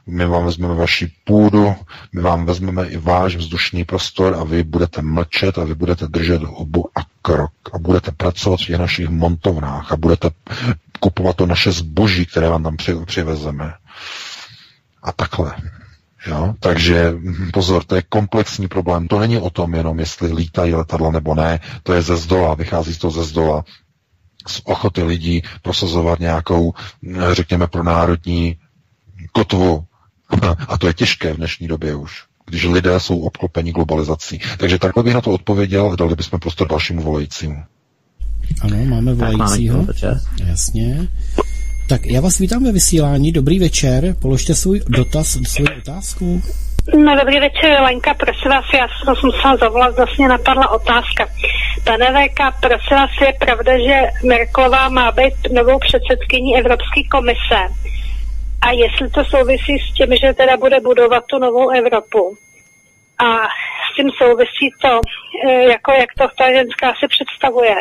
my vám vezmeme vaši půdu, my vám vezmeme i váš vzdušný prostor a vy budete mlčet a vy budete držet hubu a krok a budete pracovat v těch našich montovnách a budete kupovat to naše zboží, které vám tam přivezeme. A takhle. Jo? Takže pozor, to je komplexní problém. To není o tom jenom, jestli lítají letadla nebo ne, to je ze zdola, vychází z toho ze zdola z ochoty lidí prosazovat nějakou, řekněme, pro národní kotvu. A to je těžké v dnešní době už, když lidé jsou obklopeni globalizací. Takže takhle bych na to odpověděl a dali bychom prostor dalšímu volajícímu. Ano, máme volajícího. Jasně. Tak já vás vítám ve vysílání. Dobrý večer. Položte svůj dotaz, svou otázku. No dobrý večer, Lenka, prosím vás, já jsem musela zavolat, vlastně napadla otázka. Pane VK, prosím vás, je pravda, že Merklová má být novou předsedkyní Evropské komise? A jestli to souvisí s tím, že teda bude budovat tu novou Evropu? A s tím souvisí to, e, jako jak to ta ženská si představuje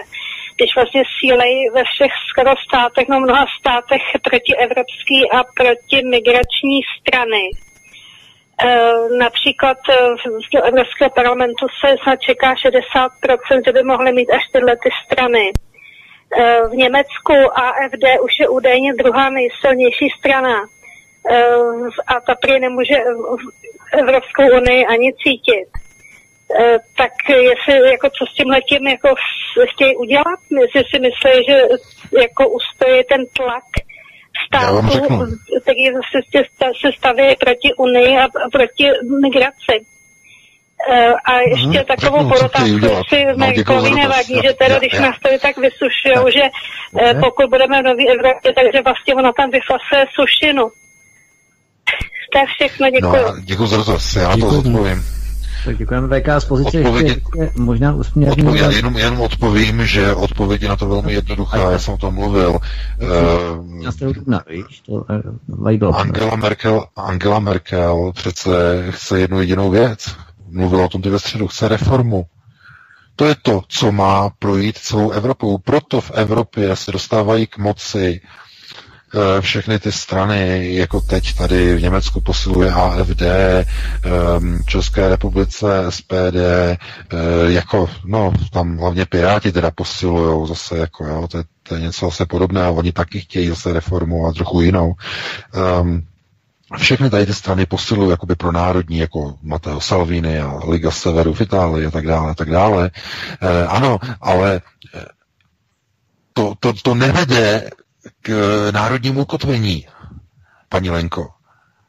když vlastně sílejí ve všech skoro státech, no mnoha státech proti evropský a proti migrační strany. Eh, například v eh, Evropského parlamentu se snad čeká 60%, že by mohly mít až tyhle ty strany. Eh, v Německu AFD už je údajně druhá nejsilnější strana a ta prý nemůže Evropskou unii ani cítit. Tak jestli jako co s tím letím jako chtějí udělat, jestli si myslí, že jako ustojí ten tlak států, který se, se staví proti Unii a proti migraci. Uh, a ještě hmm, takovou porotázku, jestli no, Merkelovi nevadí, že teda, když nás tady tak vysušujou, že uh, pokud budeme v Nový Evropě, takže vlastně ona tam vyfasuje sušinu. To je všechno, děkuji. No, děkuji za dotaz, já to odpovím. Tak děkujeme VK z pozice Odpovědi, ještě, možná usměrně. Odpověď, jenom, jenom odpovím, že odpověď je na to velmi jednoduchá, já jsem o tom mluvil. Uh, Angela Merkel, Angela Merkel přece chce jednu jedinou věc. Mluvila o tom ty ve středu, chce reformu. To je to, co má projít celou Evropou. Proto v Evropě se dostávají k moci Eh, všechny ty strany, jako teď tady v Německu posiluje AFD, ehm, České republice SPD, eh, jako, no, tam hlavně Piráti teda posilují zase, jako, jo, to je, to je něco zase podobného, oni taky chtějí zase reformu a trochu jinou. Um, všechny tady ty strany posilují jakoby pro národní, jako Matteo Salvini a Liga Severu v Itálii a tak dále, a tak dále. E, ano, ale to, to, to nevede k národnímu ukotvení, paní Lenko.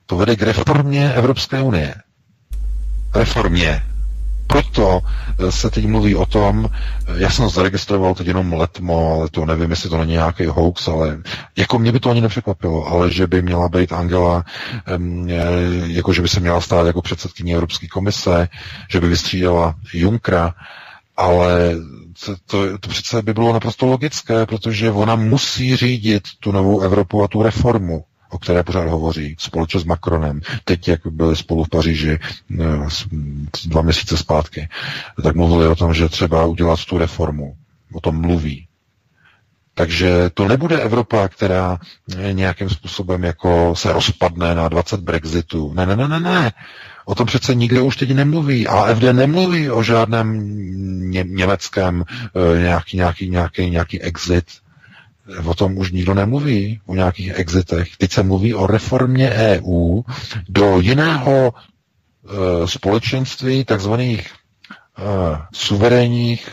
To vede k reformě Evropské unie. Reformě. Proto se teď mluví o tom, já jsem zaregistroval teď jenom letmo, ale to nevím, jestli to není nějaký hoax, ale jako mě by to ani nepřekvapilo, ale že by měla být Angela, jako že by se měla stát jako předsedkyní Evropské komise, že by vystřídala Junkra, ale to, to, to přece by bylo naprosto logické, protože ona musí řídit tu novou Evropu a tu reformu o které pořád hovoří, společně s Macronem. Teď, jak byli spolu v Paříži eh, dva měsíce zpátky, tak mluvili o tom, že třeba udělat tu reformu. O tom mluví. Takže to nebude Evropa, která nějakým způsobem jako se rozpadne na 20 Brexitů. Ne, ne, ne, ne, ne. O tom přece nikdo už teď nemluví. AFD nemluví o žádném ně, německém e, nějaký, nějaký, nějaký, nějaký exit. O tom už nikdo nemluví, o nějakých exitech. Teď se mluví o reformě EU do jiného e, společenství takzvaných e, suverénních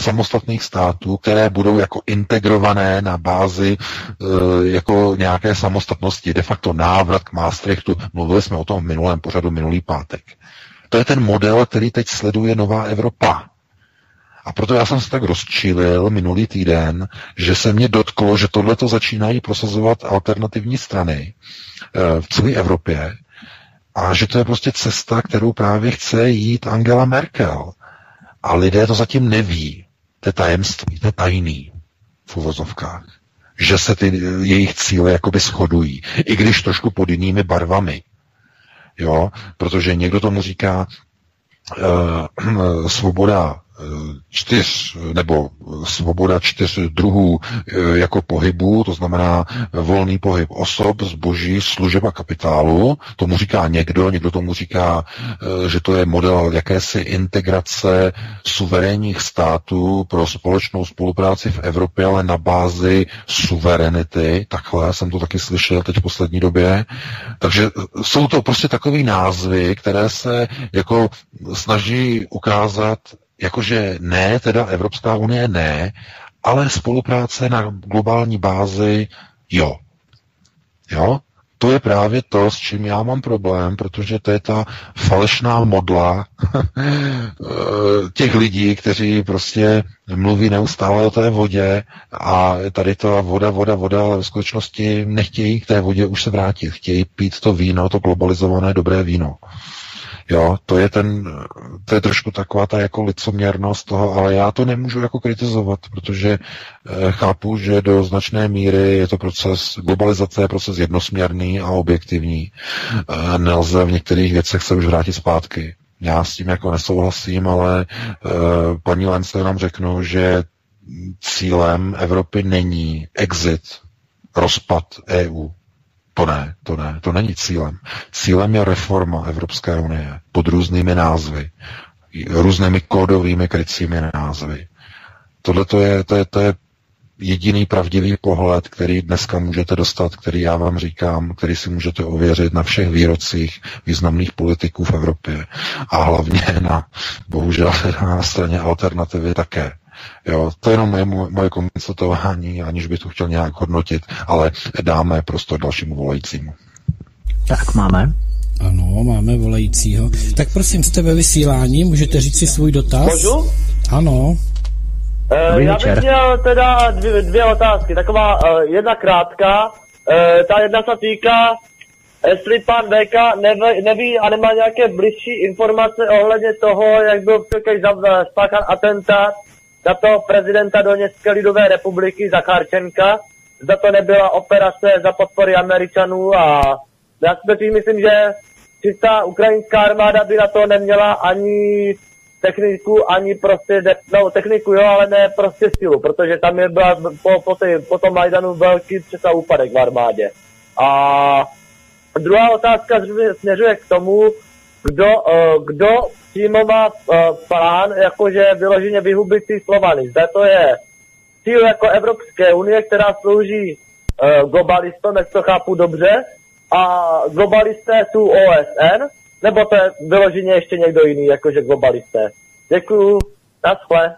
samostatných států, které budou jako integrované na bázi e, jako nějaké samostatnosti, de facto návrat k Maastrichtu. Mluvili jsme o tom v minulém pořadu minulý pátek. To je ten model, který teď sleduje Nová Evropa. A proto já jsem se tak rozčilil minulý týden, že se mě dotklo, že tohle to začínají prosazovat alternativní strany e, v celé Evropě a že to je prostě cesta, kterou právě chce jít Angela Merkel. A lidé to zatím neví. To je tajemství, to je tajný v uvozovkách. Že se ty jejich cíle jakoby shodují, i když trošku pod jinými barvami. Jo, protože někdo tomu říká uh, svoboda čtyř, nebo svoboda čtyř druhů e, jako pohybu, to znamená volný pohyb osob, zboží, služeb a kapitálu. Tomu říká někdo, někdo tomu říká, e, že to je model jakési integrace suverénních států pro společnou spolupráci v Evropě, ale na bázi suverenity. Takhle jsem to taky slyšel teď v poslední době. Takže jsou to prostě takové názvy, které se jako snaží ukázat jakože ne, teda Evropská unie ne, ale spolupráce na globální bázi jo. Jo? To je právě to, s čím já mám problém, protože to je ta falešná modla těch lidí, kteří prostě mluví neustále o té vodě a tady to voda, voda, voda, ale v skutečnosti nechtějí k té vodě už se vrátit. Chtějí pít to víno, to globalizované dobré víno. Jo, to je ten, to je trošku taková ta jako licoměrnost toho, ale já to nemůžu jako kritizovat, protože e, chápu, že do značné míry je to proces, globalizace je proces jednosměrný a objektivní. E, nelze v některých věcech se už vrátit zpátky. Já s tím jako nesouhlasím, ale e, paní Lence nám řeknu, že cílem Evropy není exit, rozpad EU. To ne, to ne, to není cílem. Cílem je reforma Evropské unie pod různými názvy, různými kódovými krycími názvy. Tohle to je, to je, to je jediný pravdivý pohled, který dneska můžete dostat, který já vám říkám, který si můžete ověřit na všech výrocích významných politiků v Evropě a hlavně na, bohužel, na straně alternativy také. Jo, to je jenom moje, moje konstatování, aniž bych to chtěl nějak hodnotit, ale dáme prostor dalšímu volajícímu. Tak máme. Ano, máme volajícího. Tak prosím, jste ve vysílání, můžete říct si svůj dotaz? Můžu? Ano. Uh, já bych měl teda dvě, dvě otázky. Taková uh, jedna krátká. Uh, ta jedna se týká, jestli pan VK neví, neví a nemá nějaké blížší informace ohledně toho, jak byl spáchán atentát za toho prezidenta Doněcké lidové republiky Zacharčenka, zda to nebyla operace za podpory Američanů a já si myslím, že čistá ukrajinská armáda by na to neměla ani techniku, ani prostě, no techniku jo, ale ne prostě silu, protože tam je byla po, po, tý, po tom Majdanu velký přesa úpadek v armádě. A druhá otázka směřuje k tomu, kdo, uh, kdo přímo má uh, plán, jakože vyloženě vyhubit ty Slovany. Zde to je cíl jako Evropské unie, která slouží uh, globalistom, jak to chápu dobře, a globalisté jsou OSN, nebo to je vyloženě ještě někdo jiný, jakože globalisté. Děkuju, naschle.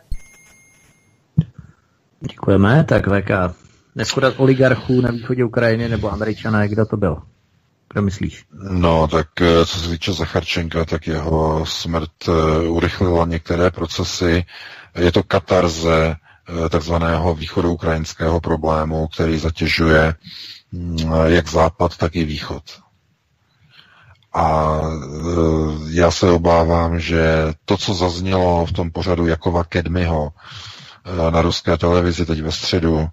Děkujeme, tak VK. Neschoda oligarchů na východě Ukrajiny nebo američané, kdo to byl? Kdo myslíš? No, tak eh, co se týče Zacharčenka, tak jeho smrt eh, urychlila některé procesy. Je to katarze eh, takzvaného východoukrajinského problému, který zatěžuje mm, jak západ, tak i východ. A já se obávám, že to, co zaznělo v tom pořadu Jakova Kedmiho na ruské televizi teď ve středu,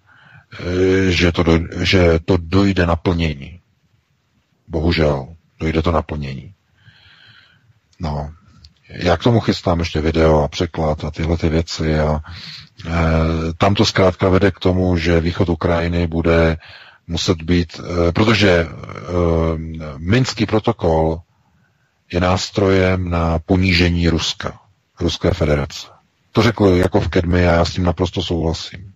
že to, do, že to dojde naplnění. Bohužel, dojde to naplnění. No, já k tomu chystám ještě video a překlad a tyhle ty věci a e, tam to zkrátka vede k tomu, že východ Ukrajiny bude muset být, e, protože e, Minský protokol je nástrojem na ponížení Ruska, Ruské federace. To řekl jako v Kedmi a já s tím naprosto souhlasím.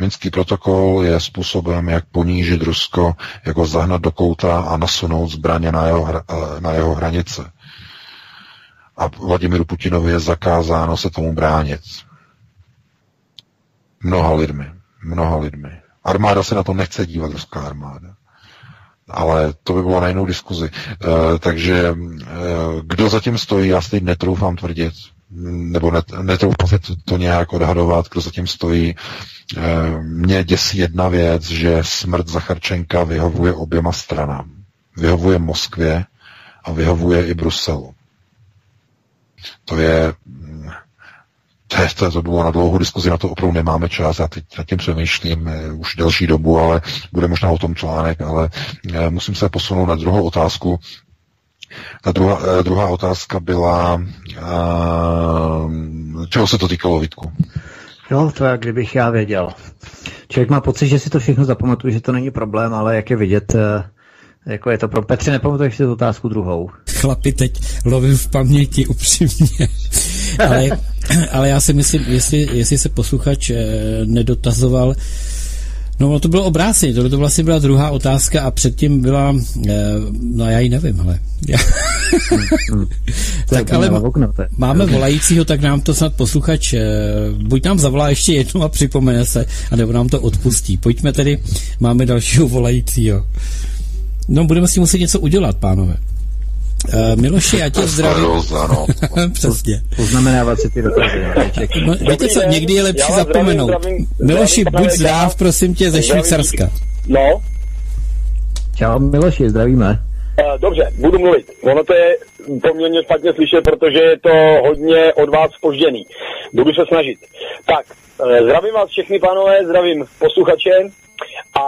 Minský protokol je způsobem, jak ponížit Rusko, jako zahnat do kouta a nasunout zbraně na jeho, eh, na jeho hranice. A Vladimíru Putinovi je zakázáno se tomu bránit. Mnoha lidmi. Mnoha lidmi. Armáda se na to nechce dívat, ruská armáda. Ale to by bylo na jinou diskuzi. E, takže e, kdo zatím stojí, já si netroufám tvrdit, nebo net, netroufám to, to nějak odhadovat, kdo zatím stojí. Eh, mě děsí jedna věc, že smrt Zacharčenka vyhovuje oběma stranám. Vyhovuje Moskvě a vyhovuje i Bruselu. To je, to, je, to, to bylo na dlouhou diskuzi, na to opravdu nemáme čas, já teď nad tím přemýšlím eh, už delší dobu, ale bude možná o tom článek, ale eh, musím se posunout na druhou otázku, Ta druhá, eh, druhá otázka byla, uh, čeho se to týkalo, Vítku? No, to je, kdybych já věděl. Člověk má pocit, že si to všechno zapamatuje, že to není problém, ale jak je vidět, uh, jako je to pro Petře, nepamatuješ si tu otázku druhou? Chlapi, teď lovím v paměti upřímně. ale, ale já si myslím, jestli, jestli se posluchač eh, nedotazoval, No, to bylo obráceně, tohle to vlastně byla druhá otázka a předtím byla, eh, no já ji nevím, ale. tak ale okno, máme volajícího, tak nám to snad posluchač, eh, buď nám zavolá ještě jednou a připomene se, anebo nám to odpustí. Pojďme tedy, máme dalšího volajícího. No, budeme si muset něco udělat, pánové. Uh, Miloši, já tě zdravím. Přesně. Poznamenávat si ty dotazy. no, víte co, někdy je lepší zapomenout. Zdravím, Miloši, zdravím, buď zdrav, prosím tě, ze Švýcarska. No. Čau, Miloši, zdravíme. Uh, dobře, budu mluvit. Ono to je poměrně špatně slyšet, protože je to hodně od vás spožděný. Budu se snažit. Tak, uh, zdravím vás všechny, pánové, zdravím posluchače a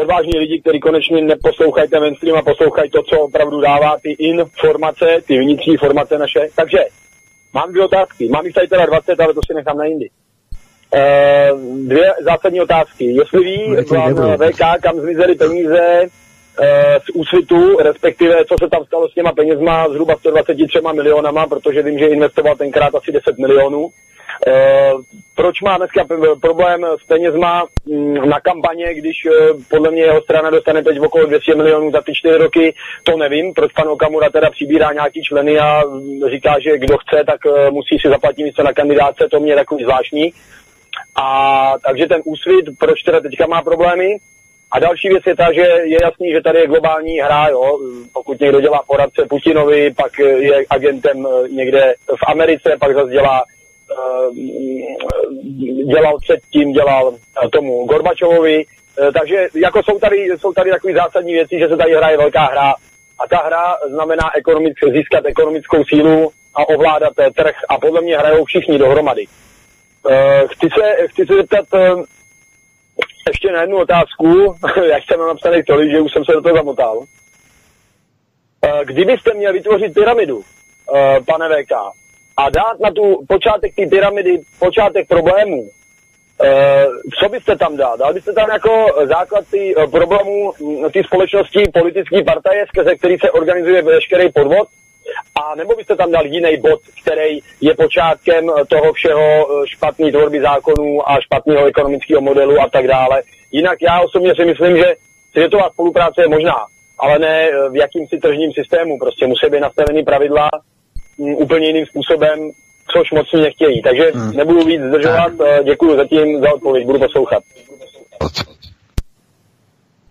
odvážní lidi, kteří konečně neposlouchají ten mainstream a poslouchají to, co opravdu dává ty informace, ty vnitřní informace naše. Takže mám dvě otázky. Mám jich tady teda 20, ale to si nechám na jindy. Uh, dvě zásadní otázky. Jestli ví plán VK, kam zmizely peníze uh, z úsvitu, respektive co se tam stalo s těma penězma, zhruba 123 milionama, protože vím, že investoval tenkrát asi 10 milionů. Uh, proč má dneska problém s penězma mm, na kampaně, když uh, podle mě jeho strana dostane teď okolo 200 milionů za ty čtyři roky, to nevím, proč pan Okamura teda přibírá nějaký členy a říká, že kdo chce, tak uh, musí si zaplatit místo na kandidáce, to mě je takový zvláštní. A takže ten úsvit, proč teda teďka má problémy? A další věc je ta, že je jasný, že tady je globální hra, jo. Pokud někdo dělá poradce Putinovi, pak je agentem někde v Americe, pak zase dělá Eh, dělal předtím, dělal eh, tomu Gorbačovovi, eh, takže jako jsou tady, jsou tady takové zásadní věci, že se tady hraje velká hra a ta hra znamená ekonomick, získat ekonomickou sílu a ovládat trh a podle mě hrajou všichni dohromady. Chci se, chci se zeptat ještě na jednu otázku, já jsem napsaný tolik, že už jsem se do toho zamotal. Kdybyste měl vytvořit pyramidu, pane VK, a dát na tu počátek té pyramidy, počátek problémů, Uh, co byste tam dal? Dal byste tam jako základ ty uh, problémů mm, té společnosti politický partaje, skrze který se organizuje veškerý podvod? A nebo byste tam dal jiný bod, který je počátkem toho všeho špatný tvorby zákonů a špatného ekonomického modelu a tak dále? Jinak já osobně si myslím, že světová spolupráce je možná, ale ne v jakýmsi tržním systému. Prostě musí být nastavený pravidla, úplně jiným způsobem, což moc nechtějí. Takže hmm. nebudu víc zdržovat, tak. děkuji zatím za odpověď, budu poslouchat.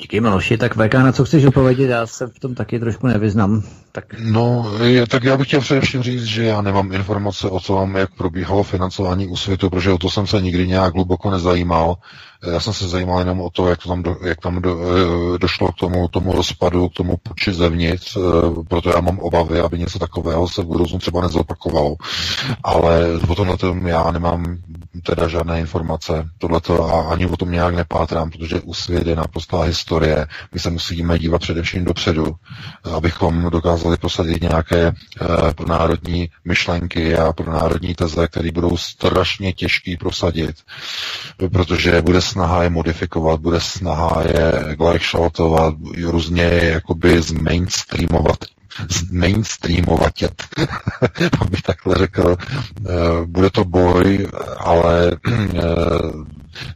Díky Miloši, tak VK, na co chceš odpovědět, já se v tom taky trošku nevyznám. Tak... No, je, tak já bych chtěl především říct, že já nemám informace o tom, jak probíhalo financování úsvitu, protože o to jsem se nikdy nějak hluboko nezajímal. Já jsem se zajímal jenom o to, jak, to tam, do, jak tam do, eh, došlo k tomu, tomu rozpadu, k tomu puči zevnitř, eh, proto já mám obavy, aby něco takového se v budoucnu třeba nezopakovalo. Ale o tomhle tom já nemám teda žádné informace. Tohleto a ani o tom nějak nepátrám, protože úsvit je naprostá historie. My se musíme dívat především dopředu, abychom dokázali prosadit nějaké uh, pro národní myšlenky a pro národní teze, které budou strašně těžký prosadit, protože bude snaha je modifikovat, bude snaha je gleichschaltovat, různě jakoby zmainstreamovat mainstreamovatět, abych takhle řekl. Eh, bude to boj, ale eh,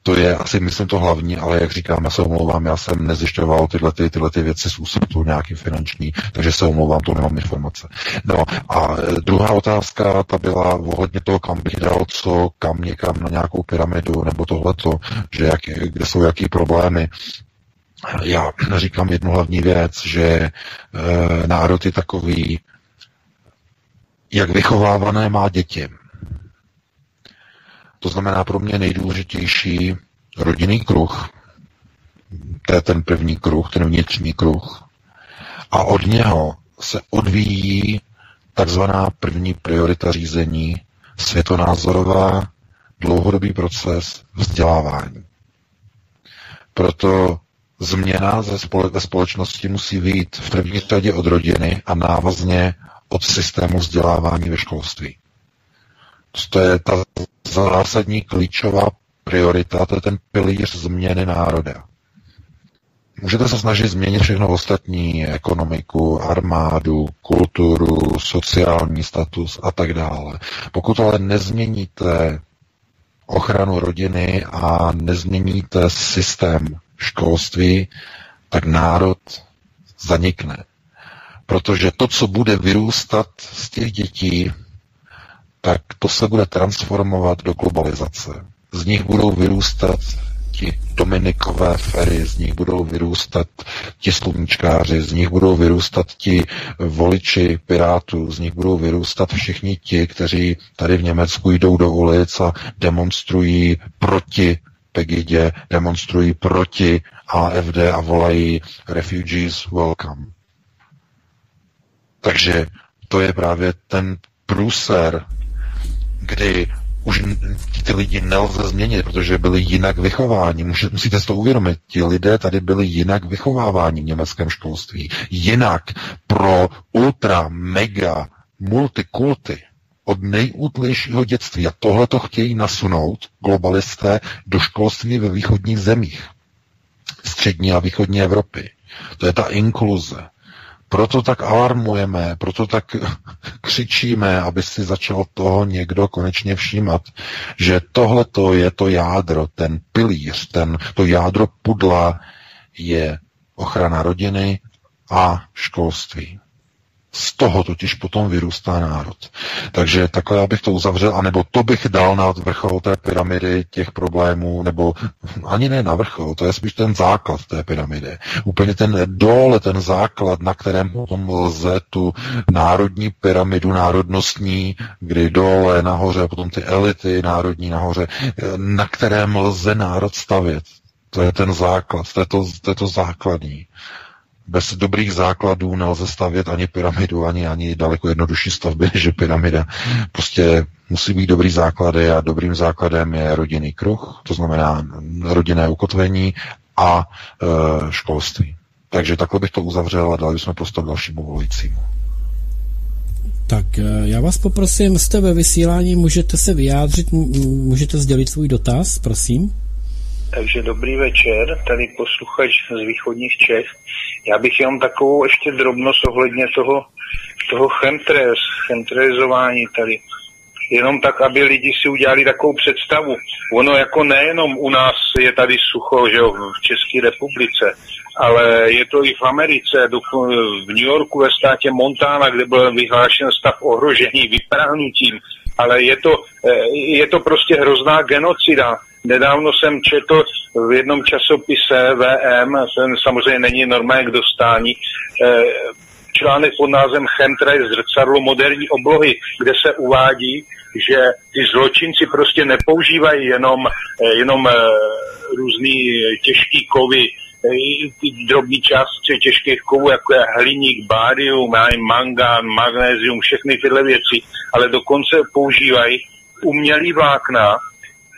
to je asi, myslím, to hlavní, ale jak říkám, já se omlouvám, já jsem nezjišťoval tyhle, ty, tyhle ty věci z úsudku nějaký finanční, takže se omlouvám, to nemám informace. No a eh, druhá otázka, ta byla ohledně toho, kam bych dal co, kam někam na nějakou pyramidu, nebo tohleto, že jak, kde jsou jaký problémy já říkám jednu hlavní věc, že e, národ je takový, jak vychovávané má děti. To znamená pro mě nejdůležitější rodinný kruh. To je ten první kruh, ten vnitřní kruh. A od něho se odvíjí takzvaná první priorita řízení, světonázorová, dlouhodobý proces vzdělávání. Proto změna ze společnosti musí vyjít v první řadě od rodiny a návazně od systému vzdělávání ve školství. To je ta zásadní klíčová priorita, to je ten pilíř změny národa. Můžete se snažit změnit všechno ostatní, ekonomiku, armádu, kulturu, sociální status a tak dále. Pokud ale nezměníte ochranu rodiny a nezměníte systém školství, tak národ zanikne. Protože to, co bude vyrůstat z těch dětí, tak to se bude transformovat do globalizace. Z nich budou vyrůstat ti Dominikové fery, z nich budou vyrůstat ti sluníčkáři, z nich budou vyrůstat ti voliči pirátů, z nich budou vyrůstat všichni ti, kteří tady v Německu jdou do ulic a demonstrují proti Pegidě, demonstrují proti AFD a volají refugees welcome. Takže to je právě ten průser, kdy už ty lidi nelze změnit, protože byli jinak vychováni. Musíte si to uvědomit. Ti lidé tady byli jinak vychováváni v německém školství. Jinak pro ultra, mega, multikulty od nejútlejšího dětství. A tohle to chtějí nasunout globalisté do školství ve východních zemích. Střední a východní Evropy. To je ta inkluze. Proto tak alarmujeme, proto tak křičíme, aby si začal toho někdo konečně všímat, že tohle to je to jádro, ten pilíř, ten, to jádro pudla je ochrana rodiny a školství. Z toho totiž potom vyrůstá národ. Takže takhle já bych to uzavřel, anebo to bych dal na vrchol té pyramidy těch problémů, nebo ani ne na vrchol, to je spíš ten základ té pyramidy. Úplně ten dole, ten základ, na kterém potom lze tu národní pyramidu národnostní, kdy dole nahoře, potom ty elity národní nahoře, na kterém lze národ stavět. To je ten základ, to je to, to, je to základní. Bez dobrých základů nelze stavět ani pyramidu, ani, ani daleko jednodušší stavby než pyramida. Prostě musí být dobrý základy a dobrým základem je rodinný kruh, to znamená rodinné ukotvení a e, školství. Takže takhle bych to uzavřel a dali bychom prostor dalšímu volajícímu. Tak e, já vás poprosím, jste ve vysílání, můžete se vyjádřit, můžete sdělit svůj dotaz, prosím. Takže dobrý večer, tady posluchač z východních Čech. Já bych jenom takovou ještě drobnost ohledně toho, toho chemtrails, chemtrailizování tady. Jenom tak, aby lidi si udělali takovou představu. Ono jako nejenom u nás je tady sucho, že jo, v České republice, ale je to i v Americe, v New Yorku ve státě Montana, kde byl vyhlášen stav ohrožení vyprahnutím, ale je to, eh, je to prostě hrozná genocida Nedávno jsem četl v jednom časopise VM, ten samozřejmě není normálně k dostání, eh, článek pod názvem Chemtrail zrcadlo moderní oblohy, kde se uvádí, že ty zločinci prostě nepoužívají jenom, eh, jenom eh, různý těžký kovy, ty drobný částky těžkých kovů, jako je hliník, bárium, mangán, magnézium, všechny tyhle věci, ale dokonce používají umělý vlákna,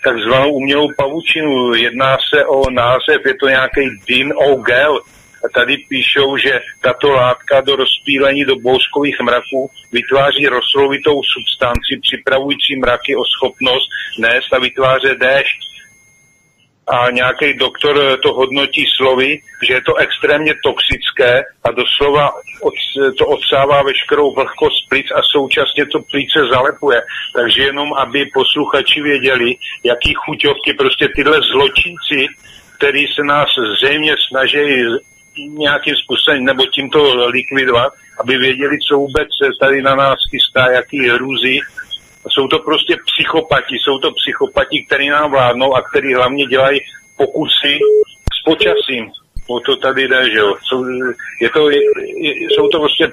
takzvanou umělou pavučinu. Jedná se o název, je to nějaký din o gel. A tady píšou, že tato látka do rozpílení do bouskových mraků vytváří roslovitou substanci připravující mraky o schopnost nést a vytvářet déšť a nějaký doktor to hodnotí slovy, že je to extrémně toxické a doslova od, to odsává veškerou vlhkost plic a současně to plíce zalepuje. Takže jenom, aby posluchači věděli, jaký chuťovky prostě tyhle zločinci, který se nás zřejmě snaží nějakým způsobem nebo tímto likvidovat, aby věděli, co vůbec tady na nás chystá, jaký hrůzy jsou to prostě psychopati, jsou to psychopati, který nám vládnou a který hlavně dělají pokusy s počasím. O to tady jde, že jo. Jsou, je to, je, jsou to prostě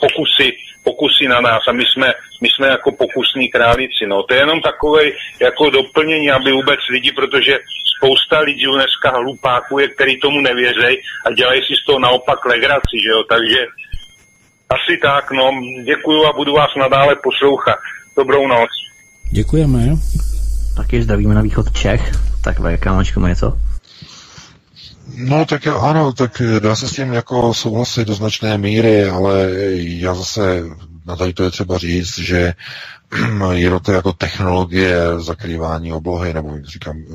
pokusy, pokusy na nás a my jsme, my jsme jako pokusní králici. No. To je jenom takové jako doplnění, aby vůbec lidi, protože spousta lidí dneska hlupáků je, který tomu nevěří a dělají si z toho naopak legraci, že jo. Takže asi tak, no, děkuju a budu vás nadále poslouchat. Dobrou noc. Děkujeme. Taky zdravíme na východ Čech. Tak VK, máš komu něco? No tak ano, tak dá se s tím jako souhlasit do značné míry, ale já zase na tady to je třeba říct, že je to jako technologie zakrývání oblohy, nebo říkám eh,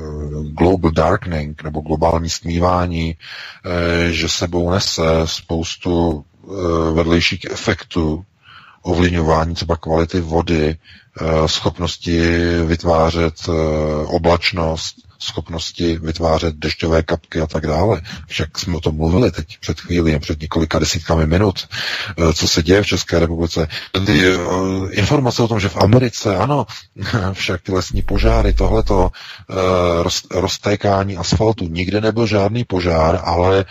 global darkening, nebo globální stmívání, eh, že sebou nese spoustu eh, vedlejších efektů, ovlivňování třeba kvality vody, schopnosti vytvářet oblačnost, schopnosti vytvářet dešťové kapky a tak dále. Však jsme o tom mluvili teď před chvílí, před několika desítkami minut, eh, co se děje v České republice. Ty eh, informace o tom, že v Americe, ano, však ty lesní požáry, tohleto eh, roztékání asfaltu, nikde nebyl žádný požár, ale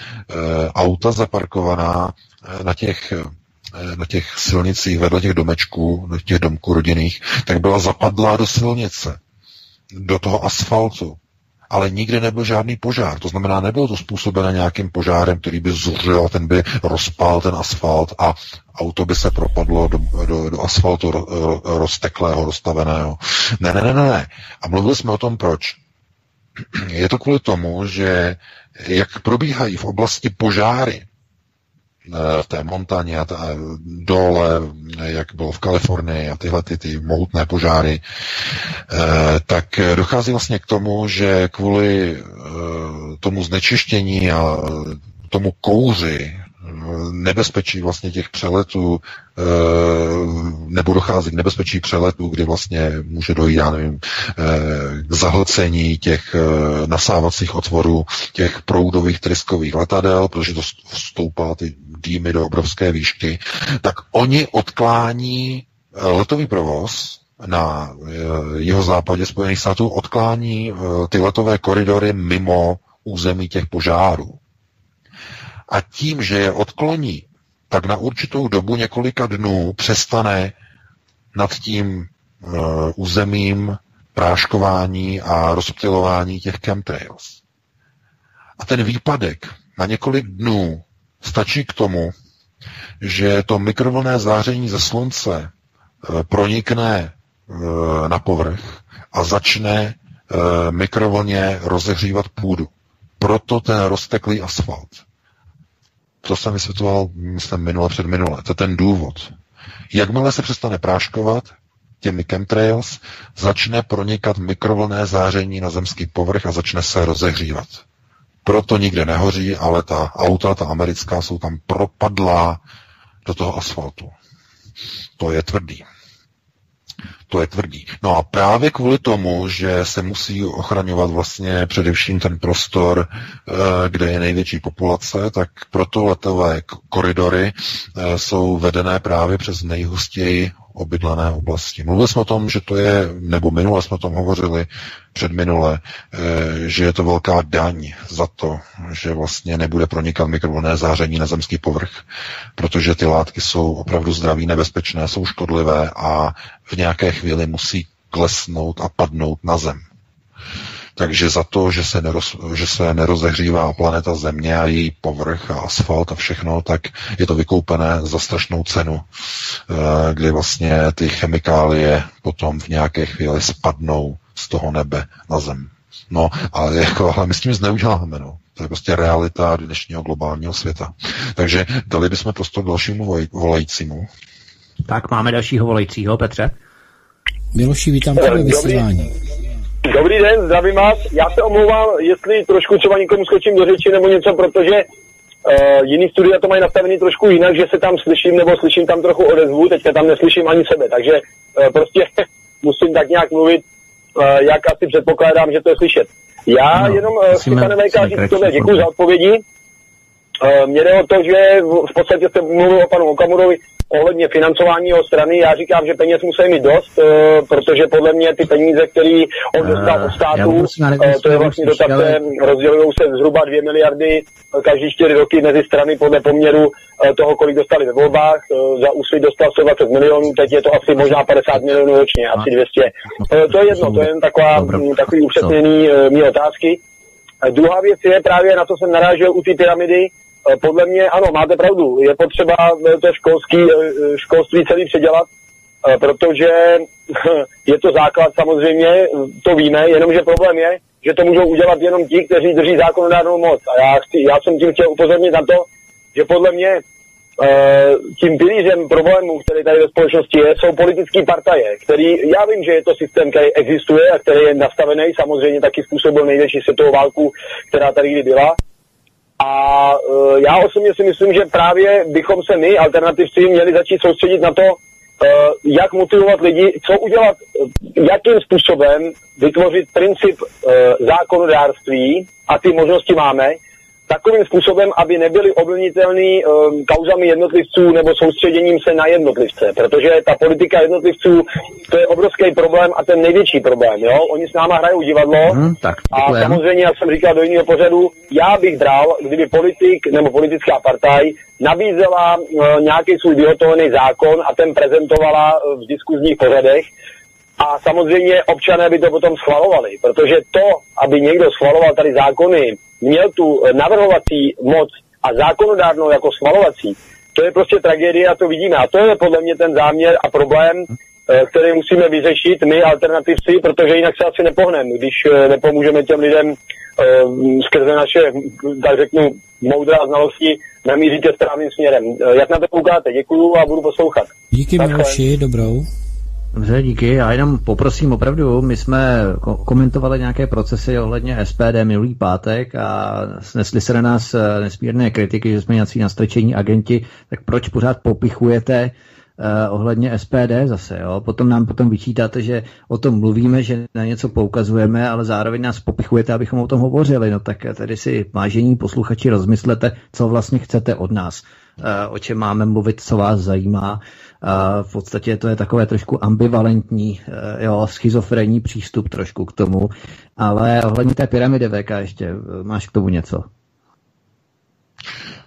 auta zaparkovaná na těch na těch silnicích vedle těch domečků, do těch domků rodinných, tak byla zapadlá do silnice, do toho asfaltu ale nikdy nebyl žádný požár. To znamená, nebylo to způsobené nějakým požárem, který by zuřil, ten by rozpál ten asfalt a auto by se propadlo do, do, do asfaltu rozteklého, rozstaveného. Ne, ne, ne, ne. A mluvili jsme o tom, proč. Je to kvůli tomu, že jak probíhají v oblasti požáry, Eh, v té montaně a ta, dole, jak bylo v Kalifornii a tyhle ty, ty mohutné požáry, eh, tak dochází vlastně k tomu, že kvůli eh, tomu znečištění a tomu kouři nebezpečí vlastně těch přeletů, eh, nebo dochází k nebezpečí přeletů, kdy vlastně může dojít, já nevím, eh, k zahlcení těch eh, nasávacích otvorů těch proudových tryskových letadel, protože to stoupá ty dýmy do obrovské výšky, tak oni odklání letový provoz na jeho západě Spojených států odklání ty letové koridory mimo území těch požárů a tím, že je odkloní, tak na určitou dobu několika dnů přestane nad tím uh, územím práškování a rozptilování těch chemtrails. A ten výpadek na několik dnů stačí k tomu, že to mikrovlné záření ze slunce uh, pronikne uh, na povrch a začne mikrovlně rozehřívat půdu. Proto ten rozteklý asfalt. To jsem vysvětloval, myslím, minule před minule. To je ten důvod. Jakmile se přestane práškovat těmi chemtrails, začne pronikat mikrovlné záření na zemský povrch a začne se rozehřívat. Proto nikde nehoří, ale ta auta, ta americká, jsou tam propadlá do toho asfaltu. To je tvrdý. To je tvrdý. No a právě kvůli tomu, že se musí ochraňovat vlastně především ten prostor, eh, kde je největší populace, tak proto letové koridory eh, jsou vedené právě přes nejhustěji obydlené oblasti. Mluvili jsme o tom, že to je, nebo minule jsme o tom hovořili, před minule, eh, že je to velká daň za to, že vlastně nebude pronikat mikrovlné záření na zemský povrch, protože ty látky jsou opravdu zdraví, nebezpečné, jsou škodlivé a v nějaké chvíli musí klesnout a padnout na zem. Takže za to, že se, neroz, že se nerozehřívá planeta Země a její povrch a asfalt a všechno, tak je to vykoupené za strašnou cenu, eh, kdy vlastně ty chemikálie potom v nějaké chvíli spadnou z toho nebe na zem. No, ale, jako, ale my s tím nic neuděláme, no. To je prostě realita dnešního globálního světa. Takže dali bychom prostor dalšímu volajícímu. Tak máme dalšího volajícího, Petře. Miloši, vítám tebe vysílání. Dobrý den, zdravím vás. Já se omlouvám, jestli trošku třeba někomu skočím do řeči nebo něco, protože uh, jiný studia to mají nastavený trošku jinak, že se tam slyším nebo slyším tam trochu odezvu, teďka tam neslyším ani sebe, takže uh, prostě musím tak nějak mluvit, uh, jak asi předpokládám, že to je slyšet. Já no, jenom uh, pane Vejka, děkuji za odpovědi. Uh, mě jde o to, že v podstatě jste mluvil o panu Okamurovi, ohledně financování jeho strany, já říkám, že peněz musí mít dost, uh, protože podle mě ty peníze, které on eh, dostal od státu, uh, to je vlastně dotace, rozdělují se zhruba 2 miliardy každý 4 roky mezi strany podle poměru toho, kolik dostali ve volbách. Za úsvit dostal 120 milionů, teď je to asi možná 50 milionů ročně, asi 200. Uh, to je jedno, to je jen taková, takový upřesněný mý otázky. Uh, druhá věc je právě, na co jsem narážel u té pyramidy, Eh, podle mě ano, máte pravdu. Je potřeba eh, to školský, eh, školství celý předělat, protože je to základ samozřejmě, to víme, jenomže problém je, že to můžou udělat jenom ti, kteří drží zákonodárnou moc. A já, chci, já jsem tím chtěl upozornit na to, že podle mě tím pilířem problémů, který tady ve společnosti je, jsou politické partaje, který, já vím, že je to systém, který existuje a který je nastavený, samozřejmě taky způsobil největší světovou válku, která tady kdy byla. A e, já osobně si myslím, že právě bychom se my, alternativci, měli začít soustředit na to, Eh, jak motivovat lidi, co udělat, eh, jakým způsobem vytvořit princip eh, zákonodárství. A ty možnosti máme, takovým způsobem, aby nebyly ovlivnitelný um, kauzami jednotlivců nebo soustředěním se na jednotlivce, protože ta politika jednotlivců to je obrovský problém a ten největší problém. Jo? Oni s náma hrajou divadlo hmm, tak, a samozřejmě, jak jsem říkal do jiného pořadu, já bych bral, kdyby politik nebo politická partaj nabízela uh, nějaký svůj vyhotovený zákon a ten prezentovala uh, v diskuzních pořadech, a samozřejmě občané by to potom schvalovali, protože to, aby někdo schvaloval tady zákony, měl tu navrhovací moc a zákonodárnou jako schvalovací, to je prostě tragédie a to vidíme. A to je podle mě ten záměr a problém, eh, který musíme vyřešit my, alternativci, protože jinak se asi nepohneme, když eh, nepomůžeme těm lidem eh, skrze naše, tak řeknu, moudrá znalosti namířit je správným směrem. Jak na to koukáte? Děkuju a budu poslouchat. Díky Miloši, dobrou. Dobře, díky. Já jenom poprosím opravdu, my jsme komentovali nějaké procesy ohledně SPD minulý pátek a snesli se na nás eh, nesmírné kritiky, že jsme nějací nastrčení agenti, tak proč pořád popichujete uh, ohledně SPD zase, jo? Potom nám potom vyčítáte, že o tom mluvíme, že na něco poukazujeme, ale zároveň nás popichujete, abychom o tom hovořili, no tak tady si vážení posluchači rozmyslete, co vlastně chcete od nás, uh, o čem máme mluvit, co vás zajímá a v podstatě to je takové trošku ambivalentní, eh, jo, schizofrenní přístup trošku k tomu, ale ohledně té pyramidy VK ještě, eh, máš k tomu něco?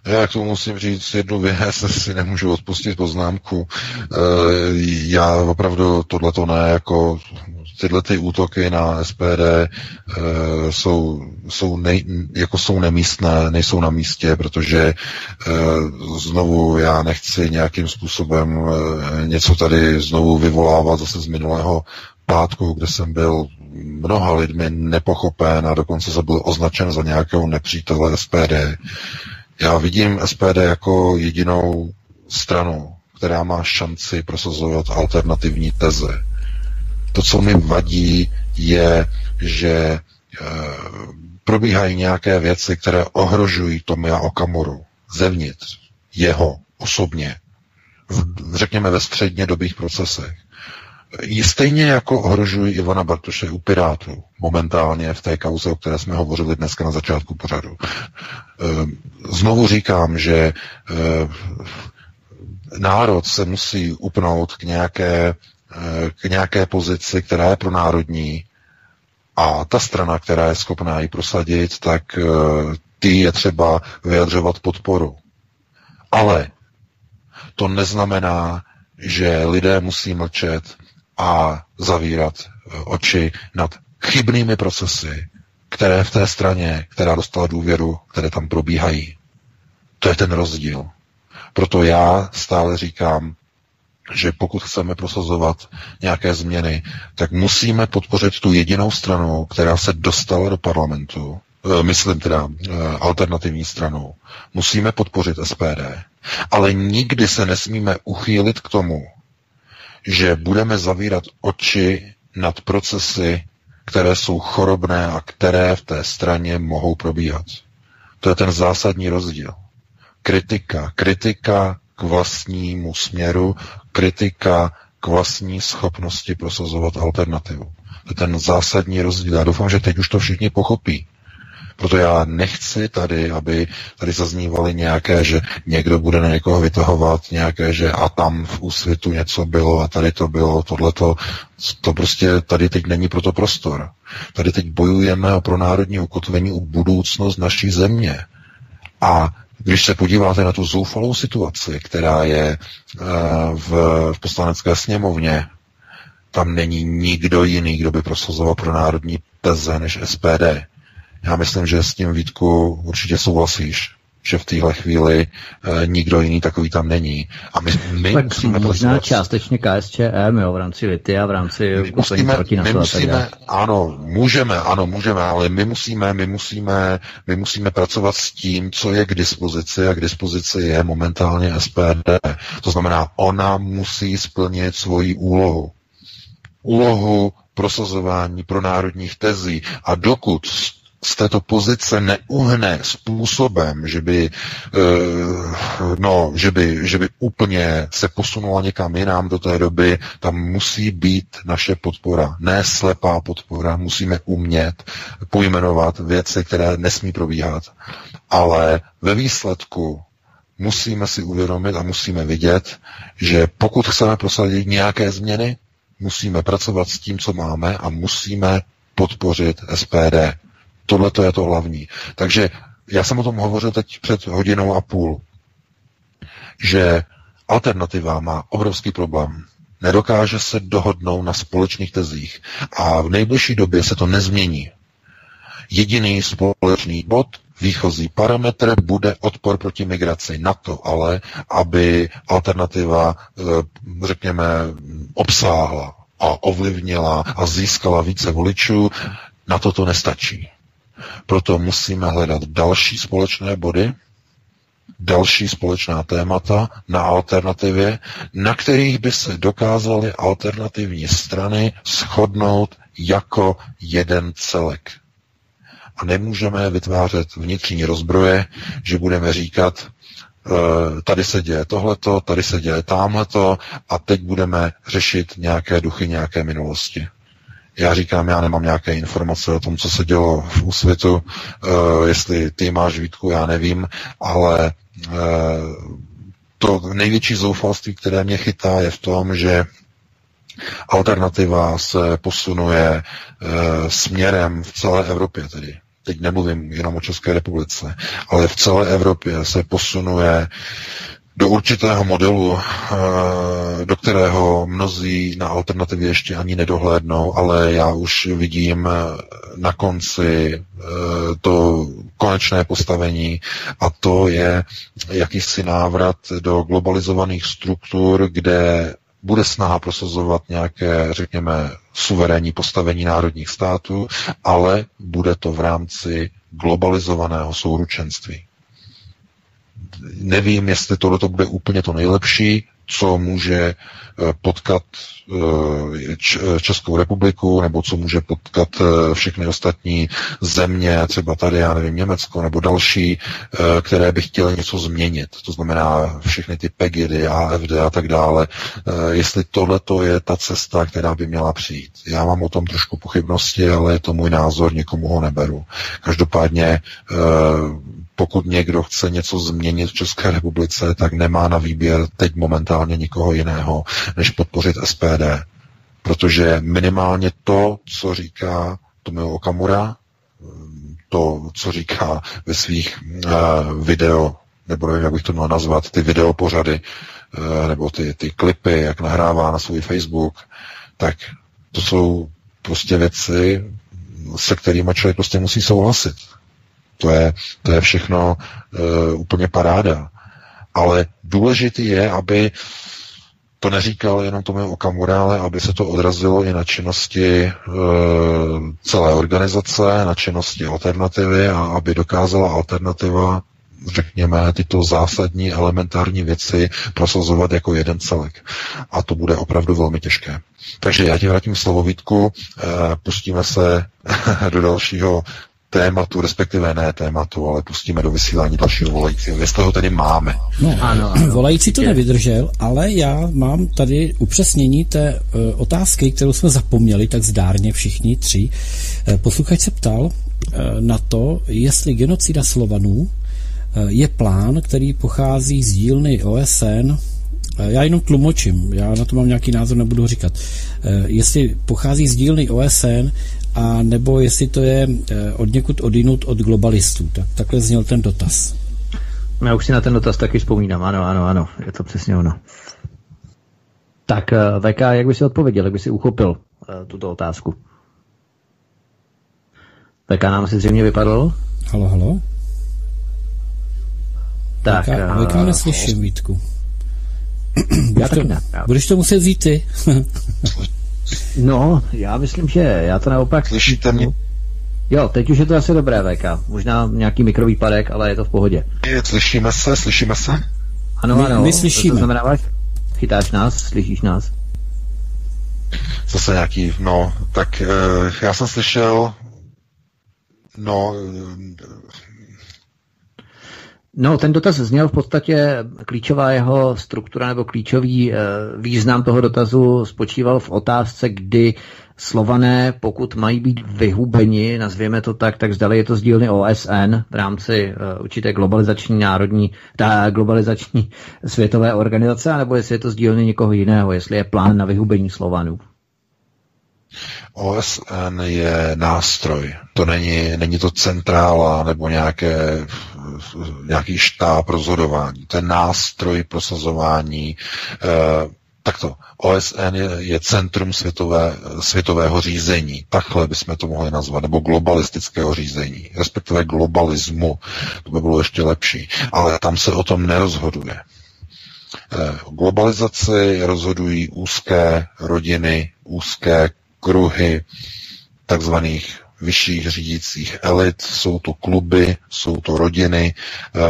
Já k tomu musím říct jednu věc, si nemůžu odpustit poznámku. Eh, já opravdu tohle ne, jako tyhle ty útoky na SPD e, eh, jsou, jsou, nej, jako jsou nemístné, nejsou na místě, protože e, znovu já nechci nějakým způsobem e, něco tady znovu vyvolávat zase z minulého pátku, kde jsem byl mnoha lidmi nepochopen a dokonce se byl označen za nějakého nepřítele SPD. Já vidím SPD jako jedinou stranu, která má šanci prosazovat alternativní teze. To, co mi vadí, je, že e, probíhají nějaké věci, které ohrožují Tomia Okamuru zevnitř, jeho osobně, v, řekněme ve střednědobých procesech. Stejně jako ohrožují Ivana Bartoše u Pirátů momentálně v té kauze, o které jsme hovořili dneska na začátku pořadu. Ehm, znovu říkám, že ehm, národ se musí upnout k nějaké, k nějaké pozici, která je pro národní a ta strana, která je schopná ji prosadit, tak ty je třeba vyjadřovat podporu. Ale to neznamená, že lidé musí mlčet a zavírat eh, oči nad chybnými procesy, které v té straně, která dostala důvěru, které tam probíhají. To je ten rozdíl. Proto já stále říkám, že pokud chceme prosazovat nějaké změny, tak musíme podpořit tu jedinou stranu, která se dostala do parlamentu, eh, myslím teda eh, alternativní stranu. Musíme podpořit SPD. Ale nikdy se nesmíme uchýlit k tomu, že budeme zavírat oči nad procesy, které jsou chorobné a které v té straně mohou probíhat. To je ten zásadní rozdíl. Kritika. Kritika k vlastnímu směru, kritika k vlastní schopnosti prosazovat alternativu. To je ten zásadní rozdíl. Já doufám, že teď už to všichni pochopí. Proto já nechci tady, aby tady zaznívaly nějaké, že někdo bude na někoho vytahovat, nějaké, že a tam v úsvitu něco bylo a tady to bylo, tohleto. To prostě tady teď není proto prostor. Tady teď bojujeme pro národní ukotvení, o budoucnost naší země. A když se podíváte na tu zoufalou situaci, která je uh, v, v poslanecké sněmovně, tam není nikdo jiný, kdo by prosazoval pro národní teze než SPD. Já myslím, že s tím Vítku určitě souhlasíš. Že v téhle chvíli e, nikdo jiný takový tam není. A my, my tak musíme možná pracovat... částečně KSČM, jo, v rámci Litia, v rámci my musíme, proti my musíme, ano, můžeme, ano, můžeme, ale my musíme, my musíme, my musíme pracovat s tím, co je k dispozici a k dispozici je momentálně SPD. To znamená, ona musí splnit svoji úlohu. Úlohu prosazování pro národních tezí a dokud z této pozice neuhne způsobem, že by, eh, no, že by, že by úplně se posunula někam jinam do té doby, tam musí být naše podpora. Ne slepá podpora, musíme umět pojmenovat věci, které nesmí probíhat. Ale ve výsledku musíme si uvědomit a musíme vidět, že pokud chceme prosadit nějaké změny, musíme pracovat s tím, co máme a musíme podpořit SPD. Tohle to je to hlavní. Takže já jsem o tom hovořil teď před hodinou a půl, že alternativa má obrovský problém. Nedokáže se dohodnout na společných tezích a v nejbližší době se to nezmění. Jediný společný bod, výchozí parametr bude odpor proti migraci. Na to ale, aby alternativa, eh, řekněme, obsáhla a ovlivnila a získala více voličů, na to to nestačí. Proto musíme hledat další společné body, další společná témata na alternativě, na kterých by se dokázaly alternativní strany shodnout jako jeden celek. A nemůžeme vytvářet vnitřní rozbroje, že budeme říkat, eh, tady se děje tohleto, tady se děje tamhleto a teď budeme řešit nějaké duchy nějaké minulosti. Já říkám, já nemám nějaké informace o tom, co se dělo v úsvitu, uh, jestli ty máš výtku, já nevím, ale uh, to největší zoufalství, které mě chytá, je v tom, že alternativa se posunuje uh, směrem v celé Evropě tedy. Teď nemluvím jenom o České republice, ale v celé Evropě se posunuje do určitého modelu, eh, do kterého mnozí na alternativě ještě ani nedohlédnou, ale já už vidím eh, na konci eh, to konečné postavení a to je jakýsi návrat do globalizovaných struktur, kde bude snaha prosazovat nějaké, řekněme, suverénní postavení národních států, ale bude to v rámci globalizovaného souručenství nevím, jestli tohle to bude úplně to nejlepší, co může eh, potkat eh, Českou republiku, nebo co může potkat eh, všechny ostatní země, třeba tady, já nevím, Německo, nebo další, které by chtěly něco změnit. To znamená všechny ty PEGIDy, AFD a tak dále. Jestli tohle to je ta cesta, která by měla přijít. Já mám o tom trošku pochybnosti, ale je to můj názor, někomu ho neberu. Každopádně pokud někdo chce něco změnit v České republice, tak nemá na výběr teď momentálně nikoho jiného, než podpořit SPD. Protože minimálně to, co říká Tomio Okamura, to, co říká ve svých uh, video, nebo nevím, jak bych to měl nazvat, ty videopořady, uh, nebo ty, ty klipy, jak nahrává na svůj Facebook, tak to jsou prostě věci, se kterými člověk prostě musí souhlasit. To je, to je všechno uh, úplně paráda. Ale důležitý je, aby to neříkal jenom tomu Okamura, ale aby se to odrazilo i na činnosti e, celé organizace, na činnosti alternativy a aby dokázala alternativa řekněme, tyto zásadní elementární věci prosazovat jako jeden celek. A to bude opravdu velmi těžké. Takže já ti vrátím slovo Vítku, e, pustíme se do dalšího tématu, respektive ne tématu, ale pustíme do vysílání dalšího volajícího, jestli ho tedy máme. No, ano, ano. volající to nevydržel, ale já mám tady upřesnění té uh, otázky, kterou jsme zapomněli tak zdárně všichni tři. Uh, posluchač se ptal uh, na to, jestli genocida Slovanů uh, je plán, který pochází z dílny OSN já jenom tlumočím, já na to mám nějaký názor, nebudu říkat. Jestli pochází z dílny OSN a nebo jestli to je eh, od někud odinut od globalistů. Tak, takhle zněl ten dotaz. Já už si na ten dotaz taky vzpomínám, ano, ano, ano, je to přesně ono. Tak eh, VK, jak by si odpověděl, jak by si uchopil uh, tuto otázku? VK nám si zřejmě vypadl. Halo, halo. Tak, VK, uh, neslyším, Vítku. Já to, ne, budeš to muset vzít ty. no, já myslím, že já to naopak... Slyšíte mě? Jo, teď už je to asi dobré, VK. Možná nějaký mikrovýpadek, ale je to v pohodě. Slyšíme se, slyšíme se? Ano, my, ano. My slyšíme. To znamená, chytáš nás, slyšíš nás? Zase nějaký, no, tak uh, já jsem slyšel, no, No, ten dotaz zněl v podstatě, klíčová jeho struktura nebo klíčový význam toho dotazu spočíval v otázce, kdy Slované, pokud mají být vyhubeni, nazvěme to tak, tak zdali je to z dílny OSN v rámci uh, určité globalizační národní, ta globalizační světové organizace, nebo jestli je to z dílny někoho jiného, jestli je plán na vyhubení Slovanů. OSN je nástroj. To není, není to centrála nebo nějaké, nějaký štáb rozhodování. To je nástroj prosazování eh, Takto, OSN je, je centrum světové, světového řízení, takhle bychom to mohli nazvat, nebo globalistického řízení, respektive globalismu, to by bylo ještě lepší, ale tam se o tom nerozhoduje. Eh, globalizaci rozhodují úzké rodiny, úzké kruhy takzvaných vyšších řídících elit, jsou to kluby, jsou to rodiny, eh,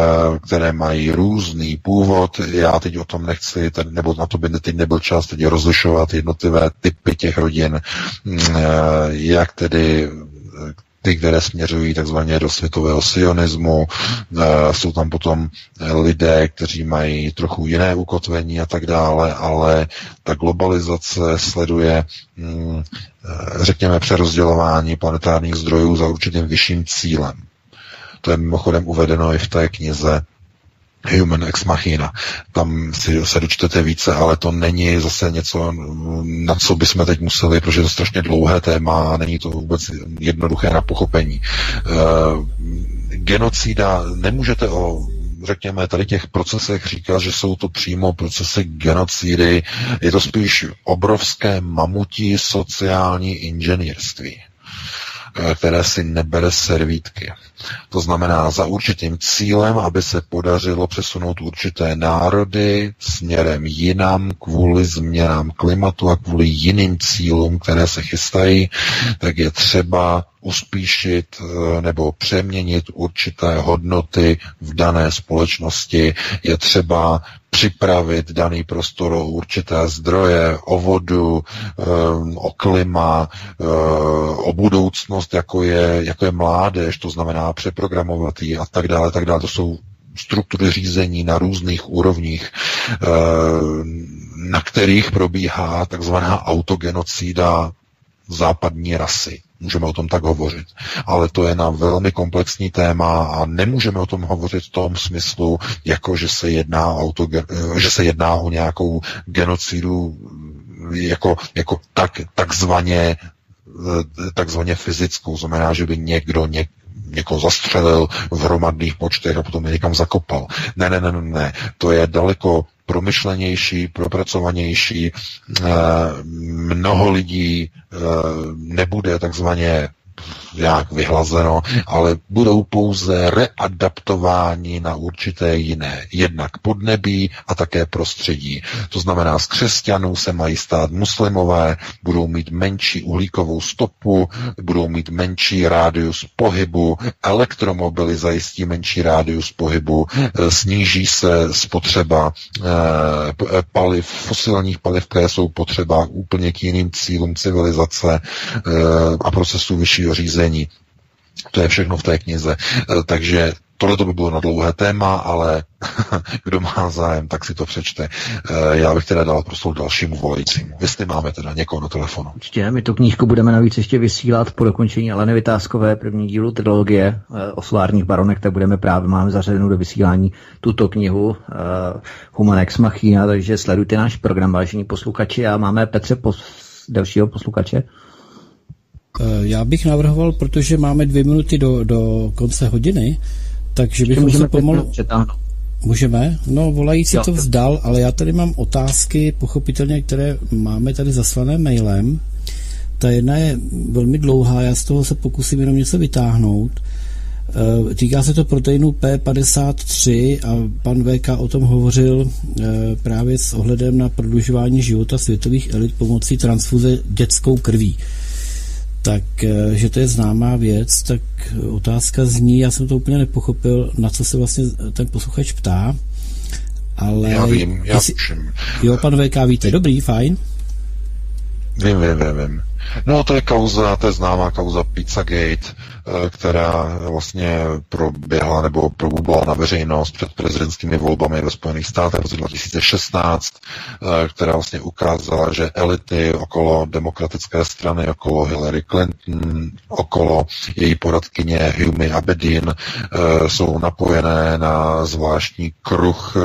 které mají různý původ. Já teď o tom nechci, nebo na to by teď nebyl čas teď rozlišovat jednotlivé typy těch rodin, mm, eh, jak tedy ty, které směřují takzvaně do světového sionismu. Eh, jsou tam potom lidé, kteří mají trochu jiné ukotvení a tak dále, ale ta globalizace sleduje, mm, eh, řekněme, přerozdělování planetárních zdrojů za určitým vyšším cílem. To je mimochodem uvedeno i v té knize Human Ex Machina. Tam si se dočtete více, ale to není zase něco, na co bychom teď museli, protože je to strašně dlouhé téma a není to vůbec jednoduché na pochopení. Genocida, nemůžete o řekněme, tady těch procesech říkat, že jsou to přímo procesy genocidy, je to spíš obrovské mamutí sociální inženýrství. Eh, které si nebere servítky. To znamená za určitým cílem, aby se podařilo přesunout určité národy směrem jinam kvůli změnám klimatu a kvůli jiným cílům, které se chystají, tak je třeba uspíšit eh, nebo přeměnit určité hodnoty v dané společnosti. Je třeba připravit daný prostor o určité zdroje, o vodu, eh, o klima, eh, o budoucnost, jako je, jako je mládež, to znamená přeprogramovat ji a tak dále, tak dále. To jsou struktury řízení na různých úrovních, na kterých probíhá takzvaná autogenocída západní rasy. Můžeme o tom tak hovořit. Ale to je na velmi komplexní téma a nemůžeme o tom hovořit v tom smyslu, jako že se jedná, auto, že se jedná o nějakou genocidu jako, jako tak, takzvaně takzvaně fyzickou, znamená, že by někdo něk, někoho zastřelil v hromadných počtech a potom je někam zakopal. Ne, ne, ne, ne, to je daleko promyšlenější, propracovanější. Eh, mnoho lidí eh, nebude takzvaně jak vyhlazeno, ale budou pouze readaptováni na určité jiné, jednak podnebí a také prostředí. To znamená, z křesťanů se mají stát muslimové, budou mít menší uhlíkovou stopu, budou mít menší rádius pohybu, elektromobily zajistí menší rádius pohybu, sníží se spotřeba eh, paliv, fosilních paliv, které jsou potřeba úplně k jiným cílům civilizace eh, a procesů vyššího řízení. To je všechno v té knize. E, takže tohle to by bylo na dlouhé téma, ale kdo má zájem, tak si to přečte. E, já bych teda dal prostor dalšímu volajícímu, jestli máme teda někoho na telefonu. Určitě, my tu knížku budeme navíc ještě vysílat po dokončení Aleny Vytázkové první dílu trilogie e, o solárních baronech, tak budeme právě, máme zařazenou do vysílání tuto knihu Human Ex Machina, takže sledujte náš program, vážení posluchači a máme Petře pos, dalšího posluchače. Eh, já bych navrhoval, protože máme dvě minuty do, do konce hodiny, takže bychom se pomalu... Můžeme? No, volající jo. to vzdal, ale já tady mám otázky, pochopitelně, které máme tady zaslané mailem. Ta jedna je velmi dlouhá, já z toho se pokusím jenom něco vytáhnout. Eh, týká se to proteinu P53 a pan VK o tom hovořil eh, právě s ohledem na prodlužování života světových elit pomocí transfuze dětskou krví. Tak, eh, že to je známá věc, tak otázka zní, já jsem to úplně nepochopil, na co se vlastně ten posluchač ptá, ale... Já vím, já jestli, všim. Jo, pan VK, víte, dobrý, fajn. Vím, vím, vím, vím. No to je kauza, to je známá kauza Pizzagate, eh, která vlastně proběhla nebo probublala na veřejnost před prezidentskými volbami ve Spojených státech v roce 2016, eh, která vlastně ukázala, že elity okolo demokratické strany, okolo Hillary Clinton, okolo její poradkyně Humy Abedin eh, jsou napojené na zvláštní kruh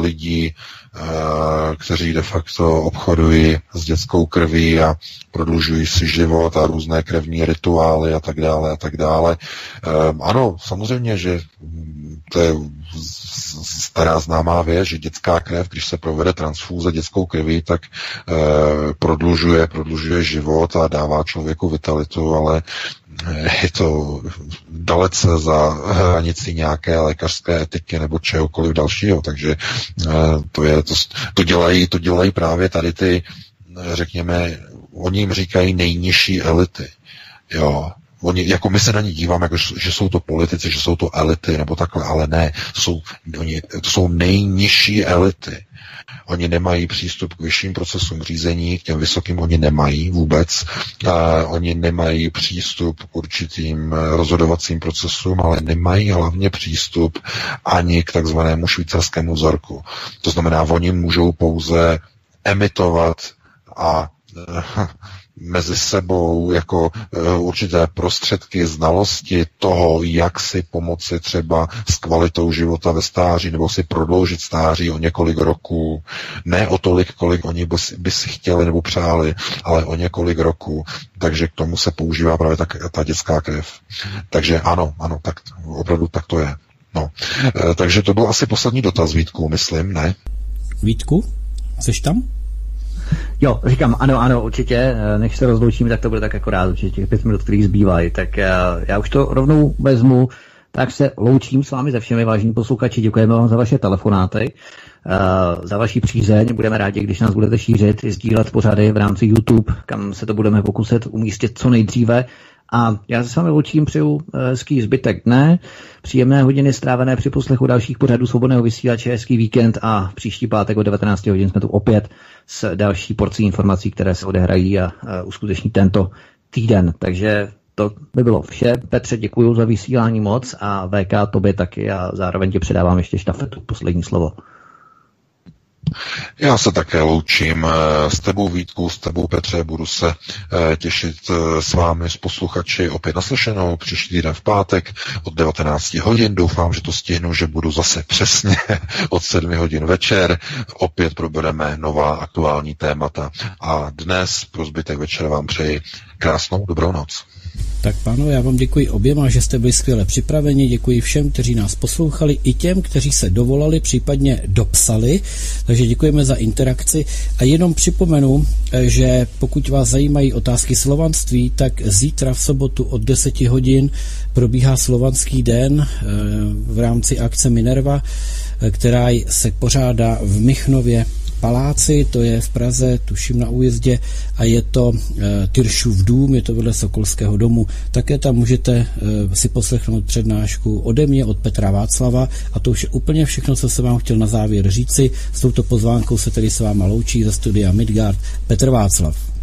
lidí, kteří de facto obchodují s dětskou krví a prodlužují si život a různé krevní rituály a tak dále a tak dále. Eh, ano, samozřejmě, že to je stará známá věc, že dětská krev, když se provede transfúze dětskou krví, tak eh, prodlužuje, prodlužuje život a dává člověku vitalitu, ale je to dalece za hranici nějaké lékařské etiky nebo čehokoliv dalšího, takže eh, to, je, to, to, dělají, to dělají právě tady ty, řekněme, oni jim říkají nejnižší elity. Jo, Oni, jako my se na ně díváme, jako, že jsou to politici, že jsou to elity, nebo takhle, ale ne, jsou, oni, to jsou nejnižší elity. Oni nemají přístup k vyšším procesům řízení, k těm vysokým oni nemají vůbec. A oni nemají přístup k určitým eh, rozhodovacím procesům, ale nemají hlavně přístup ani k takzvanému švýcarskému vzorku. To znamená, oni můžou pouze emitovat a eh, mezi sebou jako e, určité prostředky znalosti toho, jak si pomoci třeba s kvalitou života ve stáří nebo si prodloužit stáří o několik roků. Ne o tolik, kolik oni by, si chtěli nebo přáli, ale o několik roků. Takže k tomu se používá právě tak, ta dětská krev. Takže ano, ano, tak opravdu tak to je. No. E, takže to byl asi poslední dotaz, Vítku, myslím, ne? Vítku, jsi tam? Jo, říkám, ano, ano, určitě, eh, než se rozloučíme, tak to bude tak jako rád, určitě těch pět minut, kterých zbývají, tak já, eh, já už to rovnou vezmu, tak se loučím s vámi ze všemi, vážení posluchači, děkujeme vám za vaše telefonáty, uh, za vaši přízeň, budeme rádi, když nás budete šířit, sdílet pořady v rámci YouTube, kam se to budeme pokusit umístit co nejdříve, a já se s vámi loučím, přeju hezký zbytek dne, příjemné hodiny strávené při poslechu dalších pořadů svobodného vysílače, hezký víkend a příští pátek o 19 hodin jsme tu opět s další porcí informací, které se odehrají a, a uskuteční tento týden. Takže to by bylo vše. Petře, děkuji za vysílání moc a VK tobě taky a zároveň ti předávám ještě štafetu, poslední slovo. Já se také loučím eh, s tebou Vítku, s tebou Petře, budu se eh, těšit eh, s vámi, s posluchači opět naslyšenou příští týden v pátek od 19 hodin. Doufám, že to stihnu, že budu zase přesně od 7 hodin večer. Opět probereme nová aktuální témata. A dnes pro zbytek večera vám přeji krásnou dobrou noc. Tak pánové, já vám děkuji oběma, že jste byli skvěle připraveni, děkuji všem, kteří nás poslouchali, i těm, kteří se dovolali, případně dopsali, takže děkujeme za interakci. A jenom připomenu, eh, že pokud vás zajímají otázky slovanství, tak zítra v sobotu od 10 hodin probíhá slovanský den eh, v rámci akce Minerva, eh, která se pořádá v Michnově paláci, to je v Praze, tuším na újezdě, a je to e, Tyršův dům, je to vedle Sokolského domu. Také tam můžete e, si poslechnout přednášku ode mě, od Petra Václava a to už je úplně všechno, co jsem vám chtěl na závěr říci. S touto pozvánkou se tedy s váma loučí za studia Midgard Petr Václav.